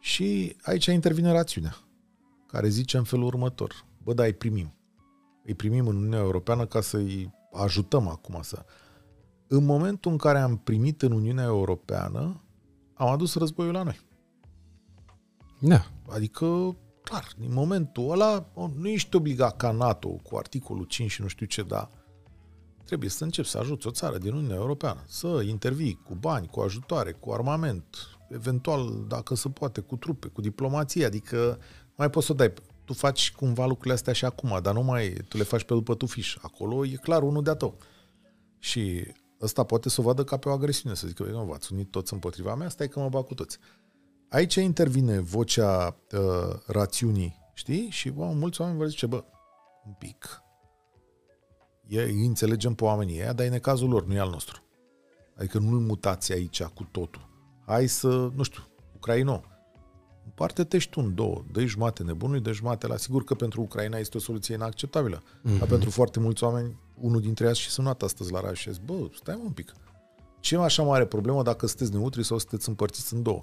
Și aici intervine rațiunea, care zice în felul următor. Bă, da, îi primim. Îi primim în Uniunea Europeană ca să-i ajutăm acum să... În momentul în care am primit în Uniunea Europeană, am adus războiul la noi. Da. Adică, clar, în momentul ăla, nu ești obligat ca NATO cu articolul 5 și nu știu ce, da. trebuie să începi să ajuți o țară din Uniunea Europeană, să intervii cu bani, cu ajutoare, cu armament, eventual, dacă se poate, cu trupe, cu diplomație, adică mai poți să o dai. Tu faci cumva lucrurile astea și acum, dar nu mai, tu le faci pe după tu fiș. Acolo e clar unul de-a tău. Și ăsta poate să o vadă ca pe o agresiune, să zică, nu, v-ați unit toți împotriva mea, stai că mă bag cu toți. Aici intervine vocea uh, rațiunii, știi? Și bă, mulți oameni vor zice, bă, un pic. E, îi înțelegem pe oamenii ăia, dar e necazul lor, nu e al nostru. Adică nu-l mutați aici cu totul. Hai să, nu știu, Ucraino, împarte-te și tu în două. dă jumate nebunului, dă jumate la sigur că pentru Ucraina este o soluție inacceptabilă. Mm-hmm. Dar pentru foarte mulți oameni, unul dintre ei a și sunat astăzi la radio și bă, stai mă un pic. Ce e așa mare problemă dacă sunteți neutri sau sunteți împărțiți în două?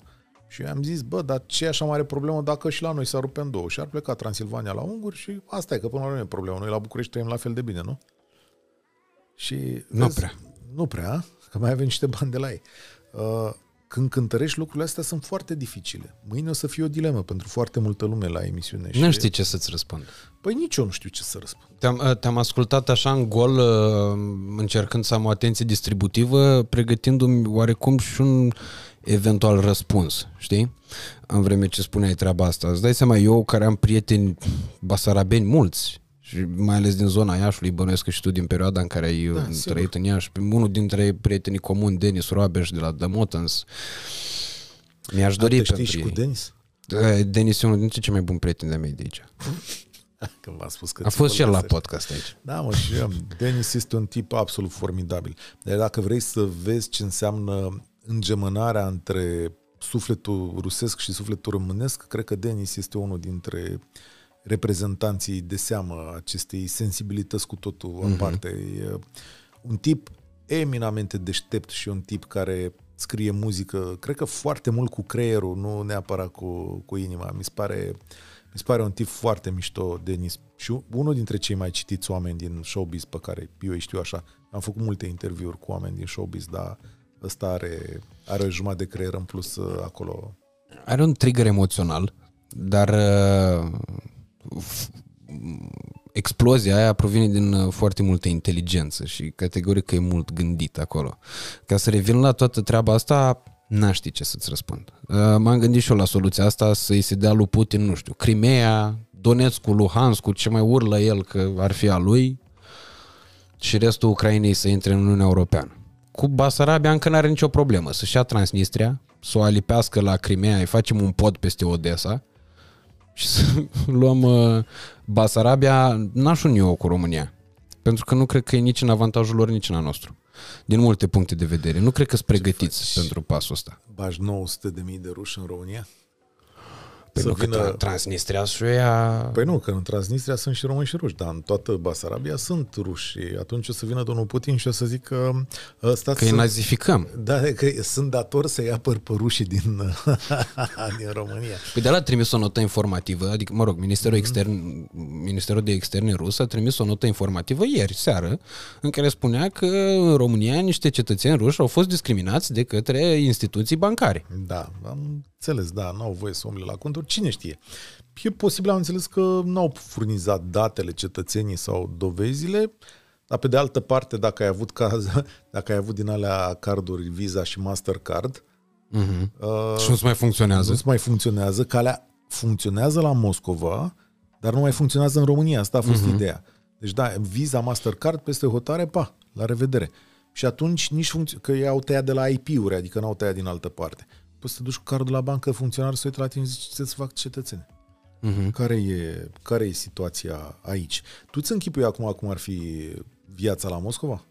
Și eu am zis, bă, dar ce e așa mare problemă dacă și la noi s-ar rupe în două? Și ar pleca Transilvania la unguri și asta e, că până la urmă e problemă. Noi la București trăim la fel de bine, nu? Și nu vezi, prea. Nu prea, că mai avem niște bani de la ei. Uh, când cântărești lucrurile astea sunt foarte dificile. Mâine o să fie o dilemă pentru foarte multă lume la emisiune. Nu și... știi ce să-ți răspund. Păi nici eu nu știu ce să răspund. Te-am, uh, te-am ascultat așa în gol, uh, încercând să am o atenție distributivă, pregătindu-mi oarecum și un eventual răspuns, știi? În vreme ce spuneai treaba asta. Îți dai seama, eu care am prieteni basarabeni mulți, și mai ales din zona Iașului, bănuiesc că și tu din perioada în care ai da, trăit sigur. în Iași. Unul dintre prietenii comuni, Denis Roabeș de la The Motans, mi-aș dori pentru știi și cu Denis? Denis e unul dintre cei mai buni prieteni de mei de aici. (laughs) Că v-a spus că A fost și el la podcast aici. Da, mă, și eu. Denis este un tip absolut formidabil. Dar dacă vrei să vezi ce înseamnă îngemânarea între sufletul rusesc și sufletul românesc, cred că Denis este unul dintre reprezentanții de seamă acestei sensibilități cu totul mm-hmm. aparte. E un tip eminamente deștept și un tip care scrie muzică, cred că foarte mult cu creierul, nu neapărat cu, cu inima. Mi se pare, mi se pare un tip foarte mișto, Denis. Și unul dintre cei mai citiți oameni din showbiz pe care eu îi știu așa. Am făcut multe interviuri cu oameni din showbiz, dar ăsta are, are o jumătate de creier în plus uh, acolo. Are un trigger emoțional, dar uh, explozia aia provine din uh, foarte multă inteligență și categoric că e mult gândit acolo. Ca să revin la toată treaba asta, n-aș ști ce să-ți răspund. M-am gândit și eu la soluția asta, să-i se dea lui Putin, nu știu, Crimea, Donetskul, Luhansku, ce mai urlă el că ar fi a lui și restul Ucrainei să intre în Uniunea Europeană cu Basarabia încă n-are nicio problemă. Să-și ia Transnistria, să o alipească la Crimea, îi facem un pod peste Odessa și să (laughs) luăm uh, Basarabia, n-aș uni eu cu România. Pentru că nu cred că e nici în avantajul lor, nici în a nostru. Din multe puncte de vedere. Nu cred că sunt pregătiți pentru pasul ăsta. Bași 900 de mii de ruși în România? Păi să nu, vină... că Transnistria și ea... Păi nu, că în Transnistria sunt și români și ruși, dar în toată Basarabia sunt ruși. Și atunci o să vină domnul Putin și o să zică... Stați că îi nazificăm. Da, că sunt dator să ia pe rușii din, (laughs) din România. Păi de la a trimis o notă informativă, adică, mă rog, Ministerul, mm-hmm. Extern, Ministerul de Externe rus a trimis o notă informativă ieri seară, în care spunea că în România niște cetățeni ruși au fost discriminați de către instituții bancare. Da, am înțeles, da, nu au voie să umble la conturi, cine știe. E posibil, am înțeles că nu au furnizat datele cetățenii sau dovezile, dar pe de altă parte, dacă ai avut caz, (laughs) dacă ai avut din alea carduri Visa și Mastercard, uh-huh. uh, și nu mai funcționează. Nu mai funcționează, calea funcționează la Moscova, dar nu mai funcționează în România. Asta a fost uh-huh. ideea. Deci da, Visa, Mastercard peste hotare, pa, la revedere. Și atunci nici funcț- că ei au tăiat de la IP-uri, adică n-au tăiat din altă parte poți să te duci cu cardul la bancă, funcționar să uite la tine și zici să-ți fac cetățene. Uh-huh. Care, e, care e situația aici? Tu ți închipui acum cum ar fi viața la Moscova?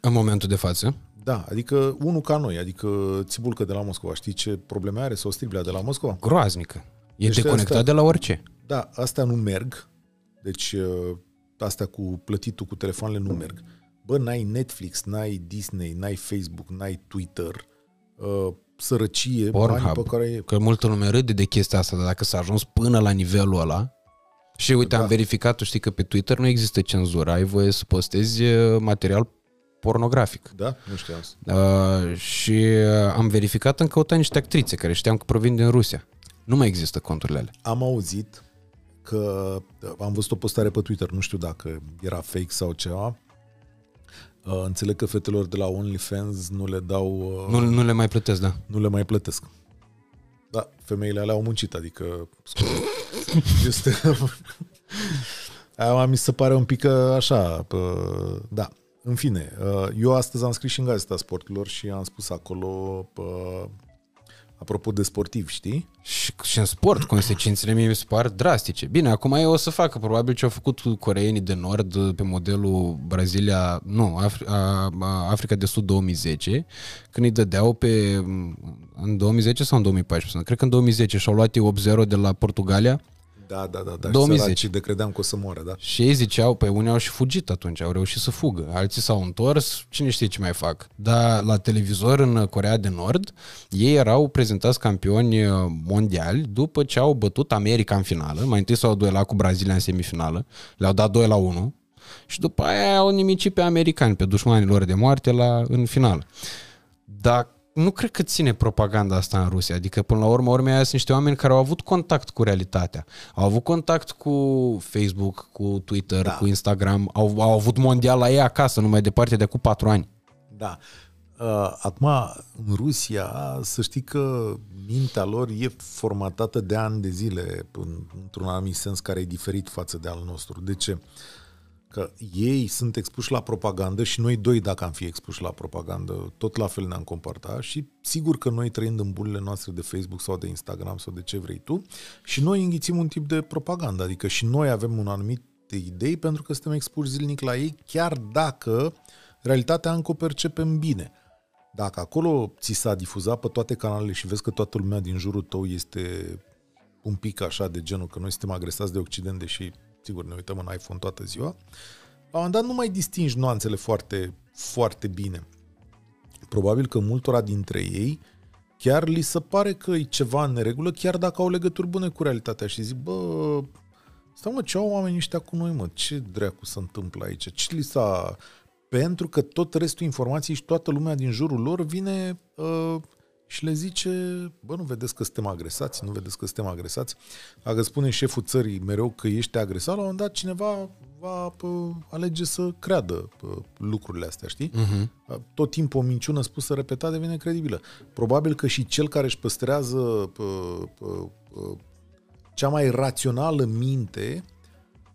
În momentul de față? Da, adică unul ca noi, adică Țibulcă de la Moscova. Știi ce probleme are sau Striblea de la Moscova? Groaznică. E deci deconectat astea, de la orice. Da, astea nu merg. Deci uh, astea cu plătitul cu telefoanele nu merg. Bă, n-ai Netflix, n-ai Disney, n-ai Facebook, n-ai Twitter, uh, sărăcie, Pornhub, bani pe care e... Că multă lume râde de chestia asta, dar dacă s-a ajuns până la nivelul ăla, și uite, da. am verificat, tu știi că pe Twitter nu există cenzură, ai voie să postezi material pornografic. Da? Nu știam asta. Uh, și uh, am verificat în căutat niște actrițe care știam că provin din Rusia. Nu mai există conturile alea. Am auzit că am văzut o postare pe Twitter, nu știu dacă era fake sau ceva, Uh, înțeleg că fetelor de la OnlyFans nu le dau... Uh, Nu, nu le mai plătesc, da. nu le mai plătesc. Da, femeile alea au muncit, adică... (laughs) Este... Aia mi se pare un pic uh, așa, pă, da. În fine, uh, eu astăzi am scris și în Gazeta Sporturilor și am spus acolo, pă, apropo de sportivi, știi? Și, și în sport, consecințele mie mi se par drastice. Bine, acum ei o să facă probabil ce au făcut coreenii de nord pe modelul Brazilia, nu, Afri, a, a, Africa de Sud 2010, când îi dădeau pe, în 2010 sau în 2014, cred că în 2010 și-au luat ei 8-0 de la Portugalia Da, da, da, da. 2010. Și de credeam că o să moară, da. și ei ziceau, pe unii au și fugit atunci, au reușit să fugă. Alții s-au întors, cine știe ce mai fac. Dar la televizor în Corea de Nord, ei erau prezentați campioni uh, mondiali după ce au bătut America în finală. Mai întâi s-au duelat cu Brazilia în semifinală, le-au dat 2 la 1 și după aia au nimicit pe americani, pe dușmanii lor de moarte la, în final. Dar nu cred că ține propaganda asta în Rusia. Adică, până la urmă, urmea aia sunt niște oameni care au avut contact cu realitatea. Au avut contact cu Facebook, cu Twitter, da. cu Instagram. Au, au avut mondial la ei acasă, numai departe de cu patru ani. Da. Uh, Acum, în Rusia, să știi că mintea lor e formatată de ani de zile, în- într-un anumit sens care e diferit față de al nostru. De ce? Că ei sunt expuși la propagandă și noi doi, dacă am fi expuși la propagandă, tot la fel ne-am comportat și sigur că noi trăind în bulele noastre de Facebook sau de Instagram sau de ce vrei tu și noi înghițim un tip de propagandă, adică și noi avem un anumit idei pentru că suntem expuși zilnic la ei, chiar dacă realitatea încă o percepem bine. Dacă acolo ți s-a difuzat pe toate canalele și vezi că toată lumea din jurul tău este un pic așa de genul că noi suntem agresați de Occident, deși sigur ne uităm în iPhone toată ziua, la un moment dat nu mai distingi nuanțele foarte, foarte bine. Probabil că multora dintre ei chiar li se pare că e ceva în neregulă, chiar dacă au legături bune cu realitatea și zic, bă, stai mă, ce au oamenii ăștia cu noi, mă? Ce dracu se întâmplă aici? Ce li s-a... Pentru că tot restul informației și toată lumea din jurul lor vine uh, și le zice, bă, nu vedeți că suntem agresați, nu vedeți că suntem agresați. Dacă spune șeful țării mereu că ești agresat, la un moment dat cineva va pă, alege să creadă pă, lucrurile astea, știi? Uh-huh. Tot timpul o minciună spusă repetat devine credibilă. Probabil că și cel care își păstrează pă, pă, pă, cea mai rațională minte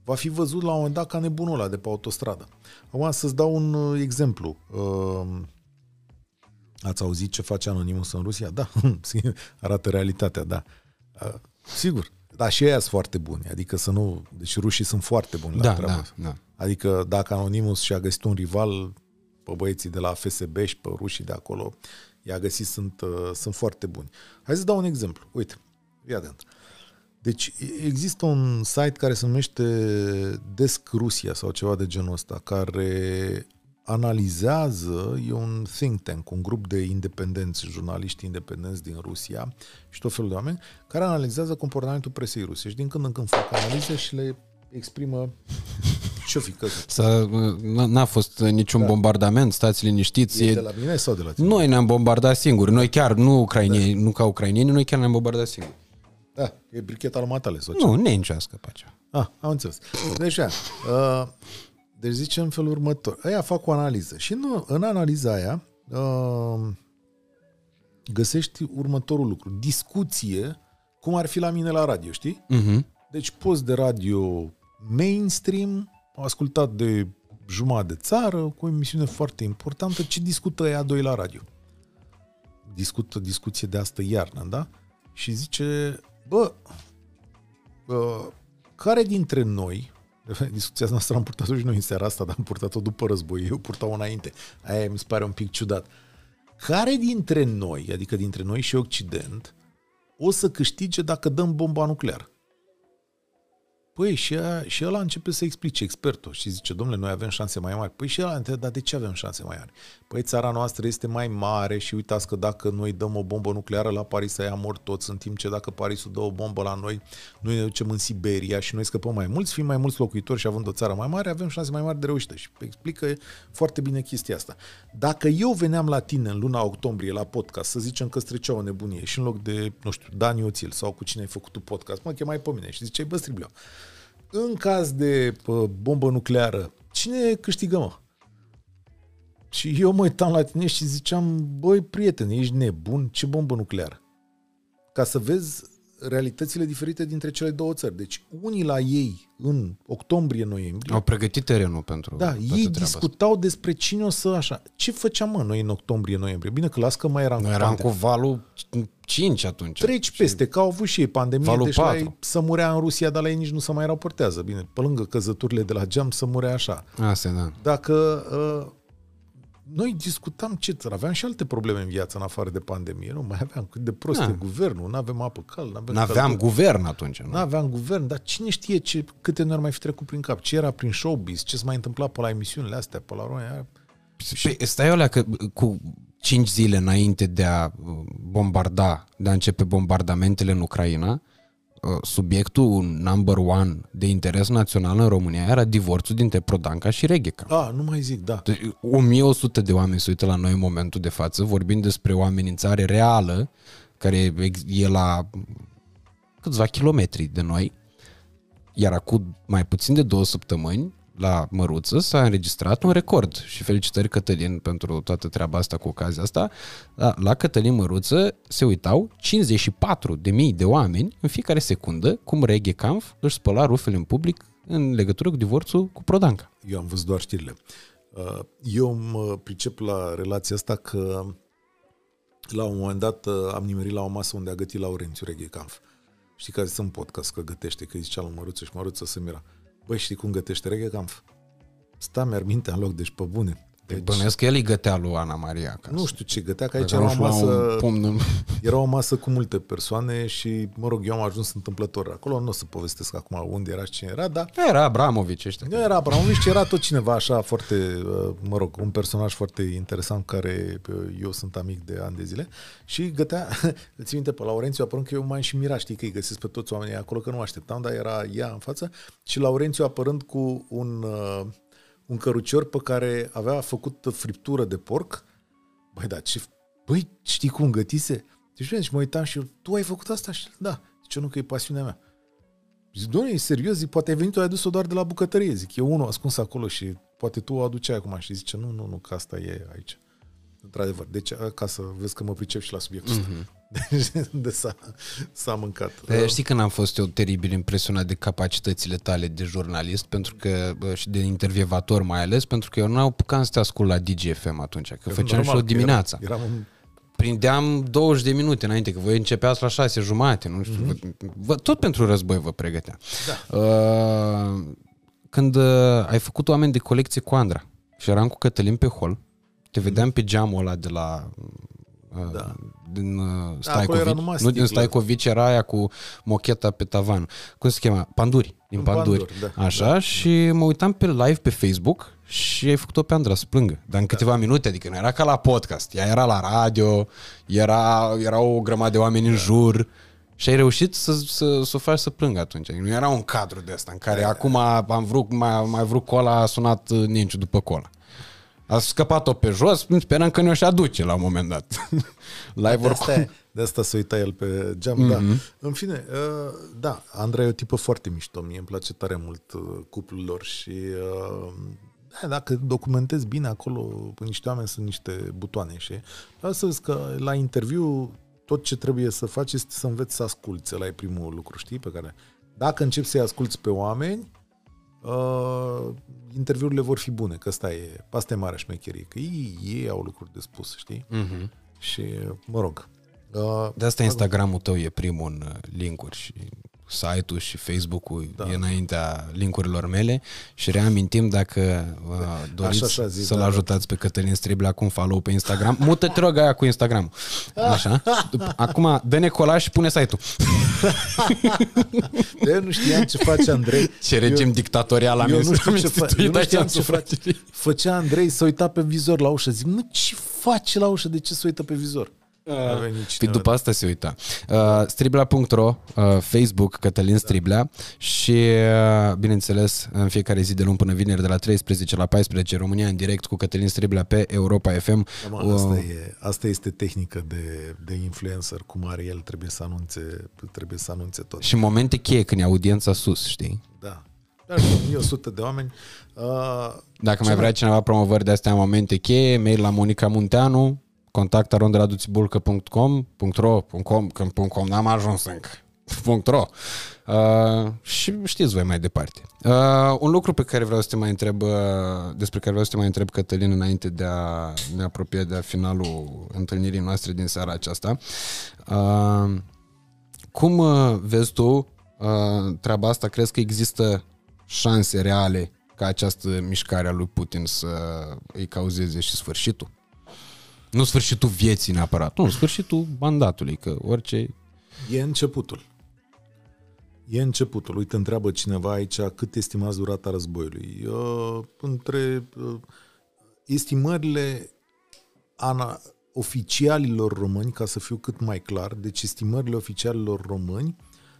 va fi văzut la un moment dat ca nebunul ăla de pe autostradă. Acum să-ți dau un uh, exemplu. Uh, Ați auzit ce face Anonymous în Rusia? Da, (laughs) arată realitatea, da. Uh, sigur, dar și ei sunt foarte buni, adică să nu... Deci rușii sunt foarte buni la Da, treaba da, asta. da. Adică dacă Anonymous și-a găsit un rival pe băieții de la FSB și pe rușii de acolo, i-a găsit, sunt, uh, sunt foarte buni. Hai să dau un exemplu. Uite, fii atent. Deci există un site care se numește Desk Rusia sau ceva de genul ăsta, care analizează, e un think tank, un grup de independenți, jurnaliști independenți din Rusia și tot felul de oameni, care analizează comportamentul presei ruse și din când în când fac analize și le exprimă (laughs) ce-o fi căzut. Să, n- n-a fost niciun da. bombardament, stați liniștiți. E E, de la mine sau de la tine? noi ne-am bombardat singuri. Noi chiar, nu ucrainieni, da. nu ca ucrainieni, noi chiar ne-am bombardat singuri. Da, e bricheta lui Matale sau ce? Nu, ne încească pacea. Ah, am înțeles. Deci, ia, uh, deci zice în felul următor. Aia fac o analiză și în, în analiza aia uh, găsești următorul lucru. Discuție cum ar fi la mine la radio, știi? Uh-huh. Deci post de radio mainstream, ascultat de jumătate de țară, cu o emisiune foarte importantă, ce discută ea doi la radio. Discută discuție de astă iarnă, da? Și zice, bă, bă care dintre noi, (laughs) discuția noastră am purtat-o și noi în seara asta, dar am purtat-o după război, eu purtau înainte. Aia mi se pare un pic ciudat. Care dintre noi, adică dintre noi și Occident, o să câștige dacă dăm bomba nucleară? Păi și, a, și ăla începe să explice expertul și zice, domnule, noi avem șanse mai mari. Păi și ăla întrebe, dar de ce avem șanse mai mari? Păi țara noastră este mai mare și uitați că dacă noi dăm o bombă nucleară la Paris, să ia mor toți, în timp ce dacă Parisul dă o bombă la noi, noi ne ducem în Siberia și noi scăpăm mai mulți, fiind mai mulți locuitori și având o țară mai mare, avem șanse mai mari de reușită. Și explică foarte bine chestia asta. Dacă eu veneam la tine în luna octombrie la podcast să zicem că strecea o nebunie și în loc de, nu știu, Dani Oțil sau cu cine ai făcut tu podcast, mă chemai pe mine și ziceai, bă, Stribleu, în caz de pă, bombă nucleară, cine câștigă, mă? Și eu mă uitam la tine și ziceam, băi, prieten, ești nebun? Ce bombă nucleară? Ca să vezi realitățile diferite dintre cele două țări. Deci unii la ei în octombrie-noiembrie Au pregătit terenul pentru da, toată ei treaba discutau despre cine o să așa. Ce făceam mă noi în octombrie-noiembrie? Bine că las că mai eram asta. Noi cu eram pandemie. cu valul 5 atunci. Treci peste, că au avut și ei pandemie, Valul deci la patru. ei să murea în Rusia, dar la ei nici nu se mai raportează. Bine, pe lângă căzăturile de la geam să murea așa. Asta, da. Dacă uh, noi discutam ce țară, aveam și alte probleme în viață în afară de pandemie, nu mai aveam cât de prost Da. e guvernul, nu avem apă caldă, nu avem N-aveam căldură. guvern atunci. Nu? Nu aveam guvern, dar cine știe ce, câte nu ar mai fi trecut prin cap, ce era prin showbiz, ce se mai întâmpla pe la emisiunile astea, pe la România. Păi, stai alea că cu 5 zile înainte de a uh, bombarda, de a începe bombardamentele în Ucraina, uh, subiectul number one de interes național în România era divorțul dintre Prodanca și Regheca. A, nu mai zic, da. Deci, 1100 de oameni se uită la noi în momentul de față, vorbind despre o amenințare reală, care ex- e la câțiva kilometri de noi, iar acum mai puțin de două săptămâni, la Măruță s-a înregistrat un record și felicitări Cătălin pentru toată treaba asta cu ocazia asta. La, la Cătălin Măruță se uitau 54 de mii de oameni în fiecare secundă cum Reghe Kampf își spăla rufele în public în legătură cu divorțul cu Prodanca. Eu am văzut doar știrile. Uh, Eu mă pricep la relația asta că la un moment dat uh, am nimerit la o masă unde a gătit Laurențiu Reghecanf. Știi că sunt podcast că gătește, că îi zicea lui Măruță și Măruță să mira. Băi, știi cum gătește Reghecanf? Sta mi-ar mintea în loc, deci pe bune. Deci, Bănuiesc că el îi gătea lui Ana Maria acasă. nu știu ce gătea, că aici Dacă era nu o își lua masă... un pumn în... Era o masă cu multe persoane și, mă rog, eu am ajuns întâmplător acolo. Nu o să povestesc acum unde era și cine era, dar Era Abramovici ăștia. nu era Abramovici, era tot cineva așa foarte, uh, mă rog, un personaj foarte interesant care uh, eu sunt amic de ani de zile și gătea, (laughs) îți minte, pe Laurențiu apărând că eu m-am și mirat, știi că îi găsesc pe toți oamenii acolo, că nu așteptam, dar era ea în față și Laurențiu apărând cu un, uh, un cărucior pe care avea făcut friptură de porc. Băi, da, ce, băi, știi cum gătise? Deci, bine, și mă uitam și eu, tu ai făcut asta? Și da, zice, nu, că e pasiunea mea. Zic, doamne, e serios? Zic, poate ai venit, o ai adus-o doar de la bucătărie. Zic, e unul ascuns acolo și poate tu o aduceai acum. Și zice, nu, nu, nu, că asta e aici. Într-adevăr. Deci, ca să vezi că mă pricep și la subiectul ăsta. Deci, (laughs) de s-a, s-a mâncat. Dar știi că n-am fost eu teribil impresionat de capacitățile tale de jurnalist pentru că bă, și de intervievator mai ales, pentru că eu nu apucam să te ascult la DGFM atunci, că făceam Normal, și o că dimineața. Eram, eram în Prindeam 20 de minute înainte, că voi începeați la 6 jumate, nu știu, Mhm. vă, vă, tot pentru război vă pregătea. Da. Uh, când uh, ai făcut oameni de colecție cu Andra și eram cu Cătălin pe hol, te vedeam pe geamul ăla de la uh, Da. din uh, acolo Staicovici. era numai nu din sticlă. Staicovici era aia cu mocheta pe tavan. Cum se chema? Panduri. Din În Panduri. Panduri, da, Așa da. și mă uitam pe live pe Facebook și ai făcut-o pe Andra să plângă. Dar în câteva minute, adică nu era ca la podcast. Ea era la radio, era, era o grămadă de oameni în jur și ai reușit să, să, să o faci să plângă atunci. Nu era un cadru de ăsta în care acum am vrut, mai, mai vrut cola, a sunat uh, Ninciu după cola. A scăpat-o pe jos, sperăm că ne-o și aduce la un moment dat. (laughs) Live De oricum. asta, e- de asta se uita el pe geam, mm-hmm. da. În fine, uh, da, Andrei e o tipă foarte mișto, mie îmi place tare mult uh, cuplul lor și uh, da, dacă documentezi bine acolo, niște oameni sunt niște butoane și vreau să vezi că la interviu tot ce trebuie să faci este să înveți să asculți, ăla e primul lucru, știi, pe care dacă începi să-i asculți pe oameni, uh, interviurile vor fi bune, că asta e, asta e marea șmecherie, că ei, ei au lucruri de spus, știi? Mhm. Și, mă rog. Uh, De asta Instagramul tău e primul în uh, linkuri și site-ul și Facebook-ul da. e înaintea linkurilor mele și reamintim dacă uh, doriți Așa, așa, zi, să-l da. ajutați pe Cătălin Striblea cu un follow pe Instagram, (laughs) mută-te rog aia cu Instagram. Așa. După- Acum dă-ne colaș și pune site-ul. (laughs) De eu nu știam ce face Andrei. Ce regim dictatorial am eu nu știu ce instituit face. Eu nu aici, știam am ce face. Făcea Andrei să uita pe vizor la ușă. Zic, mă, ce face la ușă? De ce se uită pe vizor? A venit Păi cineva. după asta se uita. Uh, Striblea.ro, uh, Facebook, Cătălin Striblea și, uh, bineînțeles, în fiecare zi de luni până vineri de la 13 la 14 România în direct cu Cătălin Striblea pe Europa FM. Da, mă, asta, e, asta este tehnică de, de influencer, cum are el, trebuie să anunțe, trebuie să anunțe tot. Și momente cheie când e audiența sus, știi? Da. dar 1100 de oameni. Uh, Dacă mai vrea cineva promovări de astea în momente cheie, mail la Monica Munteanu, contact arondraduțibulcă.com.ro .com, că .com n-am ajuns încă. (laughs) .ro uh, și știți voi mai departe. Uh, un lucru pe care vreau să te mai întreb, uh, despre care vreau să te mai întreb, Cătălin, înainte de a ne apropia de finalul întâlnirii noastre din seara aceasta. Uh, cum uh, vezi tu uh, treaba asta? Crezi că există șanse reale ca această mișcare a lui Putin să îi cauzeze și sfârșitul? Nu sfârșitul vieții neapărat, nu, sfârșitul mandatului, că orice... E începutul. E începutul. Uite, întreabă cineva aici cât estimați durata războiului. Uh, între uh, estimările ana, oficialilor români, ca să fiu cât mai clar, deci estimările oficialilor români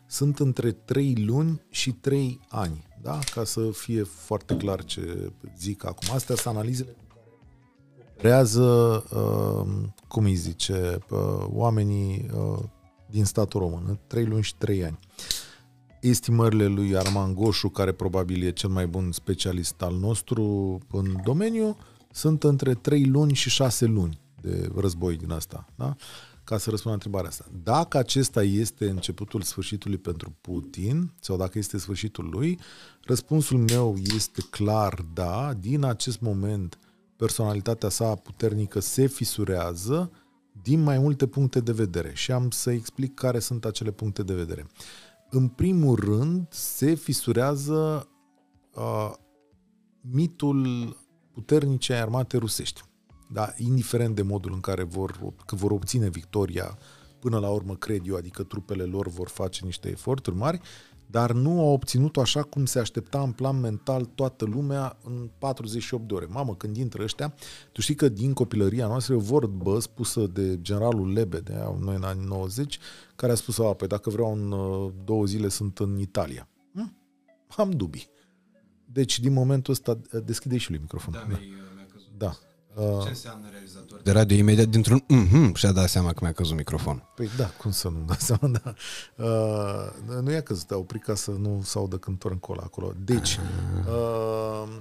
sunt între 3 luni și 3 ani. Da? Ca să fie foarte clar ce zic acum. Astea sunt analizele creează, uh, cum îi zice, uh, oamenii uh, din statul român, 3 luni și 3 ani. Estimările lui Arman Goșu, care probabil e cel mai bun specialist al nostru în domeniu, sunt între 3 luni și 6 luni de război din asta. Da? Ca să răspund la întrebarea asta. Dacă acesta este începutul sfârșitului pentru Putin, sau dacă este sfârșitul lui, răspunsul meu este clar da. Din acest moment, personalitatea sa puternică se fisurează din mai multe puncte de vedere. Și am să explic care sunt acele puncte de vedere. În primul rând, se fisurează uh, mitul puternicei armate rusești. Da? Indiferent de modul în care vor, că vor obține victoria, până la urmă, cred eu, adică trupele lor vor face niște eforturi mari, dar nu au obținut-o așa cum se aștepta în plan mental toată lumea în 48 de ore. Mamă, când intră ăștia, tu știi că din copilăria noastră e o vorbă spusă de generalul Lebede, noi în anii 90, care a spus, a, păi dacă vreau în uh, două zile sunt în Italia. Hm? Am dubii. Deci, din momentul ăsta, deschide și lui microfonul. Da, da. da. Uh, Ce înseamnă realizator de radio? Imediat dintr-un mm-hmm, și-a dat seama că mi-a căzut microfonul. Păi da, cum să nu dau seama, da. Uh, nu i-a căzut, a oprit ca să nu se audă când torn cola acolo. Deci, uh,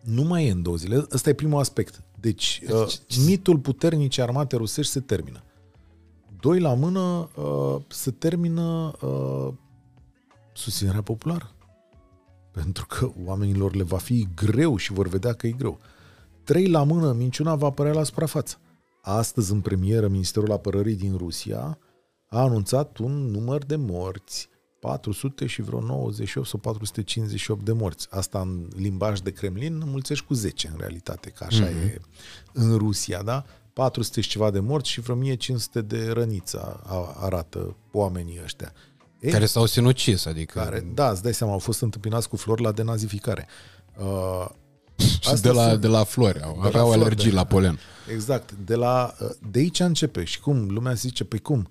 nu mai e în două zile. Ăsta e primul aspect. Deci, uh, mitul puternice armate rusești se termină. Doi la mână, uh, se termină uh, susținerea populară. Pentru că oamenilor le va fi greu și vor vedea că e greu. Trei la mână, minciuna va apărea la suprafață. Astăzi, în premieră, Ministerul Apărării din Rusia a anunțat un număr de morți. 400 și vreo 98 sau 458 de morți. Asta în limbaj de Kremlin înmulțești cu 10 în realitate, că așa mm-hmm. e în Rusia, da? 400 și ceva de morți și vreo 1500 de răniță arată oamenii ăștia. Ei, care s-au sinucis, adică... Care, da, îți dai seama, au fost întâmpinați cu flori la denazificare. Uh, și de la, de la flori, au, aveau flori, alergii de, la polen. Exact. De, la, de aici începe. Și cum? Lumea zice, păi cum?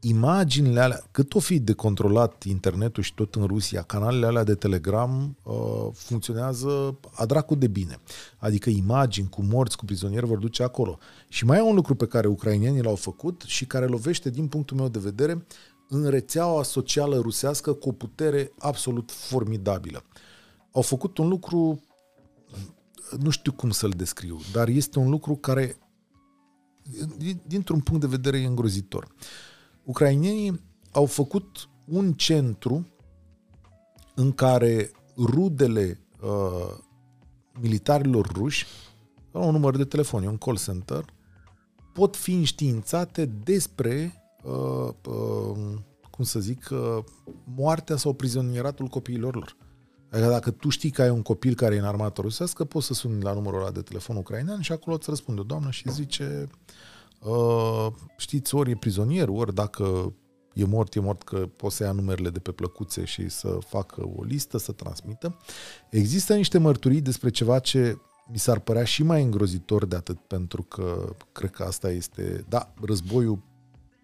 Imaginile alea, cât o fi de controlat internetul și tot în Rusia, canalele alea de Telegram uh, funcționează a dracu de bine. Adică imagini cu morți, cu prizonieri vor duce acolo. Și mai e un lucru pe care ucrainienii l-au făcut și care lovește, din punctul meu de vedere, în rețeaua socială rusească cu o putere absolut formidabilă. Au făcut un lucru nu știu cum să-l descriu, dar este un lucru care, dintr-un punct de vedere, e îngrozitor. Ucrainienii au făcut un centru în care rudele uh, militarilor ruși, un număr de telefon, un call center, pot fi înștiințate despre, uh, uh, cum să zic, uh, moartea sau prizonieratul copiilor lor. Adică dacă tu știi că ai un copil care e în armată rusească, poți să suni la numărul ăla de telefon ucrainean și acolo îți răspunde o doamnă și zice uh, știți, ori e prizonier, ori dacă e mort, e mort că poți să ia numerele de pe plăcuțe și să facă o listă, să transmită. Există niște mărturii despre ceva ce mi s-ar părea și mai îngrozitor de atât, pentru că cred că asta este, da, războiul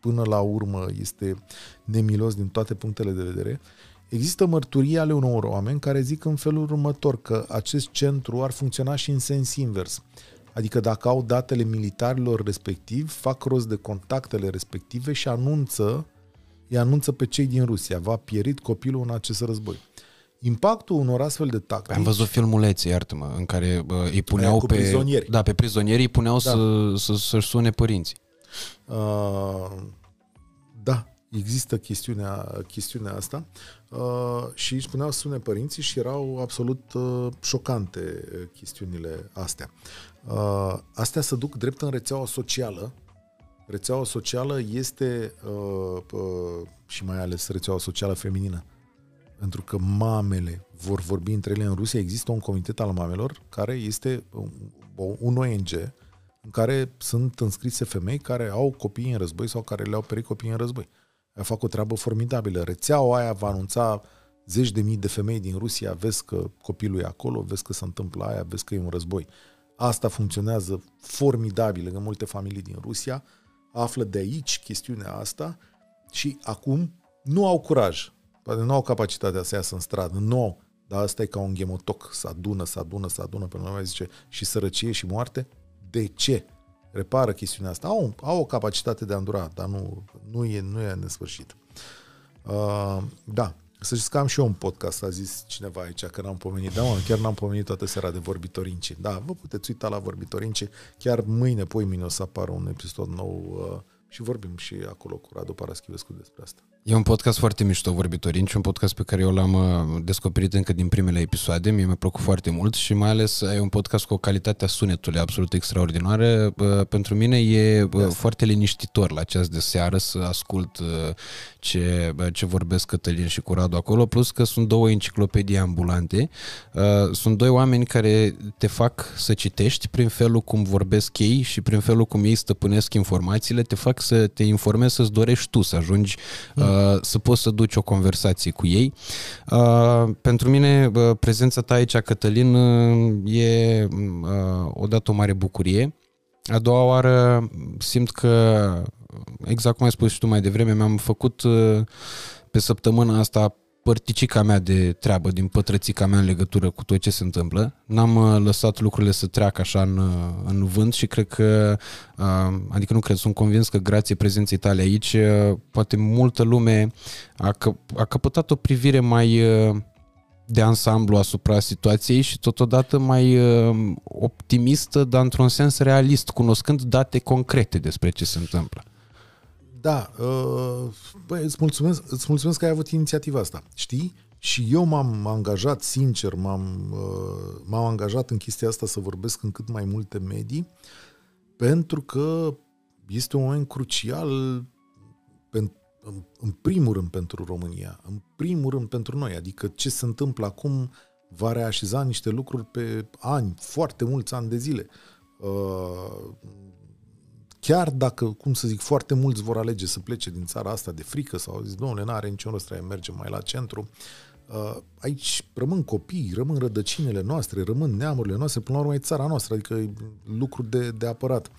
până la urmă este nemilos din toate punctele de vedere Există mărturii ale unor oameni care zic în felul următor că acest centru ar funcționa și în sens invers. Adică dacă au datele militarilor respectiv, fac rost de contactele respective și anunță, îi anunță pe cei din Rusia, va pierit copilul în acest război. impactul unor astfel de tactici... Am văzut filmulețe, iartă-mă, în care bă, îi puneau Aia cu pe... prizonieri. Da, pe prizonieri îi puneau Da. să, să, să-și sune părinții. Uh, da, există chestiunea, chestiunea asta uh, și își spuneau să sune părinții și erau absolut uh, șocante uh, chestiunile astea. Uh, astea se duc drept în rețeaua socială. Rețeaua socială este uh, uh, și mai ales rețeaua socială feminină. Pentru că mamele vor vorbi între ele în Rusia. Există un comitet al mamelor care este un- un ONG în care sunt înscrise femei care au copii în război sau care le-au perit copii în război. Aia fac o treabă formidabilă. Rețeaua aia va anunța zeci de mii de femei din Rusia, vezi că copilul e acolo, vezi că se întâmplă aia, vezi că e un război. Asta funcționează formidabil în multe familii din Rusia, află de aici chestiunea asta și acum nu au curaj, poate nu au capacitatea să iasă în stradă, nu au, dar asta e ca un ghemotoc, să adună, să adună, să adună, până la urmă zice, și sărăcie și moarte. De ce? Repară chestiunea asta. Au, au o capacitate de a îndura, dar nu, nu, e, nu e nesfârșit. Uh, da, să știți că am și eu un podcast, a zis cineva aici că n-am pomenit. Da, mă, chiar n-am pomenit toată seara de vorbitorinci. Da, vă puteți uita la vorbitorinci. Chiar mâine, poi mâine o să apară un episod nou uh, și vorbim și acolo cu Radu Paraschivescu despre asta. E un podcast foarte mișto, Vorbitorinci, un podcast pe care eu l-am uh, descoperit încă din primele episoade, mie mi-a plăcut foarte mult și mai ales e un podcast cu o calitate a sunetului absolut extraordinară. Uh, Pentru mine e uh, foarte liniștitor la ceas de seară să ascult uh, ce, uh, ce vorbesc Cătălin și cu Radu acolo, plus că sunt două enciclopedii ambulante. Uh, Sunt doi oameni care te fac să citești prin felul cum vorbesc ei și prin felul cum ei stăpânesc informațiile, te fac să te informezi, să-ți dorești tu să ajungi uh, să poți să duci o conversație cu ei. Uh, pentru mine, uh, prezența ta aici, Cătălin, uh, e uh, odată o mare bucurie. A doua oară simt că, exact cum ai spus și tu mai devreme, mi-am făcut uh, pe săptămâna asta părticica mea de treabă, din pătrățica mea în legătură cu tot ce se întâmplă. N-am uh, lăsat lucrurile să treacă așa în, uh, în vânt și cred că, uh, adică nu cred, sunt convins că grație prezenței tale aici, uh, poate multă lume a, că, a căpătat o privire mai uh, de ansamblu asupra situației și totodată mai uh, optimistă, dar într-un sens realist, cunoscând date concrete despre ce se întâmplă. Da, uh, băi, îți mulțumesc, îți mulțumesc că ai avut inițiativa asta. Știi? Și eu m-am angajat, sincer, m-am, uh, m-am angajat în chestia asta să vorbesc în cât mai multe medii, pentru că este un moment crucial pen, în, în primul rând pentru România, în primul rând pentru noi, adică ce se întâmplă acum va reașeza niște lucruri pe ani, foarte mulți ani de zile. Uh, chiar dacă, cum să zic, foarte mulți vor alege să plece din țara asta de frică sau zis, domnule, n-are niciun rost, trebuie mergem mai la centru, uh, aici rămân copii, rămân rădăcinile noastre, rămân neamurile noastre, până la urmă e țara noastră, adică e lucruri de, de apărat.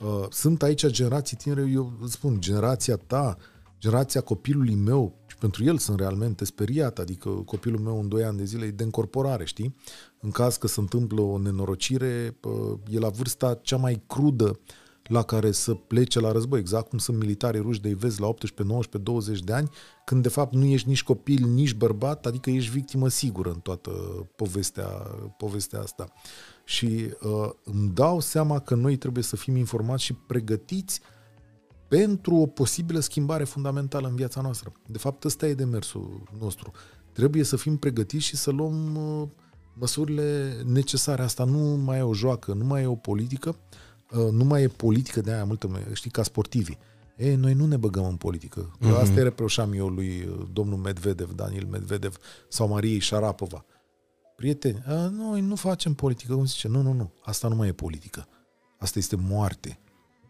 Uh, sunt aici generații tinere, eu îți spun, generația ta, generația copilului meu, și pentru el sunt realmente speriat, adică copilul meu în 2 ani de zile e de încorporare, știi? În caz că se întâmplă o nenorocire, uh, e la vârsta cea mai crudă la care să plece la război, exact cum sunt militarii ruși de vezi la 18, 19, 20 de ani, când de fapt nu ești nici copil, nici bărbat, adică ești victimă sigură în toată povestea, povestea asta. Și uh, îmi dau seama că noi trebuie să fim informați și pregătiți pentru o posibilă schimbare fundamentală în viața noastră. De fapt, ăsta e demersul nostru. Trebuie să fim pregătiți și să luăm uh, măsurile necesare. Asta nu mai e o joacă, nu mai e o politică, uh, nu mai e politică de aia multă, știi, ca sportivii. Ei, noi nu ne băgăm în politică. Mm-hmm. Asta e reproșam eu lui uh, domnul Medvedev, Daniel Medvedev sau Mariei Șarapova. Prieteni, a, noi nu facem politică, cum zice, nu, nu, nu, asta nu mai e politică. Asta este moarte.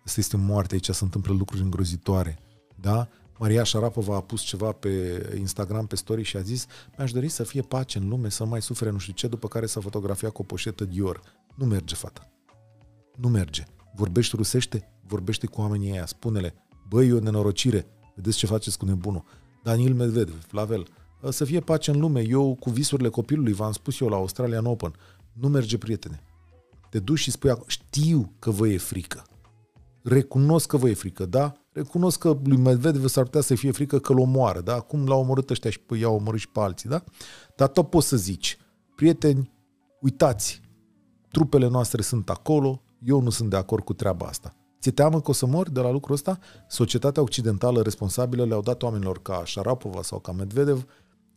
Asta este moarte, aici se întâmplă lucruri îngrozitoare. Da? Maria Șarapova a pus ceva pe Instagram, pe story și a zis mi-aș dori să fie pace în lume, să nu mai sufere nu știu ce, după care s-a fotografiat cu o poșetă Dior. Nu merge, fata. Nu merge. Vorbești rusește? Vorbește cu oamenii aia. Spune-le, băi, e o nenorocire. Vedeți ce faceți cu nebunul. Daniel Medvedev, la fel. Să fie pace în lume. Eu, cu visurile copilului, v-am spus eu la Australian Open, nu merge, prietene. Te duci și spui, acolo, știu că vă e frică. Recunosc că vă e frică, da? Recunosc că lui Medvedev s-ar putea să fie frică că l omoară, da? Cum l-au omorât ăștia și i-au omorât și pe alții, da? Dar tot poți să zici, prieteni, uitați, trupele noastre sunt acolo, eu nu sunt de acord cu treaba asta. Ți-e teamă că o să mori de la lucrul ăsta? Societatea occidentală responsabilă le-au dat oamenilor ca Sharapova sau ca Medvedev,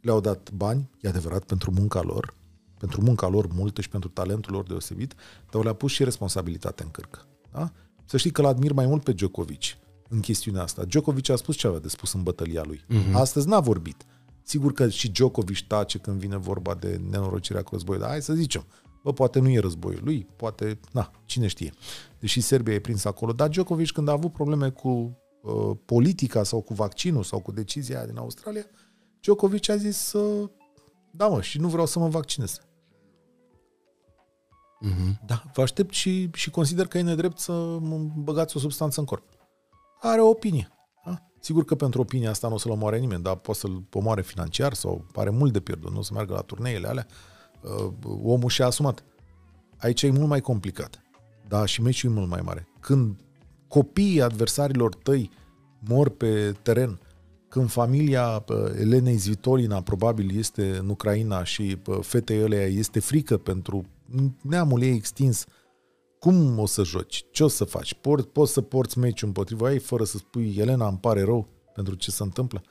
le-au dat bani, e adevărat, pentru munca lor, pentru munca lor multă și pentru talentul lor deosebit, dar le-a pus și responsabilitatea în cârcă. Da? Să știi că l-admir mai mult pe Djokovic în chestiunea asta. Djokovic a spus ce avea de spus în bătălia lui. Uh-huh. Astăzi n-a vorbit. Sigur că și Djokovic tace când vine vorba de nenorocirea cu războiul, dar hai să zicem, bă, poate nu e războiul lui, poate, na, cine știe. Deși Serbia e prins acolo. Dar Djokovic când a avut probleme cu uh, politica sau cu vaccinul sau cu decizia din Australia, Djokovic a zis, uh, da mă, și nu vreau să mă vaccinez. Uh-huh. Da, vă aștept și, și consider că e nedrept să mă băgați o substanță în corp. Are o opinie. Da? Sigur că pentru opinia asta nu o să-l omoare nimeni, dar poate să-l omoare financiar sau are mult de pierdut, nu o să meargă la turneele alea. Uh, omul și-a asumat. Aici e mult mai complicat. Da, și meciul e mult mai mare. Când copiii adversarilor tăi mor pe teren, când familia Elenei Zvitolina probabil este în Ucraina și fetei ăleia este frică pentru neamul ei extins, cum o să joci? Ce o să faci? Port, poți să porți meciul împotriva ei fără să spui Elena îmi pare rău pentru ce se întâmplă?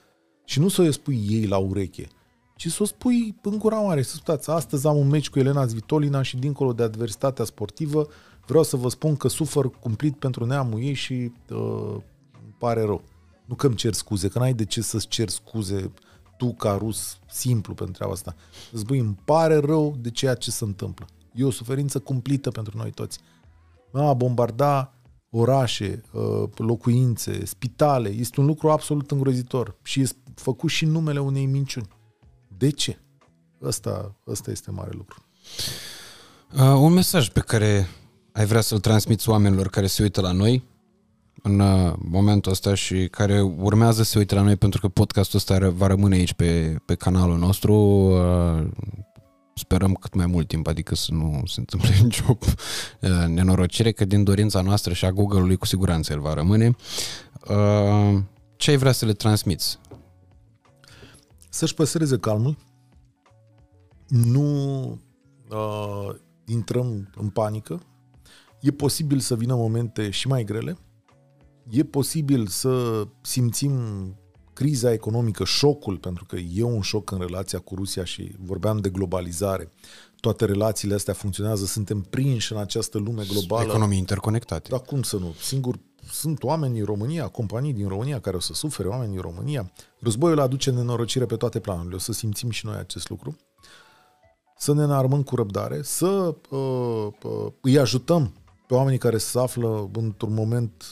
Și nu să o spui ei la ureche, ci să o spui în gura mare, să spuneți, astăzi am un meci cu Elena Zvitolina și dincolo de adversitatea sportivă, vreau să vă spun că sufăr cumplit pentru neamul ei și uh, îmi pare rău. Nu că îmi cer scuze, că n-ai de ce să-ți cer scuze tu ca rus simplu pentru treaba asta. Îți spui, îmi pare rău de ceea ce se întâmplă. E o suferință cumplită pentru noi toți. A bombarda orașe, uh, locuințe, spitale, este un lucru absolut îngrozitor și este făcut și numele unei minciuni. De ce? Ăsta, ăsta este mare lucru. Uh, un mesaj pe care ai vrea să-l transmiți oamenilor care se uită la noi în uh, momentul ăsta și care urmează să se uite la noi pentru că podcastul ăsta va rămâne aici pe, pe canalul nostru. Uh, sperăm cât mai mult timp, adică să nu se întâmple (laughs) nicio uh, nenorocire, că din dorința noastră și a Google-ului cu siguranță el va rămâne. Ce ai vrea să le transmiți? Să-și păstreze calmul, nu uh, intrăm în panică, e posibil să vină momente și mai grele, e posibil să simțim criza economică, șocul, pentru că e un șoc în relația cu Rusia și vorbeam de globalizare. Toate relațiile astea funcționează, suntem prinși în această lume globală. Economii interconectate. Dar cum să nu? Singur, sunt oameni din România, companii din România care o să sufere, oameni din România. Războiul aduce nenorocire pe toate planurile, o să simțim și noi acest lucru. Să ne înarmăm cu răbdare, să uh, uh, îi ajutăm pe oamenii care se află într-un moment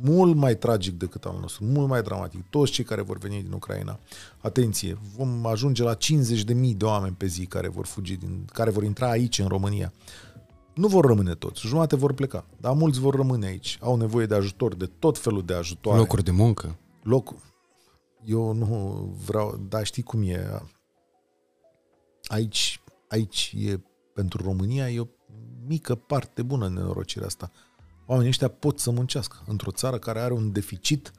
mult mai tragic decât al nostru, mult mai dramatic. Toți cei care vor veni din Ucraina. Atenție, vom ajunge la 50.000 de oameni pe zi care vor fugi, din, care vor intra aici în România. Nu vor rămâne toți, jumate vor pleca, dar mulți vor rămâne aici. Au nevoie de ajutor, de tot felul de ajutoare. Locuri de muncă. Loc. Eu nu vreau, dar știi cum e. Aici, aici e pentru România e o mică parte bună în nenorocirea asta oamenii ăștia pot să muncească într-o țară care are un deficit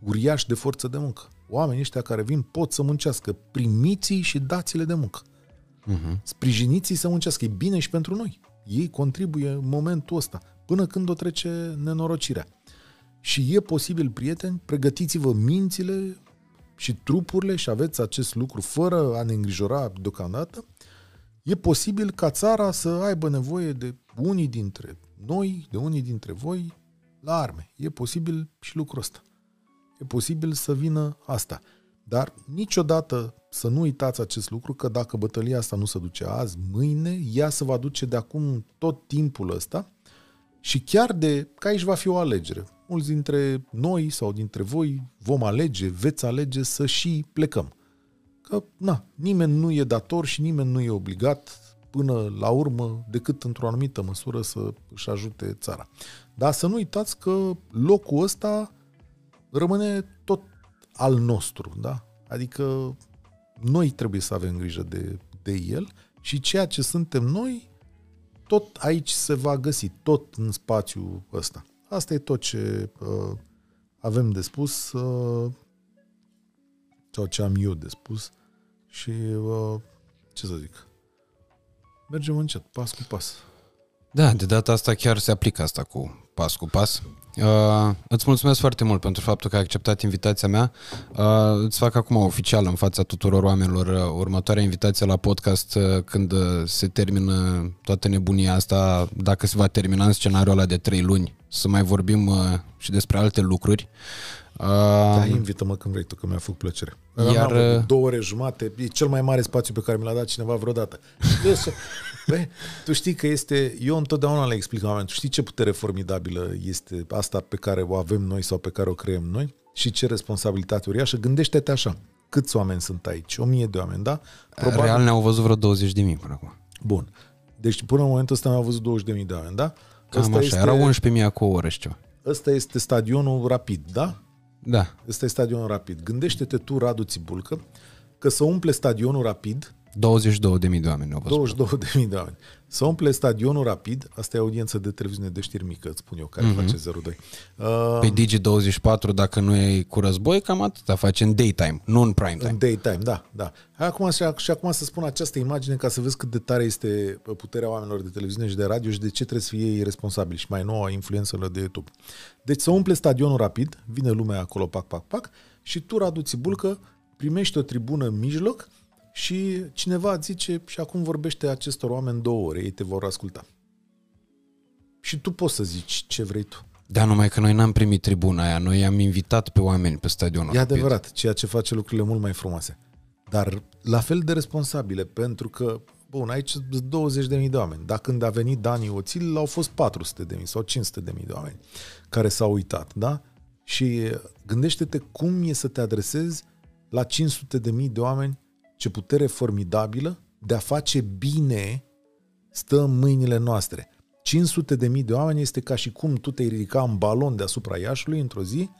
uriaș de forță de muncă. Oamenii ăștia care vin pot să muncească. Primiți și dați-le de muncă. Uh-huh. Sprijiniți-i să muncească. E bine și pentru noi. Ei contribuie în momentul ăsta, până când o trece nenorocirea. Și e posibil, prieteni, pregătiți-vă mințile și trupurile și aveți acest lucru fără a ne îngrijora deocamdată. E posibil ca țara să aibă nevoie de unii dintre noi, de unii dintre voi, la arme. E posibil și lucrul ăsta. E posibil să vină asta. Dar niciodată să nu uitați acest lucru, că dacă bătălia asta nu se duce azi, mâine, ea se va duce de acum tot timpul ăsta și chiar de că aici va fi o alegere. Mulți dintre noi sau dintre voi vom alege, veți alege să și plecăm. Că, na, nimeni nu e dator și nimeni nu e obligat până la urmă decât într-o anumită măsură să își ajute țara. Dar să nu uitați că locul ăsta rămâne tot al nostru, da? Adică noi trebuie să avem grijă de, de el și ceea ce suntem noi, tot aici se va găsi, tot în spațiul ăsta. Asta e tot ce uh, avem de spus uh, sau ce am eu de spus și uh, ce să zic, mergem încet, pas cu pas. Da, de data asta chiar se aplică asta cu pas cu pas. Uh, îți mulțumesc foarte mult pentru faptul că ai acceptat invitația mea. Uh, îți fac acum oficial în fața tuturor oamenilor uh, următoarea invitație la podcast uh, când uh, se termină toată nebunia asta, dacă se va termina în scenariul ăla de trei luni, să mai vorbim uh, și despre alte lucruri. Uh, Da, invită-mă când vrei tu, că mi-a făcut plăcere. Iar, Iar, uh, am două ore jumate, e cel mai mare spațiu pe care mi l-a dat cineva vreodată. Deci, (laughs) bă, tu știi că este, eu întotdeauna le explic la oameni, tu știi ce putere formidabilă este asta pe care o avem noi sau pe care o creăm noi și ce responsabilitate uriașă. Gândește-te așa, câți oameni sunt aici? O mie de oameni, da? Real ne-au văzut vreo 20 de mii până acum. Bun. Deci până în momentul ăsta am văzut 20.000 de oameni, da? Cam Ăsta așa, este, erau 11.000 cu o oră și ceva. ăsta este stadionul rapid, da? Da, Ăsta e stadionul rapid. Gândește-te tu, Radu Țibulcă, că să umple stadionul rapid 22.000 de oameni au văzut. 22.000 de oameni. Să umple stadionul rapid, asta e audiență de televiziune de știri mică, îți spun eu, care mm-hmm. face 02. Uh, Pe Digi24, dacă nu e cu război, cam atâta face în daytime, nu în prime time. în daytime, da, da. Hai Acum, și, și acum să spun această imagine ca să vezi cât de tare este puterea oamenilor de televiziune și de radio și de ce trebuie să fie ei responsabili și mai noua influențelor de YouTube. Deci să umple stadionul rapid, vine lumea acolo, pac, pac, pac, și tu, Radu Țibulcă, primești o tribună în mijloc și cineva îți zice și acum vorbește acestor oameni două ore, ei te vor asculta. Și tu poți să zici ce vrei tu. Da, numai că noi n-am primit tribuna aia, noi am invitat pe oameni pe stadionul. E rapid. adevărat, ceea ce face lucrurile mult mai frumoase. Dar la fel de responsabile, pentru că, bun, aici sunt 20.000 de oameni. Dacă când a venit Dani Oțil, au fost 400.000 sau 500.000 de oameni care s-au uitat, da? Și gândește-te cum e să te adresezi la 500.000 de oameni, ce putere formidabilă de a face bine stă în mâinile noastre. 500 de mii de oameni este ca și cum tu te-ai ridica în balon deasupra Iașului într-o zi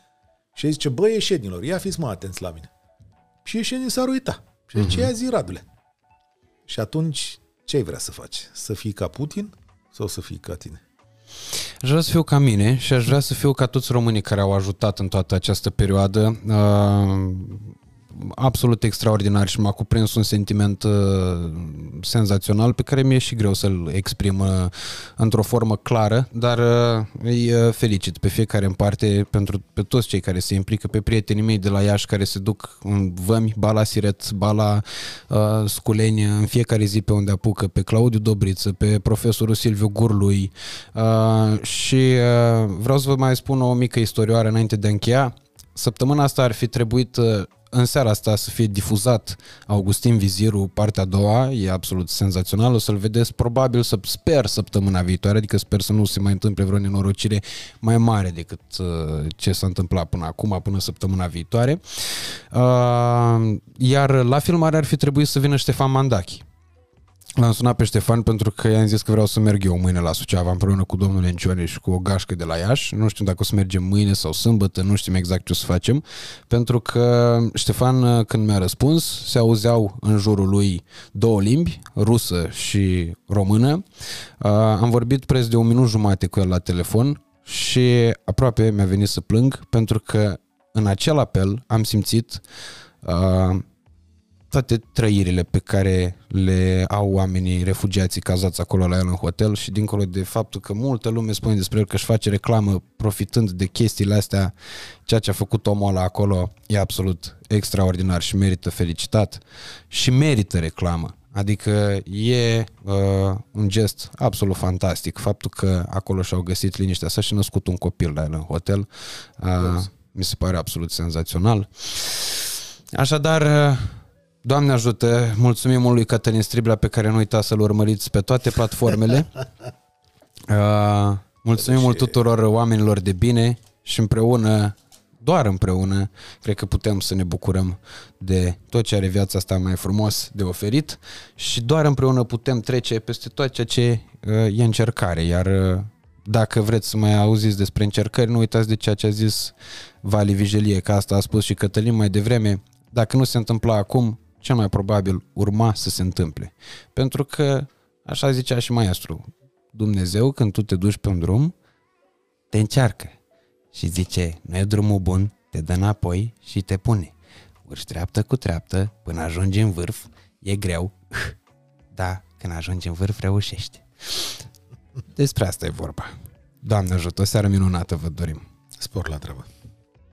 și ai zice, băi, ieșenilor, ia fiți mă atenți la mine. Și ieșenii s-ar uita. Și Mhm. zice, ia zi, Radule. Și atunci, ce ai vrea să faci? Să fii ca Putin sau să fii ca tine? Aș vrea să fiu ca mine și aș vrea să fiu ca toți românii care au ajutat în toată această perioadă. Uh, absolut extraordinar și m-a cuprins un sentiment uh, senzațional pe care mi-e și greu să-l exprim uh, într-o formă clară, dar uh, îi uh, felicit pe fiecare în parte pentru pe toți cei care se implică, pe prietenii mei de la Iași care se duc în Vămi, ba la Siret, ba la uh, Sculeni în fiecare zi pe unde apucă, pe Claudiu Dobriță, pe profesorul Silviu Gurlui uh, și uh, vreau să vă mai spun o mică istorioară înainte de a încheia. Săptămâna asta ar fi trebuit uh, în seara asta să fie difuzat Augustin Viziru, partea a doua, e absolut senzațional, o să-l vedeți probabil, să sper săptămâna viitoare, adică sper să nu se mai întâmple vreo nenorocire mai mare decât uh, ce s-a întâmplat până acum, până săptămâna viitoare. Uh, iar la filmare ar fi trebuit să vină Ștefan Mandachi. L-am sunat pe Ștefan pentru că i-am zis că vreau să merg eu mâine la Suceava împreună cu domnul Encione și cu o gașcă de la Iași. Nu știu dacă o să mergem mâine sau sâmbătă, nu știm exact ce o să facem, pentru că Ștefan, când mi-a răspuns, se auzeau în jurul lui două limbi, rusă și română. Uh, Am vorbit preț de un minut jumate cu el la telefon și aproape mi-a venit să plâng pentru că în acel apel am simțit uh, toate trăirile pe care le au oamenii refugiații cazați acolo la el în hotel și dincolo de faptul că multă lume spune despre el că își face reclamă profitând de chestiile astea, ceea ce a făcut omul ăla acolo e absolut extraordinar și merită felicitat și merită reclamă. Adică e uh, un gest absolut fantastic. Faptul că acolo și-au găsit liniștea sa și născut un copil la el în hotel uh, mi se pare absolut senzațional. Așadar, uh, Doamne ajută, mulțumim lui Cătălin Striblea pe care nu uitați să-l urmăriți pe toate platformele. (laughs) Uh, mulțumim mult tuturor oamenilor de bine și împreună, doar împreună, cred că putem să ne bucurăm de tot ce are viața asta mai frumos de oferit și doar împreună putem trece peste tot ceea ce uh, e încercare, iar uh, dacă vreți să mai auziți despre încercări, nu uitați de ceea ce a zis Vali Vigelie, că asta a spus și Cătălin mai devreme, dacă nu se întâmpla acum, cel mai probabil urma să se întâmple. Pentru că, așa zicea și maestru, Dumnezeu când tu te duci pe un drum, te încearcă și zice, nu e drumul bun, te dă înapoi și te pune. Urci treaptă cu treaptă până ajungi în vârf, e greu, (laughs) ta, când ajungi în vârf, reușești. Despre asta e vorba. Doamne ajută, o seară minunată vă dorim. Spor la treabă.